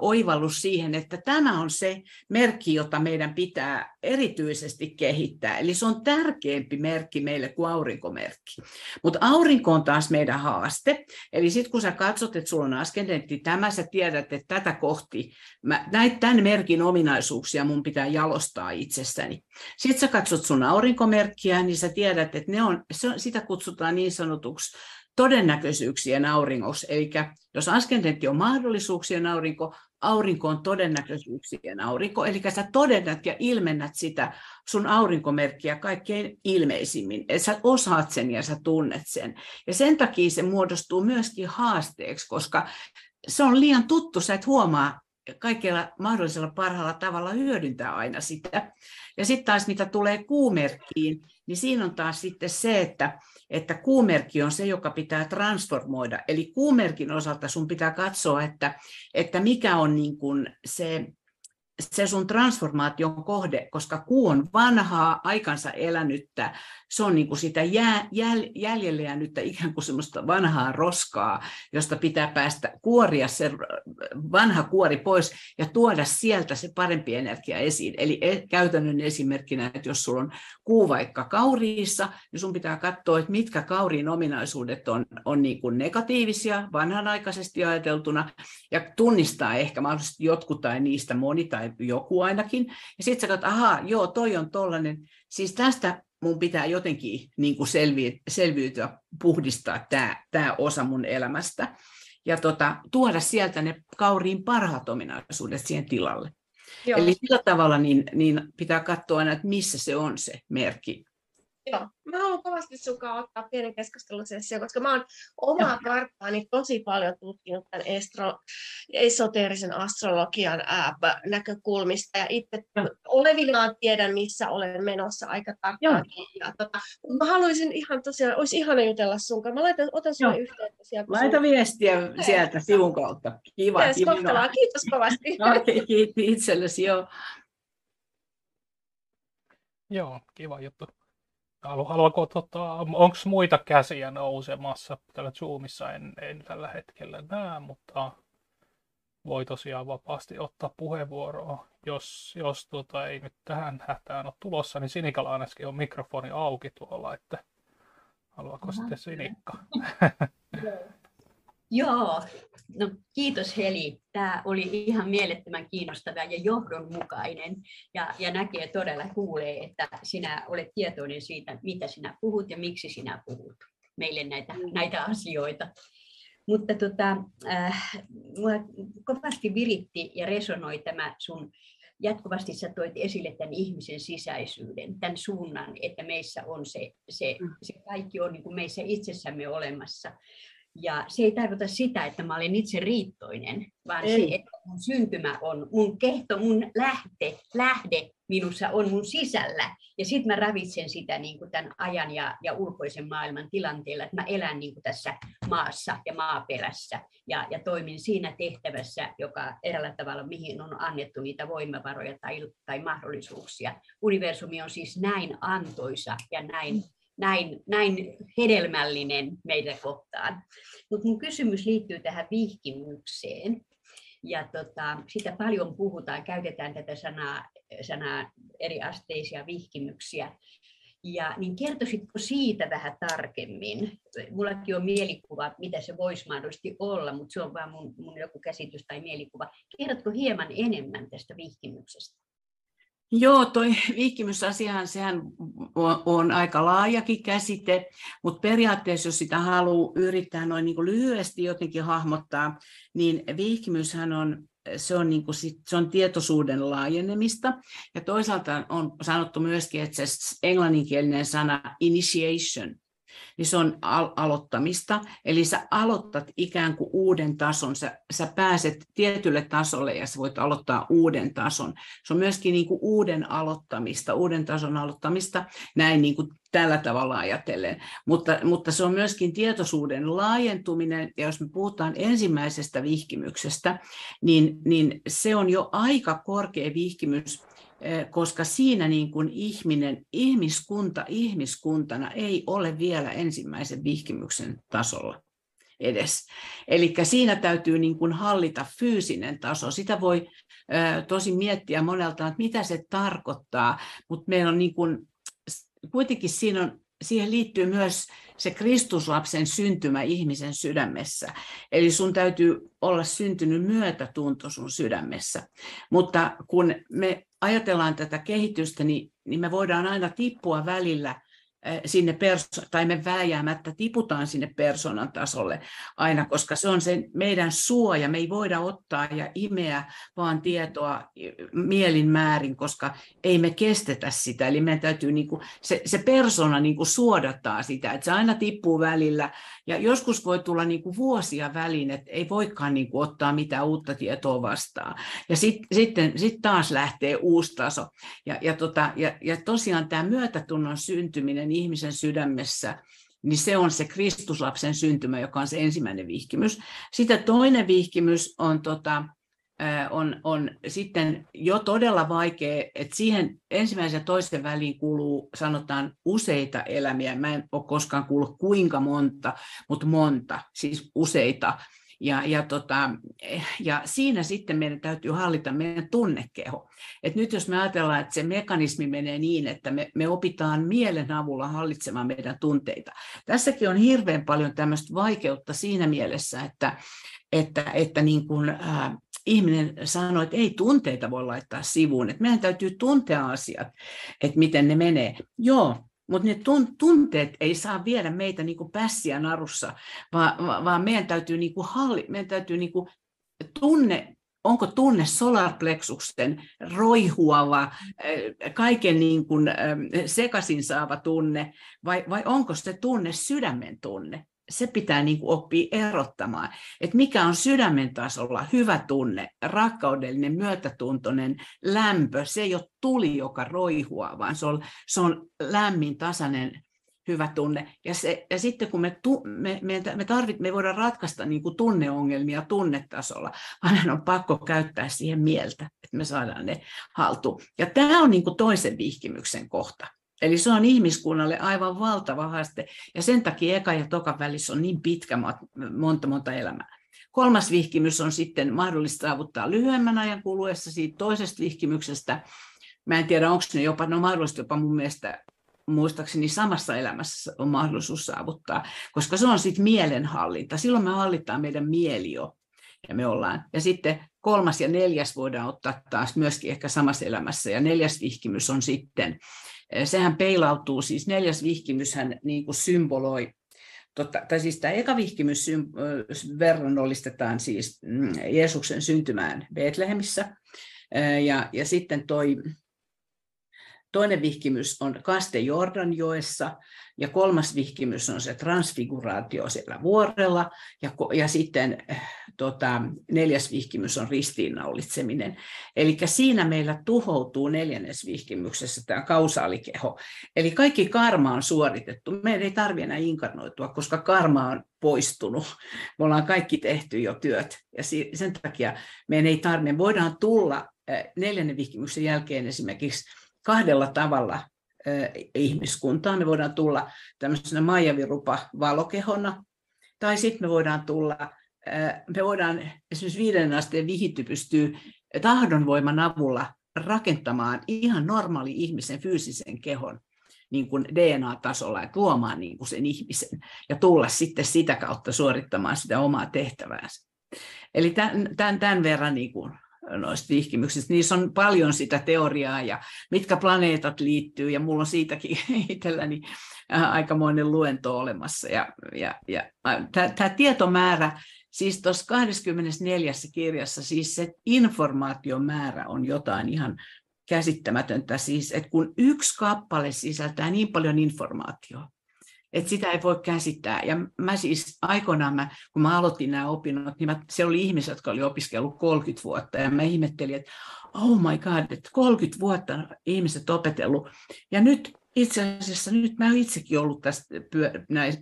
oivallus siihen, että tämä on se merkki, jota meidän pitää erityisesti kehittää. Eli se on tärkeämpi merkki meille kuin aurinkomerkki. Mutta aurinko on taas meidän haaste. Eli sitten kun sä katsot, että sulla on askendentti tämä, sä tiedät, että tätä kohti, mä, näitä tämän merkin ominaisuuksia mun pitää jalostaa itsessäni. Sitten sä katsot sun aurinkomerkkiä, niin sä tiedät, että ne on, sitä kutsutaan niin sanotuksi todennäköisyyksien auringoksi. Eli jos askendentti on mahdollisuuksien aurinko, aurinko on todennäköisyyksien aurinko. Eli sä todennat ja ilmennät sitä sun aurinkomerkkiä kaikkein ilmeisimmin. Et sä osaat sen ja sä tunnet sen. Ja sen takia se muodostuu myöskin haasteeksi, koska se on liian tuttu, sä et huomaa kaikella mahdollisella parhaalla tavalla hyödyntää aina sitä. Ja sitten taas mitä tulee kuumerkkiin, niin siinä on taas sitten se, että että kuumerkki on se, joka pitää transformoida. Eli kuumerkin osalta sun pitää katsoa, että, että mikä on niin kuin se se sun transformaation kohde, koska kuu on vanhaa, aikansa elänyttä, se on niin kuin sitä jäl, jäljelle jäänyttä ikään kuin semmoista vanhaa roskaa, josta pitää päästä kuoria se vanha kuori pois ja tuoda sieltä se parempi energia esiin. Eli e, käytännön esimerkkinä, että jos sulla on kuu vaikka kauriissa, niin sun pitää katsoa, että mitkä kauriin ominaisuudet on, on niin kuin negatiivisia vanhanaikaisesti ajateltuna ja tunnistaa ehkä mahdollisesti jotkut tai niistä moni tai joku ainakin. Ja sitten sä katsot, ahaa, joo, toi on tollainen. Siis tästä mun pitää jotenkin niin kuin selviytyä, puhdistaa tämä, tämä osa mun elämästä. Ja tota, tuoda sieltä ne kauriin parhaat ominaisuudet siihen tilalle. Joo. Eli sillä tavalla niin, niin pitää katsoa aina, että missä se on se merkki Joo, mä haluan kovasti sunkaan ottaa pienen keskustelusessio, koska mä oon omaa karttaani tosi paljon tutkinut tämän estro, esoteerisen astrologian ää, näkökulmista ja itse olevinaan tiedän, missä olen menossa aika tarkkaan. Ja, tota, mä haluaisin ihan tosiaan, olisi ihana jutella sun kanssa. Mä laitan, otan sulle yhteyttä sieltä. Laita sun... viestiä sieltä sivun kautta. Kiva, kiva. Kiitos kovasti. Okei, okay, kiitos itsellesi, joo. Joo, kiva juttu. Haluaako, tota, onko muita käsiä nousemassa? Tällä Zoomissa en, en tällä hetkellä näe, mutta voi tosiaan vapaasti ottaa puheenvuoroa. Jos, jos tota, ei nyt tähän hätään ole tulossa, niin Sinikalla ainakin on mikrofoni auki tuolla, että haluaako Aha. sitten Sinikka? Joo, no kiitos Heli. Tämä oli ihan mielettömän kiinnostava ja johdonmukainen ja, ja näkee todella, kuulee, että sinä olet tietoinen siitä, mitä sinä puhut ja miksi sinä puhut meille näitä, näitä asioita. Mutta tota, äh, kovasti viritti ja resonoi tämä sun jatkuvasti sä toit esille tämän ihmisen sisäisyyden, tämän suunnan, että meissä on se, se, se kaikki on niin kuin meissä itsessämme olemassa. Ja se ei tarkoita sitä, että mä olen itse riittoinen, vaan ei. se, että mun syntymä on, mun kehto, mun lähte, lähde minussa on mun sisällä. Ja sitten mä ravitsen sitä niin kuin tämän ajan ja, ja ulkoisen maailman tilanteella, että mä elän niin kuin tässä maassa ja maaperässä ja, ja toimin siinä tehtävässä, joka eräällä tavalla, mihin on annettu niitä voimavaroja tai, tai mahdollisuuksia. Universumi on siis näin antoisa ja näin näin, näin hedelmällinen meitä kohtaan. Mutta mun kysymys liittyy tähän vihkimykseen. ja tota, sitä paljon puhutaan, käytetään tätä sanaa, sanaa eriasteisia vihkimyksiä. Ja niin kertoisitko siitä vähän tarkemmin? Mullakin on mielikuva, mitä se voisi mahdollisesti olla, mutta se on vain mun, mun joku käsitys tai mielikuva. Kerrotko hieman enemmän tästä vihkimyksestä? Joo, toi vihkimysasiahan sehän on, aika laajakin käsite, mutta periaatteessa jos sitä haluaa yrittää noin niin kuin lyhyesti jotenkin hahmottaa, niin vihkimyshän on se on, niin kuin sit, se on tietoisuuden laajenemista. Ja toisaalta on sanottu myöskin, että se englanninkielinen sana initiation, niin se on al- aloittamista. Eli sä aloitat ikään kuin uuden tason, sä, sä pääset tietylle tasolle ja sä voit aloittaa uuden tason. Se on myöskin niin kuin uuden aloittamista, uuden tason aloittamista, näin niin kuin tällä tavalla ajatellen. Mutta, mutta se on myöskin tietoisuuden laajentuminen, ja jos me puhutaan ensimmäisestä vihkimyksestä, niin, niin se on jo aika korkea vihkimys, koska siinä niin kuin ihminen, ihmiskunta ihmiskuntana ei ole vielä ensimmäisen vihkimyksen tasolla edes. Eli siinä täytyy niin kuin hallita fyysinen taso. Sitä voi eh, tosi miettiä monelta, että mitä se tarkoittaa, mutta meillä on niin kuin, kuitenkin siinä on siihen liittyy myös se Kristuslapsen syntymä ihmisen sydämessä. Eli sun täytyy olla syntynyt myötätunto sun sydämessä. Mutta kun me ajatellaan tätä kehitystä, niin, niin me voidaan aina tippua välillä sinne perso- tai me vääjäämättä tiputaan sinne persoonan tasolle aina, koska se on se meidän suoja. Me ei voida ottaa ja imeä vaan tietoa mielin määrin, koska ei me kestetä sitä. Eli meidän täytyy, niin se, se persona niin suodattaa sitä, että se aina tippuu välillä. Ja joskus voi tulla niin kuin vuosia väliin, että ei voikaan niin kuin ottaa mitään uutta tietoa vastaan. Ja sit, sitten sit taas lähtee uusi taso. Ja, ja, tota, ja, ja tosiaan tämä myötätunnon syntyminen ihmisen sydämessä, niin se on se Kristuslapsen syntymä, joka on se ensimmäinen vihkimys. Sitten toinen vihkimys on, tota, on, on sitten jo todella vaikea, että siihen ensimmäisen ja toisen väliin kuuluu, sanotaan, useita elämiä. Mä en ole koskaan kuullut kuinka monta, mutta monta, siis useita ja, ja, tota, ja siinä sitten meidän täytyy hallita meidän tunnekeho. Et nyt jos me ajatellaan, että se mekanismi menee niin, että me, me opitaan mielen avulla hallitsemaan meidän tunteita. Tässäkin on hirveän paljon tämmöistä vaikeutta siinä mielessä, että, että, että niin kuin, äh, ihminen sanoo, että ei tunteita voi laittaa sivuun, että meidän täytyy tuntea asiat, että miten ne menee. Joo, mutta ne tunteet ei saa viedä meitä niin kuin pässiä narussa, vaan, vaan meidän täytyy, niin kuin halli, meidän täytyy niin kuin tunne, onko tunne solarplexuksen roihuava, kaiken niin kuin sekaisin saava tunne, vai, vai onko se tunne sydämen tunne? Se pitää niin kuin oppia erottamaan, että mikä on sydämen tasolla hyvä tunne, rakkaudellinen, myötätuntoinen lämpö, se ei ole tuli, joka roihua, vaan se on, se on lämmin, tasainen, hyvä tunne. Ja, se, ja sitten kun me, tu, me, me, me, tarvit, me voidaan ratkaista niin kuin tunneongelmia tunnetasolla, vaan on pakko käyttää siihen mieltä, että me saadaan ne haltuun. Ja tämä on niin kuin toisen vihkimyksen kohta. Eli se on ihmiskunnalle aivan valtava haaste, ja sen takia eka ja toka välissä on niin pitkä monta monta elämää. Kolmas vihkimys on sitten mahdollista saavuttaa lyhyemmän ajan kuluessa siitä toisesta vihkimyksestä. Mä en tiedä, onko ne jopa, no mahdollista jopa mun mielestä muistaakseni samassa elämässä on mahdollisuus saavuttaa, koska se on sitten mielenhallinta. Silloin me hallitaan meidän mieli jo, ja me ollaan. Ja sitten kolmas ja neljäs voidaan ottaa taas myöskin ehkä samassa elämässä, ja neljäs vihkimys on sitten sehän peilautuu, siis neljäs vihkimyshän niin kuin symboloi Totta, tai siis tämä eka vihkimys verrannollistetaan siis mm, Jeesuksen syntymään Betlehemissä. Ja, ja sitten toi Toinen vihkimys on kaste Jordanjoessa ja kolmas vihkimys on se transfiguraatio siellä vuorella ja, ja sitten äh, tota, neljäs vihkimys on ristiinnaulitseminen. Eli siinä meillä tuhoutuu neljännes vihkimyksessä tämä kausaalikeho. Eli kaikki karma on suoritettu. Meidän ei tarvitse enää inkarnoitua, koska karma on poistunut. Me ollaan kaikki tehty jo työt ja sen takia meidän ei tarvitse. Me voidaan tulla äh, neljännen vihkimyksen jälkeen esimerkiksi kahdella tavalla ihmiskuntaan. Me voidaan tulla tämmöisenä Maijavirupa valokehona, tai sitten me voidaan tulla me voidaan esimerkiksi viiden asteen vihitty pystyy tahdonvoiman avulla rakentamaan ihan normaali ihmisen fyysisen kehon niin kuin DNA-tasolla, että luomaan niin kuin sen ihmisen ja tulla sitten sitä kautta suorittamaan sitä omaa tehtäväänsä. Eli tämän, tämän, tämän verran niin kuin noista vihkimyksistä. Niissä on paljon sitä teoriaa ja mitkä planeetat liittyy ja mulla on siitäkin itselläni aikamoinen luento olemassa. Ja, ja, ja, tämä tietomäärä, siis tuossa 24 kirjassa, siis se informaatiomäärä on jotain ihan käsittämätöntä. Siis, että kun yksi kappale sisältää niin paljon informaatiota, että sitä ei voi käsittää. Ja mä siis aikoinaan, mä, kun mä aloitin nämä opinnot, niin mä, siellä oli ihmisiä, jotka oli opiskellut 30 vuotta, ja mä ihmettelin, että oh my god, että 30 vuotta ihmiset opetellut. Ja nyt itse asiassa, nyt mä oon itsekin ollut tästä pyö,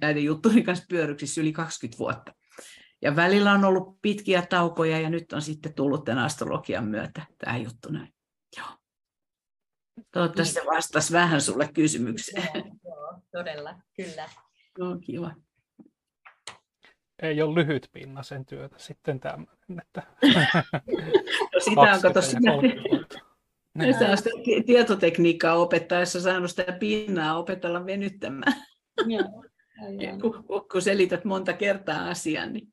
näiden juttujen kanssa pyöryksissä yli 20 vuotta. Ja välillä on ollut pitkiä taukoja, ja nyt on sitten tullut tämän astrologian myötä tämä juttu näin. Joo. Toivottavasti se vastasi vähän sulle kysymykseen. Joo, joo todella, kyllä. Joo, kiva. Ei ole lyhyt pinnasen työtä sitten tämmöinen. Että... no sitä on kato sinä. Sitä on sitä tietotekniikkaa opettaessa saanut sitä pinnaa opetella venyttämään. Joo, kun, kun selität monta kertaa asian, niin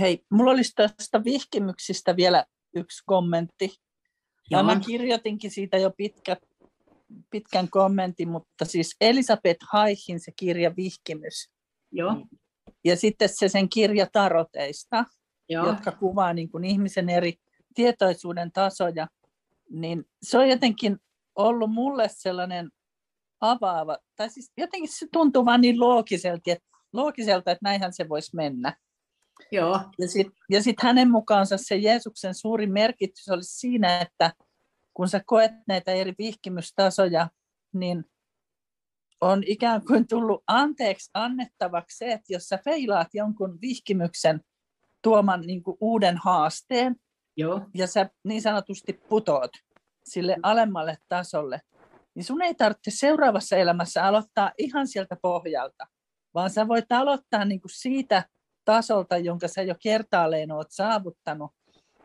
Hei, mulla olisi tästä vihkimyksistä vielä yksi kommentti. Ja mä kirjoitinkin siitä jo pitkä, pitkän kommentin, mutta siis Elisabeth Haihin se kirja Vihkimys. Joo. Ja sitten se sen kirja Taroteista, Joo. jotka kuvaa niin kuin ihmisen eri tietoisuuden tasoja. Niin se on jotenkin ollut mulle sellainen avaava, tai siis jotenkin se tuntuu vaan niin loogiselta, että, loogiselta, että näinhän se voisi mennä. Joo. Ja sitten ja sit hänen mukaansa se Jeesuksen suuri merkitys oli siinä, että kun sä koet näitä eri vihkimystasoja, niin on ikään kuin tullut anteeksi annettavaksi se, että jos sä feilaat jonkun vihkimyksen tuoman niin kuin uuden haasteen, Joo. ja sä niin sanotusti putoot sille alemmalle tasolle, niin sun ei tarvitse seuraavassa elämässä aloittaa ihan sieltä pohjalta, vaan sä voit aloittaa niin kuin siitä tasolta, jonka sä jo kertaalleen oot saavuttanut,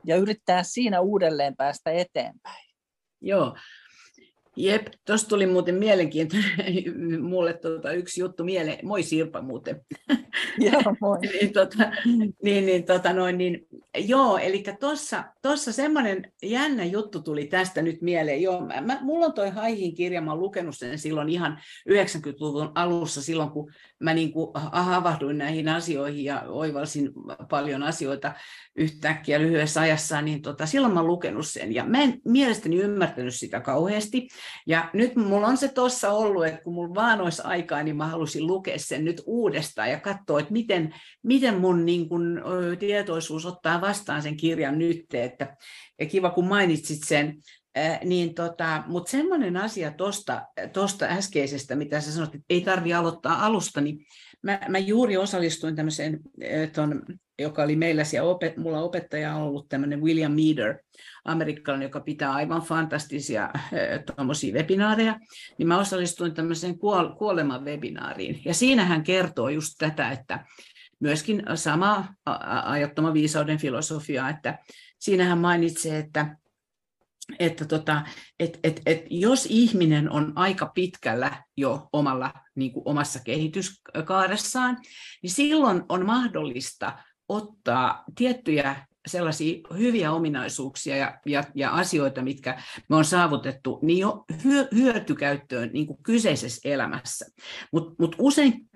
ja yrittää siinä uudelleen päästä eteenpäin. Joo, Jep, tuossa tuli muuten mielenkiintoinen mulle tuota, yksi juttu mieleen. Moi Sirpa muuten. Joo, moi. niin, tota, niin, niin, tota, noin, niin, joo, eli tuossa semmoinen jännä juttu tuli tästä nyt mieleen. Joo, mä, mä, mulla on toi Haihin kirja, mä oon lukenut sen silloin ihan 90-luvun alussa, silloin kun mä niin kuin havahduin näihin asioihin ja oivalsin paljon asioita yhtäkkiä lyhyessä ajassa, niin tota, silloin mä oon lukenut sen. Ja mä en mielestäni ymmärtänyt sitä kauheasti. Ja nyt mulla on se tuossa ollut, että kun mulla vaan olisi aikaa, niin mä halusin lukea sen nyt uudestaan ja katsoa, että miten, miten mun niin kun, tietoisuus ottaa vastaan sen kirjan nyt. Että, ja kiva, kun mainitsit sen. Niin tota, mutta semmoinen asia tuosta tosta äskeisestä, mitä sä sanoit, että ei tarvi aloittaa alusta, niin mä, mä juuri osallistuin tämmöiseen, ton, joka oli meillä siellä, opet, mulla opettaja on ollut tämmöinen William Meader, amerikkalainen, joka pitää aivan fantastisia tuommoisia webinaareja, niin mä osallistuin tämmöiseen kuol- kuoleman webinaariin. Ja siinä hän kertoo just tätä, että myöskin sama ajattoma viisauden filosofia, että siinä hän mainitsee, että että tota, et, et, et jos ihminen on aika pitkällä jo omalla, niin kuin omassa kehityskaaressaan, niin silloin on mahdollista ottaa tiettyjä sellaisia hyviä ominaisuuksia ja, ja, ja asioita, mitkä me on saavutettu, niin jo hyötykäyttöön niin kuin kyseisessä elämässä. Mutta mut usein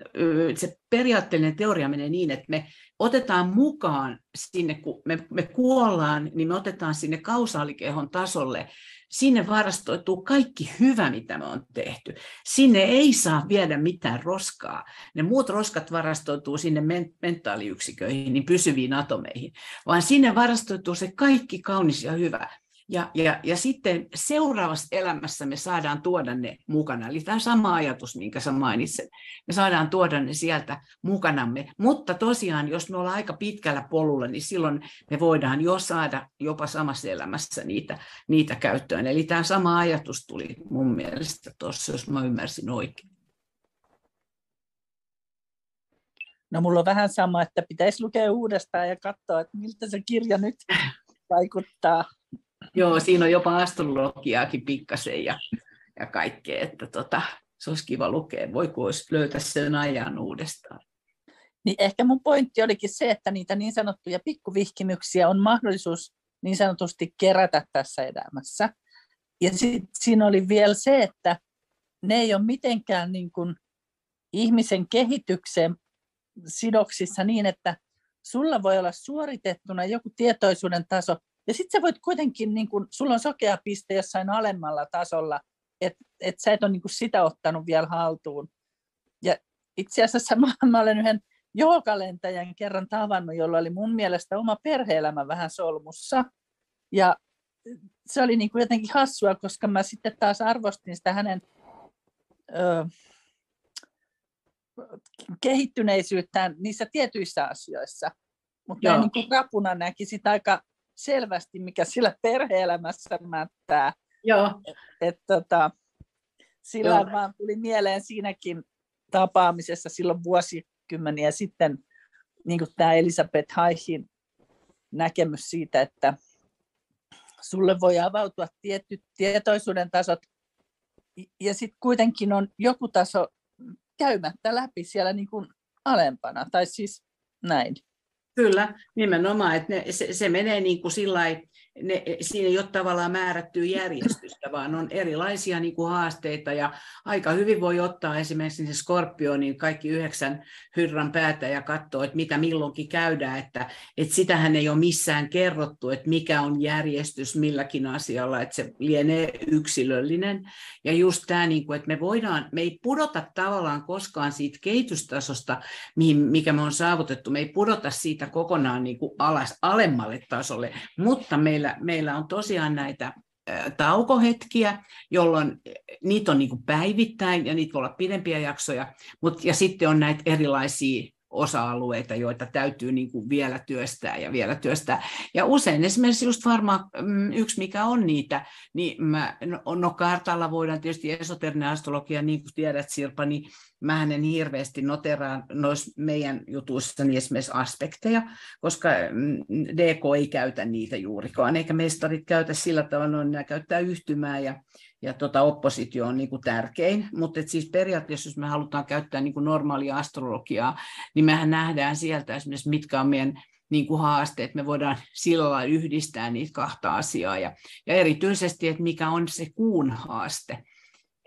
se periaatteellinen teoria menee niin, että me otetaan mukaan sinne, kun me, me kuollaan, niin me otetaan sinne kausaalikehon tasolle sinne varastoituu kaikki hyvä, mitä me on tehty. Sinne ei saa viedä mitään roskaa. Ne muut roskat varastoituu sinne mentaaliyksiköihin, niin pysyviin atomeihin, vaan sinne varastoituu se kaikki kaunis ja hyvä. Ja, ja, ja sitten seuraavassa elämässä me saadaan tuoda ne mukana. Eli tämä sama ajatus, minkä sä mainitsit. Me saadaan tuoda ne sieltä mukanamme. Mutta tosiaan, jos me ollaan aika pitkällä polulla, niin silloin me voidaan jo saada jopa samassa elämässä niitä, niitä käyttöön. Eli tämä sama ajatus tuli mun mielestä tuossa, jos mä ymmärsin oikein. No mulla on vähän sama, että pitäisi lukea uudestaan ja katsoa, että miltä se kirja nyt vaikuttaa. Joo, siinä on jopa astrologiaakin pikkasen ja, ja kaikkea, että tota, se olisi kiva lukea. Voiko olisi löytää sen ajan uudestaan? Niin ehkä mun pointti olikin se, että niitä niin sanottuja pikkuvihkimyksiä on mahdollisuus niin sanotusti kerätä tässä elämässä. Ja sitten siinä oli vielä se, että ne ei ole mitenkään niin kuin ihmisen kehitykseen sidoksissa niin, että sulla voi olla suoritettuna joku tietoisuuden taso, ja sitten sä voit kuitenkin, niin kun, sulla on sokea piste jossain alemmalla tasolla, että et sä et ole niin sitä ottanut vielä haltuun. Ja itse asiassa mä, mä olen yhden joogalentäjän kerran tavannut, jolla oli mun mielestä oma perheelämä vähän solmussa. Ja se oli niin kuin jotenkin hassua, koska mä sitten taas arvostin sitä hänen ö, kehittyneisyyttään niissä tietyissä asioissa. Mutta niin kuin rapuna näki sitä aika selvästi, mikä sillä perhe-elämässä mättää. Joo. Et, et, tota, sillä Joo. vaan tuli mieleen siinäkin tapaamisessa silloin vuosikymmeniä sitten niin tämä Elisabeth Haihin näkemys siitä, että sulle voi avautua tietty tietoisuuden tasot, ja sitten kuitenkin on joku taso käymättä läpi siellä niin kuin alempana, tai siis näin. Kyllä, nimenomaan, että ne, se, se menee niin kuin sillä ne, siinä ei ole tavallaan määrättyä järjestystä, vaan on erilaisia niin kuin haasteita ja aika hyvin voi ottaa esimerkiksi se skorpionin kaikki yhdeksän hyrran päätä ja katsoa, että mitä milloinkin käydään, että, että sitähän ei ole missään kerrottu, että mikä on järjestys milläkin asialla, että se lienee yksilöllinen. Ja just tämä, niin kuin, että me voidaan, me ei pudota tavallaan koskaan siitä kehitystasosta, mihin, mikä me on saavutettu, me ei pudota siitä kokonaan niin kuin alas, alemmalle tasolle, mutta meillä meillä, meillä on tosiaan näitä taukohetkiä, jolloin niitä on niin päivittäin ja niitä voi olla pidempiä jaksoja, mutta ja sitten on näitä erilaisia osa-alueita, joita täytyy niin kuin vielä työstää ja vielä työstää. Ja usein esimerkiksi just varmaan mm, yksi, mikä on niitä, niin mä, no, no kartalla voidaan tietysti esoterinen astrologia, niin kuin tiedät Sirpa, niin mä en hirveästi noteraan noissa meidän jutuissani esimerkiksi aspekteja, koska mm, DK ei käytä niitä juurikaan, eikä mestarit käytä sillä tavalla, no, ne käyttää yhtymää ja ja tota, oppositio on niin kuin tärkein, mutta siis periaatteessa, jos me halutaan käyttää niin kuin normaalia astrologiaa, niin mehän nähdään sieltä esimerkiksi, mitkä on meidän niin kuin haasteet, me voidaan sillä lailla yhdistää niitä kahta asiaa, ja, ja erityisesti, että mikä on se kuun haaste,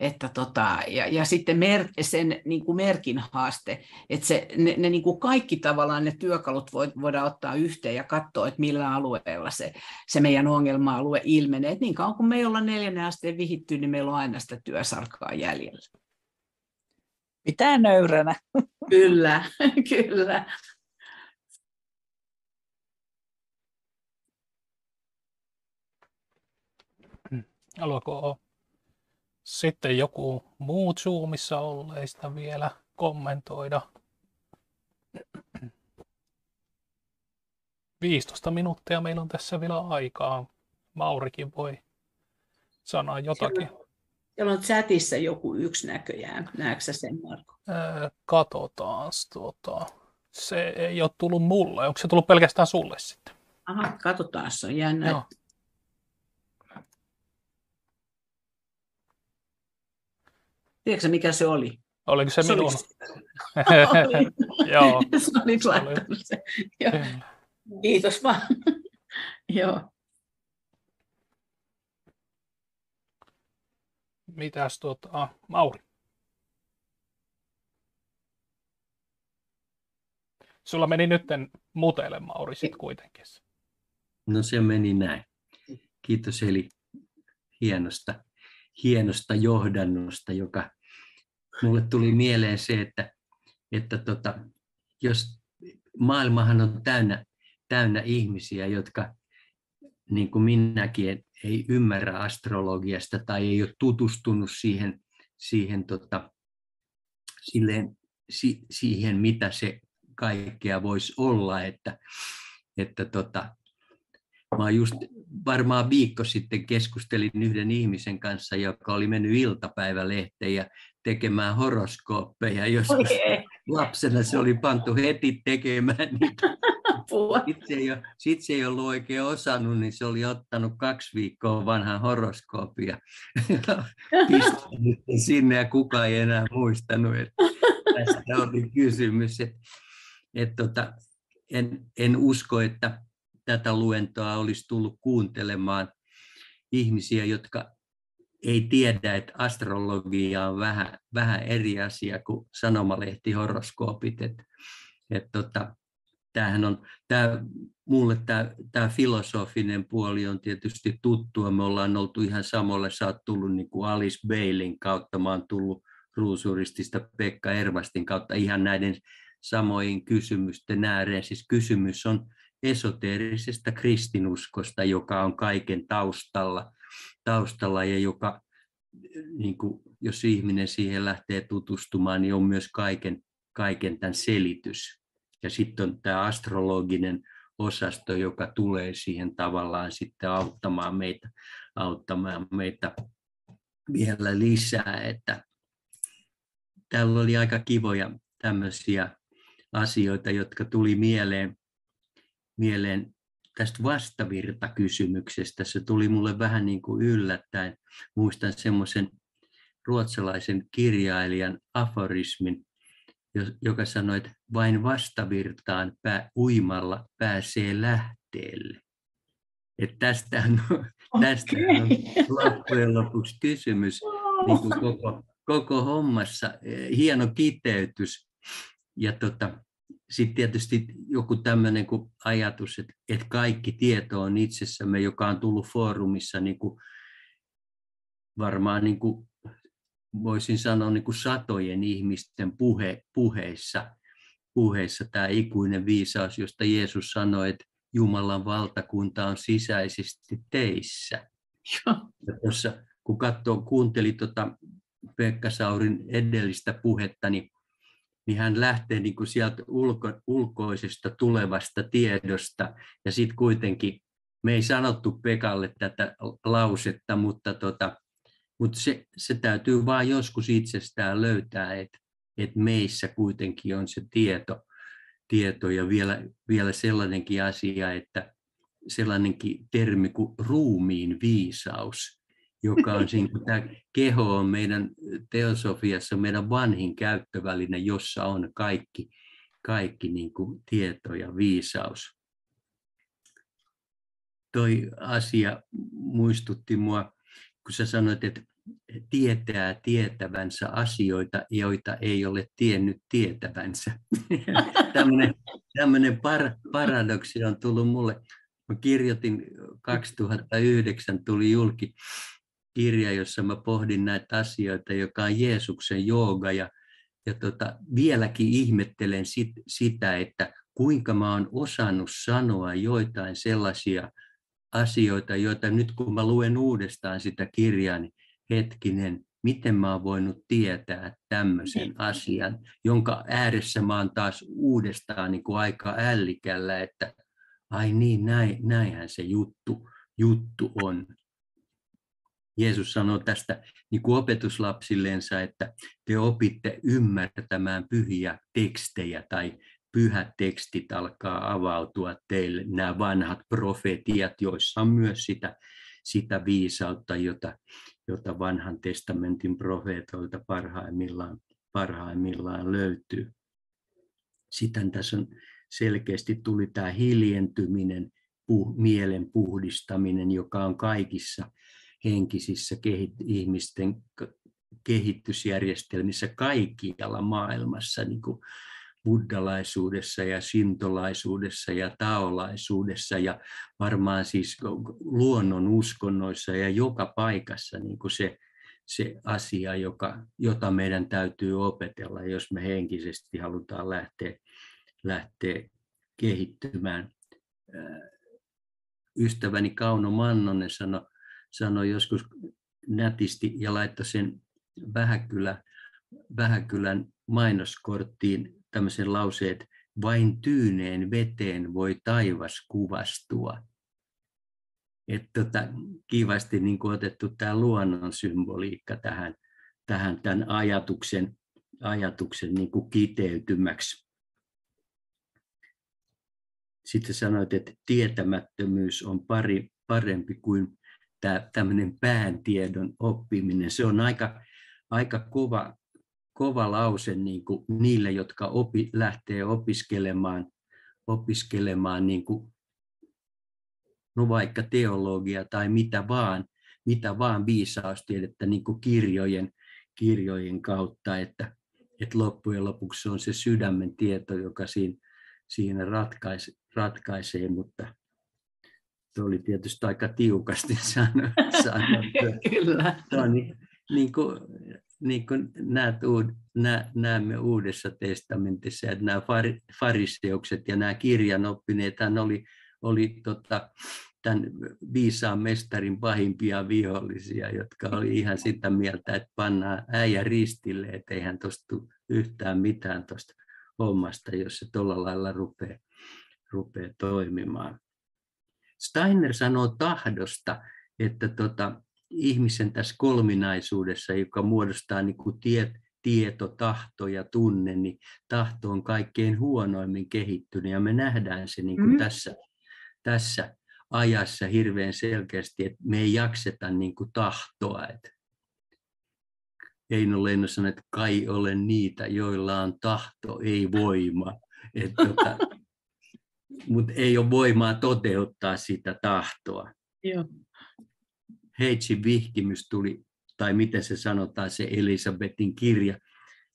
että tota, ja, ja sitten mer, sen niin kuin merkin haaste, että se, ne, ne niin kuin kaikki tavallaan ne työkalut voidaan ottaa yhteen ja katsoa, että millä alueella se, se meidän ongelma-alue ilmenee. Et niin kauan kuin me ei olla neljännen asteen vihitty, niin meillä on aina sitä työsarkaa jäljellä. Pitää nöyränä. Kyllä, kyllä. Haluatko sitten joku muu Zoomissa olleista vielä kommentoida. 15 minuuttia meillä on tässä vielä aikaa. Maurikin voi sanoa jotakin. Siellä on chatissa joku yksi näköjään. Näetkö sen, Marko? Öö, katsotaan. Tuota. Se ei ole tullut mulle. Onko se tullut pelkästään sulle sitten? Aha, katsotaan. Se on jännä. Joo. Tiedätkö mikä se oli? Oliko se, se minun? Joo. se oli laittanut se. Joo. Kiitos vaan. Joo. Mitäs tuota, Mauri? Sulla meni nytten muteille, Mauri, sit kuitenkin. No se meni näin. Kiitos Eli hienosta hienosta johdannosta, joka mulle tuli mieleen se, että, että tota, jos maailmahan on täynnä, täynnä ihmisiä, jotka niin kuin minäkin ei ymmärrä astrologiasta tai ei ole tutustunut siihen, siihen, tota, silleen, si, siihen mitä se kaikkea voisi olla, että, että tota, Mä just varmaan viikko sitten keskustelin yhden ihmisen kanssa, joka oli mennyt iltapäivälehteen ja tekemään horoskooppeja joskus, lapsena se oli pantu heti tekemään niitä. Sitten se, ei ole, sit se ei ollut oikein osannut, niin se oli ottanut kaksi viikkoa vanhan horoskoopia pistänyt sinne ja kukaan ei enää muistanut, että tästä oli kysymys. Et, et tota, en, en usko, että tätä luentoa olisi tullut kuuntelemaan ihmisiä, jotka ei tiedä, että astrologia on vähän, vähän eri asia kuin sanomalehti-horoskoopit. Et, et tota, tämähän on, tämä, mulle tämä, tämä filosofinen puoli on tietysti tuttua. Me ollaan oltu ihan samoilla. Sä oot tullut niin kuin Alice Bailin kautta, mä oon tullut ruusuristista Pekka Ervastin kautta ihan näiden samoin kysymysten ääreen. Siis kysymys on esoteerisesta kristinuskosta, joka on kaiken taustalla, taustalla ja joka, niin kuin, jos ihminen siihen lähtee tutustumaan, niin on myös kaiken, kaiken tämän selitys. Ja sitten on tämä astrologinen osasto, joka tulee siihen tavallaan sitten auttamaan meitä, auttamaan meitä vielä lisää. Että täällä oli aika kivoja tämmöisiä asioita, jotka tuli mieleen, mieleen tästä vastavirtakysymyksestä. Se tuli mulle vähän niin kuin yllättäen. Muistan semmoisen ruotsalaisen kirjailijan aforismin, joka sanoi, että vain vastavirtaan pää, uimalla pääsee lähteelle. Että tästähän on, tästä on loppujen lopuksi kysymys niin kuin koko, koko hommassa. Hieno kiteytys. Ja tota, sitten tietysti joku tämmöinen ajatus, että, että kaikki tieto on itsessämme, joka on tullut foorumissa niin kuin varmaan niin kuin voisin sanoa niin kuin satojen ihmisten puhe, puheissa, puheissa tämä ikuinen viisaus, josta Jeesus sanoi, että Jumalan valtakunta on sisäisesti teissä. Ja tuossa, kun katsoo, kuunteli tuota Pekka Saurin edellistä puhetta, niin, niin hän lähtee niin kuin sieltä ulko, ulkoisesta tulevasta tiedosta, ja sitten kuitenkin, me ei sanottu Pekalle tätä lausetta, mutta tota, mutta se, se täytyy vain joskus itsestään löytää, että et meissä kuitenkin on se tieto, tieto ja vielä, vielä sellainenkin asia, että sellainenkin termi kuin ruumiin viisaus, joka on siinä, kun tämä keho on meidän teosofiassa meidän vanhin käyttöväline, jossa on kaikki, kaikki niin kuin tieto ja viisaus. Toi asia muistutti mua, kun sä sanoit, että tietää tietävänsä asioita, joita ei ole tiennyt tietävänsä. tämmöinen par, paradoksi on tullut mulle. Mä kirjoitin 2009, tuli julki kirja, jossa mä pohdin näitä asioita, joka on Jeesuksen jooga. Ja, ja tota, vieläkin ihmettelen sit, sitä, että kuinka mä oon osannut sanoa joitain sellaisia asioita, joita nyt kun mä luen uudestaan sitä kirjaa, niin hetkinen, miten mä oon voinut tietää tämmöisen niin. asian, jonka ääressä mä oon taas uudestaan niin kuin aika ällikällä, että ai niin, näin, näinhän se juttu, juttu on. Jeesus sanoo tästä niin kuin opetuslapsillensa, että te opitte ymmärtämään pyhiä tekstejä tai pyhät tekstit alkaa avautua teille, nämä vanhat profetiat, joissa on myös sitä, sitä viisautta, jota, jota vanhan testamentin profeetoilta parhaimmillaan, parhaimmillaan löytyy. Sitten tässä on selkeästi tuli tämä hiljentyminen, puh, mielen puhdistaminen, joka on kaikissa henkisissä kehit, ihmisten kehitysjärjestelmissä kaikkialla maailmassa, niin kuin buddhalaisuudessa ja sintolaisuudessa ja taolaisuudessa ja varmaan siis luonnon uskonnoissa ja joka paikassa niin kuin se, se asia, joka, jota meidän täytyy opetella, jos me henkisesti halutaan lähteä, lähteä kehittymään. Ystäväni Kauno Mannonen sanoi sano joskus nätisti ja laittoi sen Vähäkylä, Vähäkylän mainoskorttiin tämmöisen lauseen, että vain tyyneen veteen voi taivas kuvastua. Että tota, kivasti niin otettu tämä luonnon symboliikka tähän, tähän tämän ajatuksen ajatuksen niin kuin kiteytymäksi. Sitten sanoit, että tietämättömyys on pari, parempi kuin tämä tämmöinen pääntiedon oppiminen. Se on aika, aika kova, kova lause niin kuin niille, jotka opi, lähtee opiskelemaan, opiskelemaan niin kuin, no vaikka teologia tai mitä vaan, mitä vaan viisaustiedettä niin kuin kirjojen, kirjojen kautta, että, että loppujen lopuksi se on se sydämen tieto, joka siinä, siinä ratkaisee, ratkaisee, mutta se oli tietysti aika tiukasti sanottu. Kyllä. On niin, niin kuin, niin kuin näet, nä, näemme Uudessa testamentissa, että nämä fariseukset ja nämä kirjanoppineet, hän oli, oli tota, tämän viisaan mestarin pahimpia vihollisia, jotka oli ihan sitä mieltä, että pannaan äijä ristille, että eihän tuosta yhtään mitään tuosta hommasta, jos se tuolla lailla rupeaa, rupeaa toimimaan. Steiner sanoo tahdosta, että tota, ihmisen tässä kolminaisuudessa, joka muodostaa niin kuin tie, tieto, tahto ja tunne, niin tahto on kaikkein huonoimmin kehittynyt ja me nähdään se niin kuin mm. tässä, tässä ajassa hirveän selkeästi, että me ei jakseta niin kuin tahtoa. Että Eino Leino sanoi, että kai olen niitä, joilla on tahto, ei voima. Että tota, mutta ei ole voimaa toteuttaa sitä tahtoa. Joo. Heitsin vihkimys tuli, tai miten se sanotaan, se Elisabetin kirja,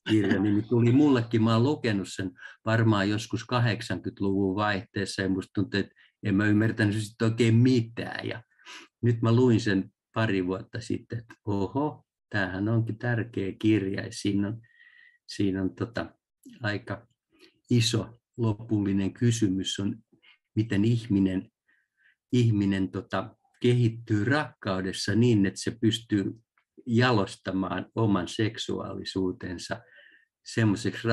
kirja niin tuli mullekin. Mä oon lukenut sen varmaan joskus 80-luvun vaihteessa ja musta tuntuu, että en mä ymmärtänyt sitä oikein mitään. Ja nyt mä luin sen pari vuotta sitten, että oho, tämähän onkin tärkeä kirja ja siinä on, siinä on tota, aika iso lopullinen kysymys on, miten ihminen, ihminen tota, kehittyy rakkaudessa niin, että se pystyy jalostamaan oman seksuaalisuutensa semmoiseksi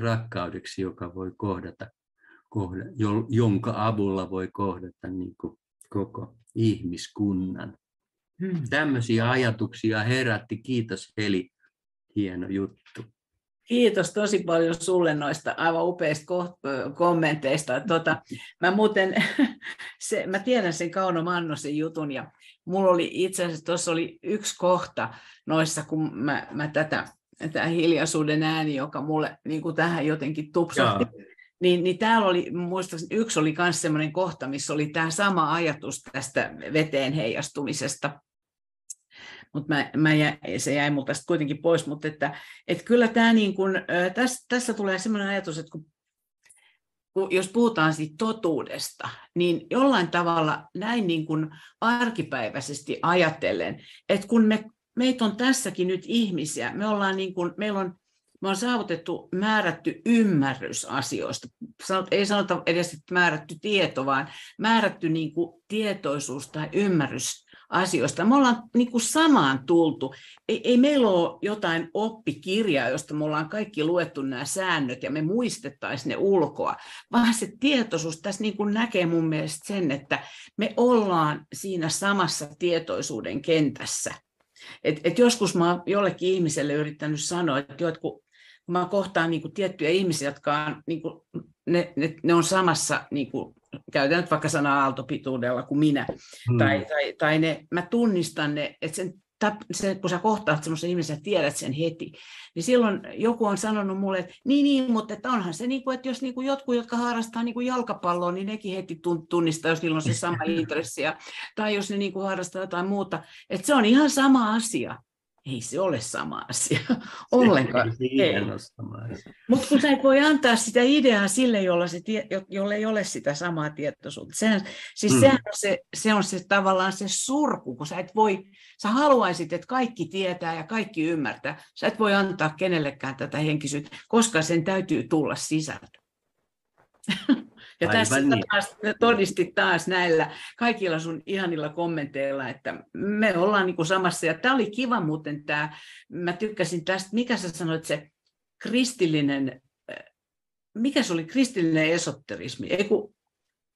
rakkaudeksi, joka voi kohdata, kohda, jonka avulla voi kohdata niin kuin koko ihmiskunnan. Hmm. Tämmöisiä ajatuksia herätti. Kiitos Heli, hieno juttu. Kiitos tosi paljon sulle noista aivan upeista kommenteista. Tota, mä muuten, se, mä tiedän sen Kauno Mannosen jutun ja mulla oli itse asiassa tuossa oli yksi kohta noissa, kun mä, mä tätä, tämä hiljaisuuden ääni, joka mulle niin kuin tähän jotenkin tupsahti. Niin, niin täällä oli, muistaakseni yksi oli myös sellainen kohta, missä oli tämä sama ajatus tästä veteen heijastumisesta mutta mä, mä jä, se jäi multa sitten kuitenkin pois, mutta että, että kyllä tämä niin kun, tässä, tässä tulee sellainen ajatus, että kun, kun, jos puhutaan siitä totuudesta, niin jollain tavalla näin niin kuin arkipäiväisesti ajatellen, että kun me, meitä on tässäkin nyt ihmisiä, me ollaan niin kuin, meillä on me on saavutettu määrätty ymmärrys asioista. Ei sanota edes, että määrätty tieto, vaan määrätty niin kuin tietoisuus tai ymmärrys asioista. Me ollaan niin kuin samaan tultu. Ei, ei meillä ole jotain oppikirjaa, josta me ollaan kaikki luettu nämä säännöt ja me muistettaisiin ne ulkoa, vaan se tietoisuus tässä niin kuin näkee mun mielestä sen, että me ollaan siinä samassa tietoisuuden kentässä. Et, et joskus mä oon jollekin ihmiselle yrittänyt sanoa, että jotkut kun mä kohtaan niin kuin tiettyjä ihmisiä, jotka on, niin kuin, ne, ne, ne on samassa, niin kuin, käytän nyt vaikka sanaa aaltopituudella kuin minä, hmm. tai, tai, tai ne, mä tunnistan ne, että sen, se, kun sä kohtaat semmoisen ihmisen ja tiedät sen heti, niin silloin joku on sanonut mulle, että niin, niin mutta että onhan se, niin kuin, että jos niin kuin jotkut, jotka harrastaa niin kuin jalkapalloa, niin nekin heti tunnistaa, jos niillä on se sama intressi, tai jos ne niin kuin harrastaa jotain muuta, että se on ihan sama asia ei se ole sama asia ollenkaan. Mutta kun sä et voi antaa sitä ideaa sille, jolla, se tie, jolle ei ole sitä samaa tietoisuutta. Sehän, siis mm. sehän on se, se on se tavallaan se surku, kun sä et voi, sä haluaisit, että kaikki tietää ja kaikki ymmärtää. Sä et voi antaa kenellekään tätä henkisyyttä, koska sen täytyy tulla sisältä. Ja Aivan tässä niin. taas todistit taas näillä kaikilla sun ihanilla kommenteilla, että me ollaan niin kuin samassa. Ja tämä oli kiva muuten tämä, mä tykkäsin tästä, mikä sä sanoit, se kristillinen, mikä se oli kristillinen esoterismi? Ei kun,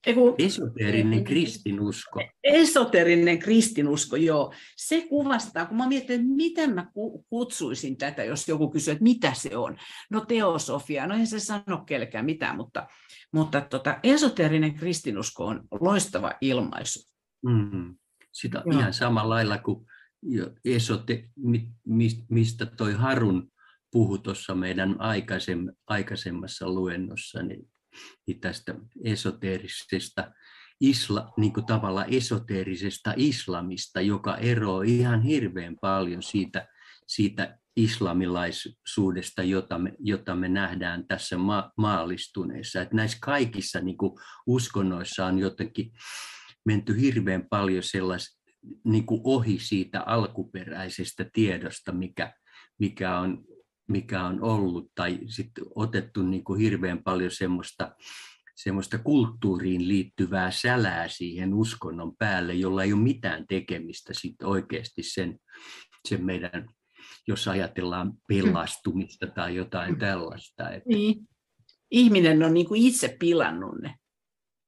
Eiku, Esoteerinen kristinusko. esoterinen kristinusko, joo. Se kuvastaa, kun mä mietin, että miten mä ku- kutsuisin tätä, jos joku kysyy, että mitä se on. No teosofia, no ei se sano kelkään mitään, mutta, mutta tota, esoterinen kristinusko on loistava ilmaisu. Mm. Sitä Joo. ihan samalla lailla kuin esote, mi- mis- mistä toi Harun puhui tuossa meidän aikaisem, aikaisemmassa luennossa, niin, niin tästä esoteerisesta isla, niin kuin tavalla esoteerisesta islamista, joka eroaa ihan hirveän paljon siitä, siitä islamilaisuudesta, jota me, jota me nähdään tässä ma- maallistuneessa. Että näissä kaikissa niin kuin uskonnoissa on jotenkin menty hirveän paljon sellais, niin kuin ohi siitä alkuperäisestä tiedosta, mikä, mikä, on, mikä on ollut, tai sitten otettu niin kuin hirveän paljon semmoista, semmoista kulttuuriin liittyvää sälää siihen uskonnon päälle, jolla ei ole mitään tekemistä sit oikeasti sen, sen meidän, jos ajatellaan pelastumista tai jotain tällaista. Että Niin. Ihminen on niin kuin itse pilannut ne.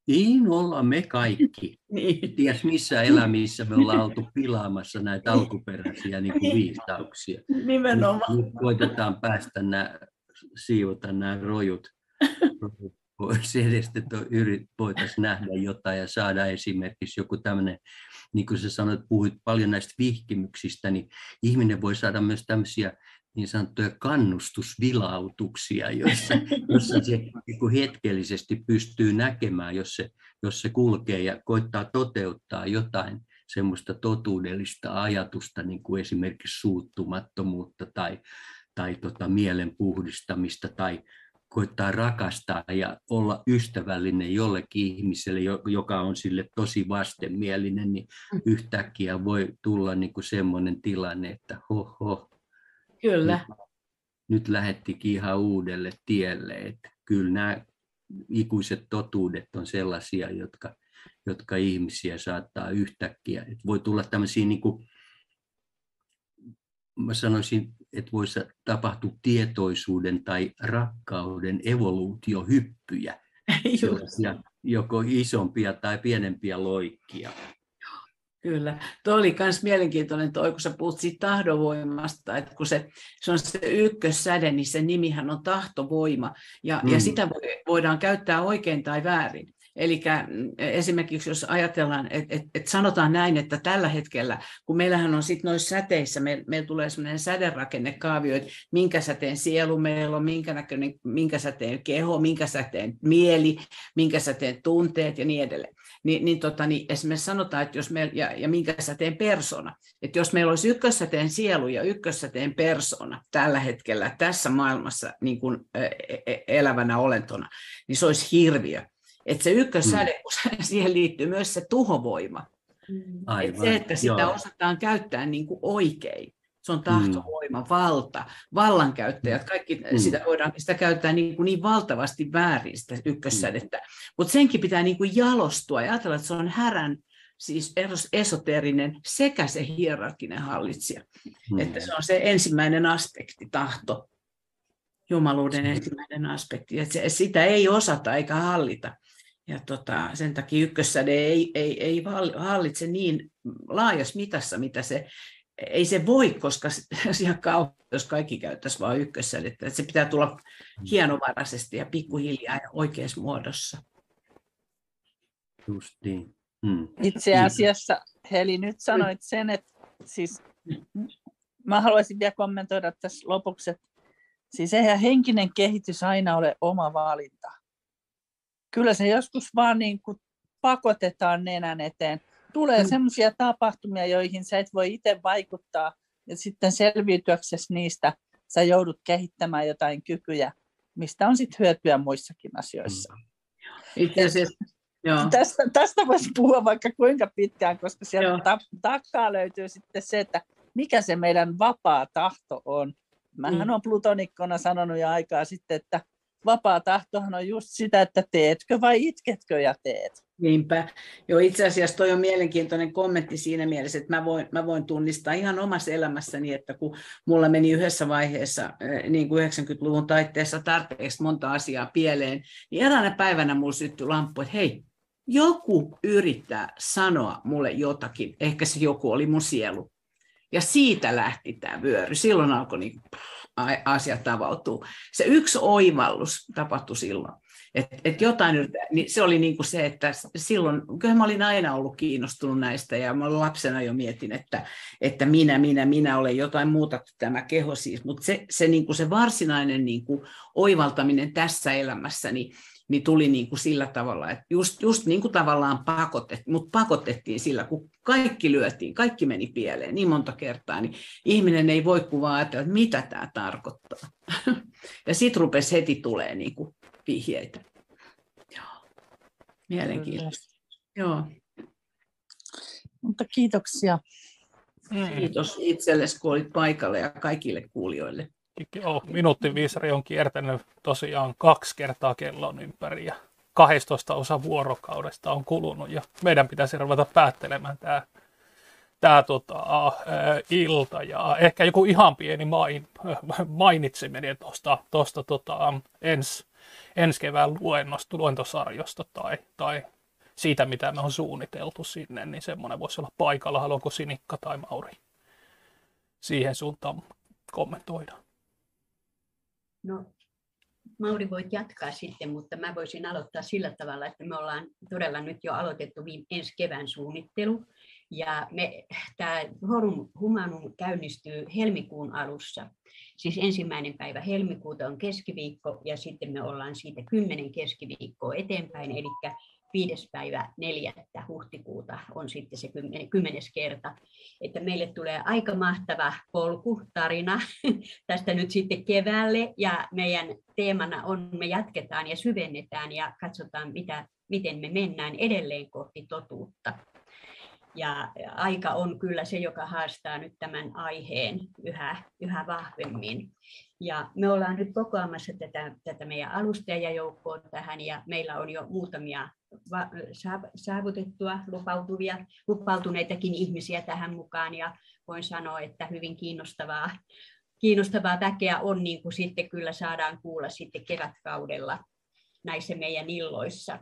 Niin ollaan me kaikki. Niin. ties missä elämissä me ollaan oltu pilaamassa näitä alkuperäisiä niin kuin viisauksia. Nimenomaan. Nyt koitetaan päästä nämä, siivota nämä rojut rojut pois edestä, että yrit- voitaisiin nähdä jotain ja saada esimerkiksi joku tämmöinen, niin kuin sä sanoit, puhuit paljon näistä vihkimyksistä, niin ihminen voi saada myös tämmöisiä niin sanottuja kannustusvilautuksia, jossa, jossa se niin kuin hetkellisesti pystyy näkemään, jos se, jos se kulkee ja koittaa toteuttaa jotain semmoista totuudellista ajatusta, niin kuin esimerkiksi suuttumattomuutta tai, tai tota mielen puhdistamista tai koittaa rakastaa ja olla ystävällinen jollekin ihmiselle, jo- joka on sille tosi vastenmielinen, niin yhtäkkiä voi tulla niin kuin semmoinen tilanne, että ho, ho, Kyllä. nyt lähettikin ihan uudelle tielle. Että kyllä nämä ikuiset totuudet on sellaisia, jotka, jotka ihmisiä saattaa yhtäkkiä. Että voi tulla tämmöisiä, niin kuin, mä sanoisin, että voisi tapahtua tietoisuuden tai rakkauden evoluutiohyppyjä, sellaisia joko isompia tai pienempiä loikkia. Kyllä. Tuo oli myös mielenkiintoinen toi, kun sä puhut siitä tahdovoimasta, että kun se, se on se ykkössäde, niin se nimihän on tahtovoima, ja, mm. ja Mm. sitä voi- voidaan käyttää oikein tai väärin. Eli esimerkiksi jos ajatellaan, että et, et sanotaan näin, että tällä hetkellä, kun meillähän on sitten noissa säteissä, me, meillä tulee sellainen säderakennekaavio, että minkä säteen sielu meillä on, minkä näköinen, minkä säteen keho, minkä säteen mieli, minkä säteen tunteet ja niin edelleen. Niin, niin, tota, niin esimerkiksi sanotaan, että jos me, ja, ja minkä säteen persona, että jos meillä olisi ykkössäteen sielu ja ykkössäteen persona tällä hetkellä tässä maailmassa niin kuin, ä, ä, elävänä olentona, niin se olisi hirviö. Että se ykkössäde, kun se- siihen liittyy myös se tuhovoima. Et se, että sitä joo. osataan käyttää niin kuin oikein. Se on tahtovoima, valta, vallankäyttäjät, kaikki Mm. sitä voidaan sitä käyttää niin, kuin niin valtavasti väärin sitä ykkössädettä. Mutta senkin pitää niin kuin jalostua ja ajatella, että se on härän, siis esoteerinen sekä se hierarkinen hallitsija. Mm. Että se on se ensimmäinen aspekti, tahto, jumaluuden ensimmäinen aspekti. Että se, sitä ei osata eikä hallita. Ja tota, sen takia ykkössäde ei, ei, ei hallitse niin laajassa mitassa, mitä se, ei se voi, koska se ihan kauheaa, jos kaikki käyttäisi vain ykkössädettä. Että se pitää tulla hienovaraisesti ja pikkuhiljaa ja oikeassa muodossa. Just niin. Mm. Itse asiassa, Heli, nyt sanoit sen, että siis mä haluaisin vielä kommentoida tässä lopuksi, että siis eihän henkinen kehitys aina ole oma valinta. Kyllä se joskus vaan niin kuin pakotetaan nenän eteen. Tulee Mm. sellaisia tapahtumia, joihin sä et voi itse vaikuttaa, ja sitten selviytyäksesi niistä sä joudut kehittämään jotain kykyjä, mistä on sitten hyötyä muissakin asioissa. Itse asiassa, joo. Tästä, tästä voisi puhua vaikka kuinka pitkään, koska sieltä ta- takaa löytyy sitten se, että mikä se meidän vapaa tahto on. Mähän Mm. olen plutonikkona sanonut jo aikaa sitten, että vapaa tahtohan on just sitä, että teetkö vai itketkö ja teet. Niinpä. Joo, itse asiassa toi on mielenkiintoinen kommentti siinä mielessä, että mä voin, mä voin tunnistaa ihan omassa elämässäni, että kun mulla meni yhdessä vaiheessa, niin kuin 90-luvun taitteessa tarpeeksi monta asiaa pieleen, niin eräänä päivänä mulla syttyi lamppu, että hei, joku yrittää sanoa mulle jotakin, ehkä se joku oli mun sielu. Ja siitä lähti tämä vyöry. Silloin alkoi niin, asiat avautua. Se yksi oivallus tapahtui silloin. Et, et jotain, niin se oli niin kuin se, että silloin, kyllä mä olin aina ollut kiinnostunut näistä ja mä lapsena jo mietin, että, että minä, minä, minä olen jotain muuta kuin tämä keho siis, mutta se, se, niin kuin se varsinainen niin kuin oivaltaminen tässä elämässä, niin niin tuli niin kuin sillä tavalla, että just, just niin kuin tavallaan pakotettiin, mutta pakotettiin sillä, kun kaikki lyötiin, kaikki meni pieleen niin monta kertaa, niin ihminen ei voi kuvaa ajatella, että mitä tämä tarkoittaa. ja sitten rupesi heti tulee niin kuin vihjeitä. Joo. Mielenkiintoista. Joo. Mutta kiitoksia. Mm. Kiitos itsellesi, kun olit paikalla ja kaikille kuulijoille. Joo, minuuttiviisari on kiertänyt tosiaan kaksi kertaa kellon ympäri ja 12 osa vuorokaudesta on kulunut ja meidän pitäisi ruveta päättelemään tämä tämä tota, ilta ja ehkä joku ihan pieni main, mainitseminen tuosta tosta, tota, ens, ensi kevään luennosta, luentosarjosta tai, tai siitä, mitä me on suunniteltu sinne, niin semmoinen voisi olla paikalla. Haluanko Sinikka tai Mauri siihen suuntaan kommentoida? No, Mauri voit jatkaa sitten, mutta mä voisin aloittaa sillä tavalla, että me ollaan todella nyt jo aloitettu ensi kevään suunnittelu. Ja me, tämä Forum Humanum käynnistyy helmikuun alussa. Siis ensimmäinen päivä helmikuuta on keskiviikko ja sitten me ollaan siitä kymmenen keskiviikkoa eteenpäin. Eli viides päivä neljättä huhtikuuta on sitten se kymmenes kerta. Että meille tulee aika mahtava polku, tarina tästä nyt sitten keväälle ja meidän teemana on, me jatketaan ja syvennetään ja katsotaan, mitä, miten me mennään edelleen kohti totuutta. Ja aika on kyllä se, joka haastaa nyt tämän aiheen yhä, yhä vahvemmin. Ja me ollaan nyt kokoamassa tätä, tätä meidän alustajajoukkoa tähän ja meillä on jo muutamia saavutettua lupautuvia, lupautuneitakin ihmisiä tähän mukaan ja voin sanoa, että hyvin kiinnostavaa, kiinnostavaa väkeä on, niin kuin sitten kyllä saadaan kuulla sitten kevätkaudella näissä meidän illoissa.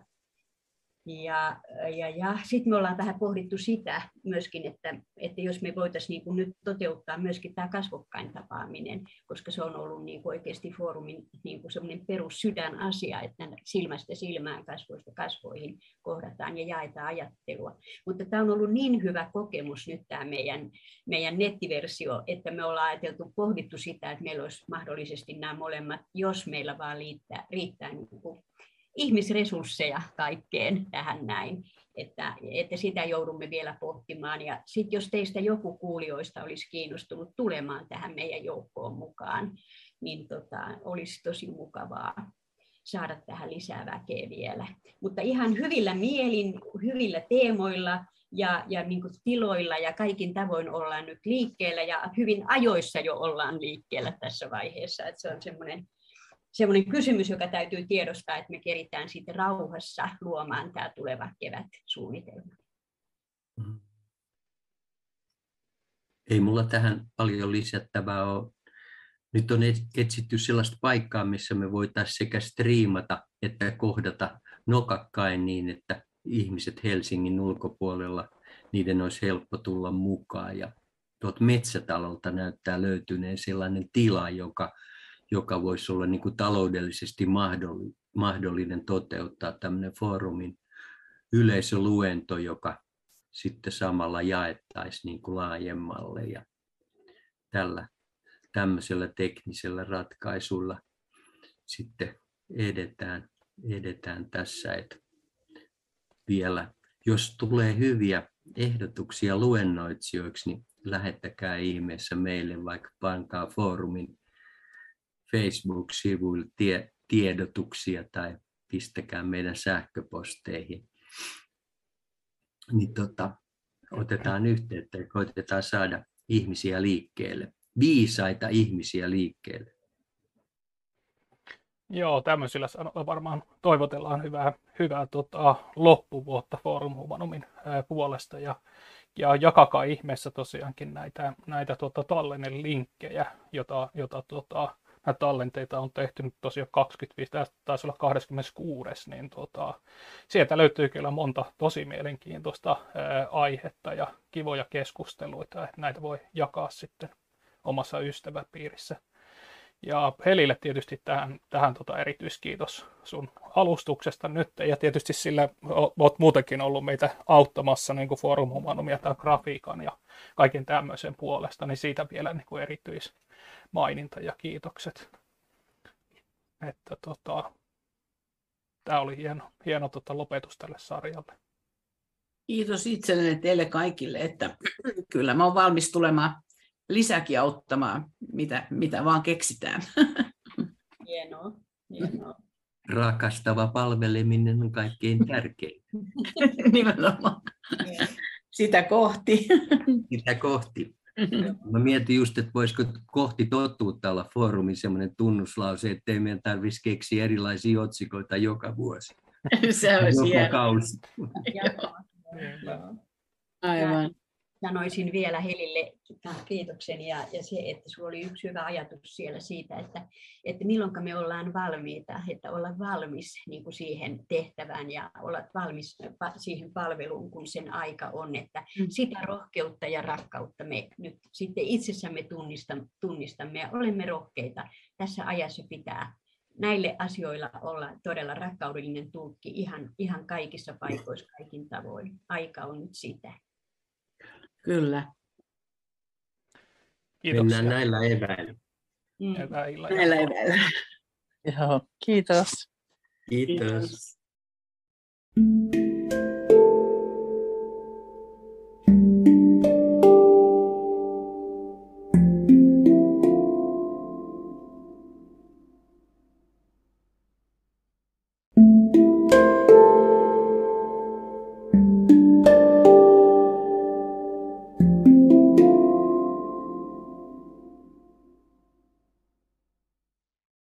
Ja, ja, ja sitten me ollaan vähän pohdittu sitä myöskin, että, että jos me voitaisiin niin nyt toteuttaa myöskin tämä kasvokkain tapaaminen, koska se on ollut niin kuin oikeasti foorumin niin kuin semmoinen perussydänasia, että silmästä silmään, kasvoista kasvoihin kohdataan ja jaetaan ajattelua. Mutta tämä on ollut niin hyvä kokemus nyt tämä meidän, meidän nettiversio, että me ollaan ajateltu, pohdittu sitä, että meillä olisi mahdollisesti nämä molemmat, jos meillä vaan riittää, riittää niin kuin ihmisresursseja kaikkeen tähän näin. Että, että sitä joudumme vielä pohtimaan. Ja sitten jos teistä joku kuulijoista olisi kiinnostunut tulemaan tähän meidän joukkoon mukaan, niin tota, olisi tosi mukavaa saada tähän lisää väkeä vielä. Mutta ihan hyvillä mielin, hyvillä teemoilla ja, ja niin kuin tiloilla ja kaikin tavoin ollaan nyt liikkeellä ja hyvin ajoissa jo ollaan liikkeellä tässä vaiheessa. Että se on semmoinen semmoinen kysymys, joka täytyy tiedostaa, että me keritään sitten rauhassa luomaan tämä tuleva kevät-suunnitelma. Mm-hmm. Ei mulla tähän paljon lisättävää ole. Nyt on etsitty sellaista paikkaa, missä me voitaisiin sekä striimata että kohdata nokakkain niin, että ihmiset Helsingin ulkopuolella, niiden olisi helppo tulla mukaan. Ja tuot metsätalolta näyttää löytyneen sellainen tila, joka joka voisi olla niin kuin taloudellisesti mahdollinen toteuttaa tämmöinen foorumin yleisöluento, joka sitten samalla jaettaisiin niin kuin laajemmalle. Ja tällä tämmöisellä teknisellä ratkaisulla sitten edetään, edetään tässä, että vielä jos tulee hyviä ehdotuksia luennoitsijoiksi, niin lähettäkää ihmeessä meille, vaikka pankaa foorumin Facebook-sivuille tie, tiedotuksia tai pistäkää meidän sähköposteihin. Niin tota, otetaan yhteyttä ja koitetaan saada ihmisiä liikkeelle, viisaita ihmisiä liikkeelle. Joo, tämmöisillä varmaan toivotellaan hyvää, hyvää tota, loppuvuotta Forum Humanumin puolesta ja, ja jakakaa ihmeessä tosiaankin näitä, näitä tota, tallenne linkkejä, jota, jota tota, näitä tallenteita on tehty nyt tosiaan 25, tästä taisi olla 26, niin tota, sieltä löytyy kyllä monta tosi mielenkiintoista ää, aihetta ja kivoja keskusteluita, että näitä voi jakaa sitten omassa ystäväpiirissä. Ja Helille tietysti tähän, tähän tota erityiskiitos sun alustuksesta nyt. Ja tietysti sillä olet muutenkin ollut meitä auttamassa niin kuin Forum tai grafiikan ja kaiken tämmöisen puolesta, niin siitä vielä niin kuin erityismaininta ja kiitokset. Että tota, tämä oli hieno, hieno tota lopetus tälle sarjalle. Kiitos itselleni teille kaikille, että kyllä mä oon valmis tulemaan lisäkin auttamaan, mitä, mitä vaan keksitään. Hienoa, hienoa. Rakastava palveleminen on kaikkein tärkein. Nimenomaan. Sitä kohti. Sitä kohti. Mä mietin just, että voisiko kohti totuutta olla foorumin sellainen tunnuslause, ettei meidän tarvitsisi keksiä erilaisia otsikoita joka vuosi. Se olisi joka kausi. Aivan sanoisin vielä Helille kiitoksen ja, ja se, että sinulla oli yksi hyvä ajatus siellä siitä, että, että milloin me ollaan valmiita, että olla valmis niin kuin siihen tehtävään ja olla valmis siihen palveluun, kun sen aika on, että mm. sitä rohkeutta ja rakkautta me nyt sitten itsessämme tunnistamme, tunnistamme ja olemme rohkeita. Tässä ajassa pitää näille asioilla olla todella rakkaudellinen tulkki ihan, ihan kaikissa paikoissa, kaikin tavoin. Aika on nyt sitä. Kyllä. Kiitoksia. Mennään näillä eväillä. Mm. Näillä, näillä eväillä. Joo, kiitos. Kiitos. kiitos.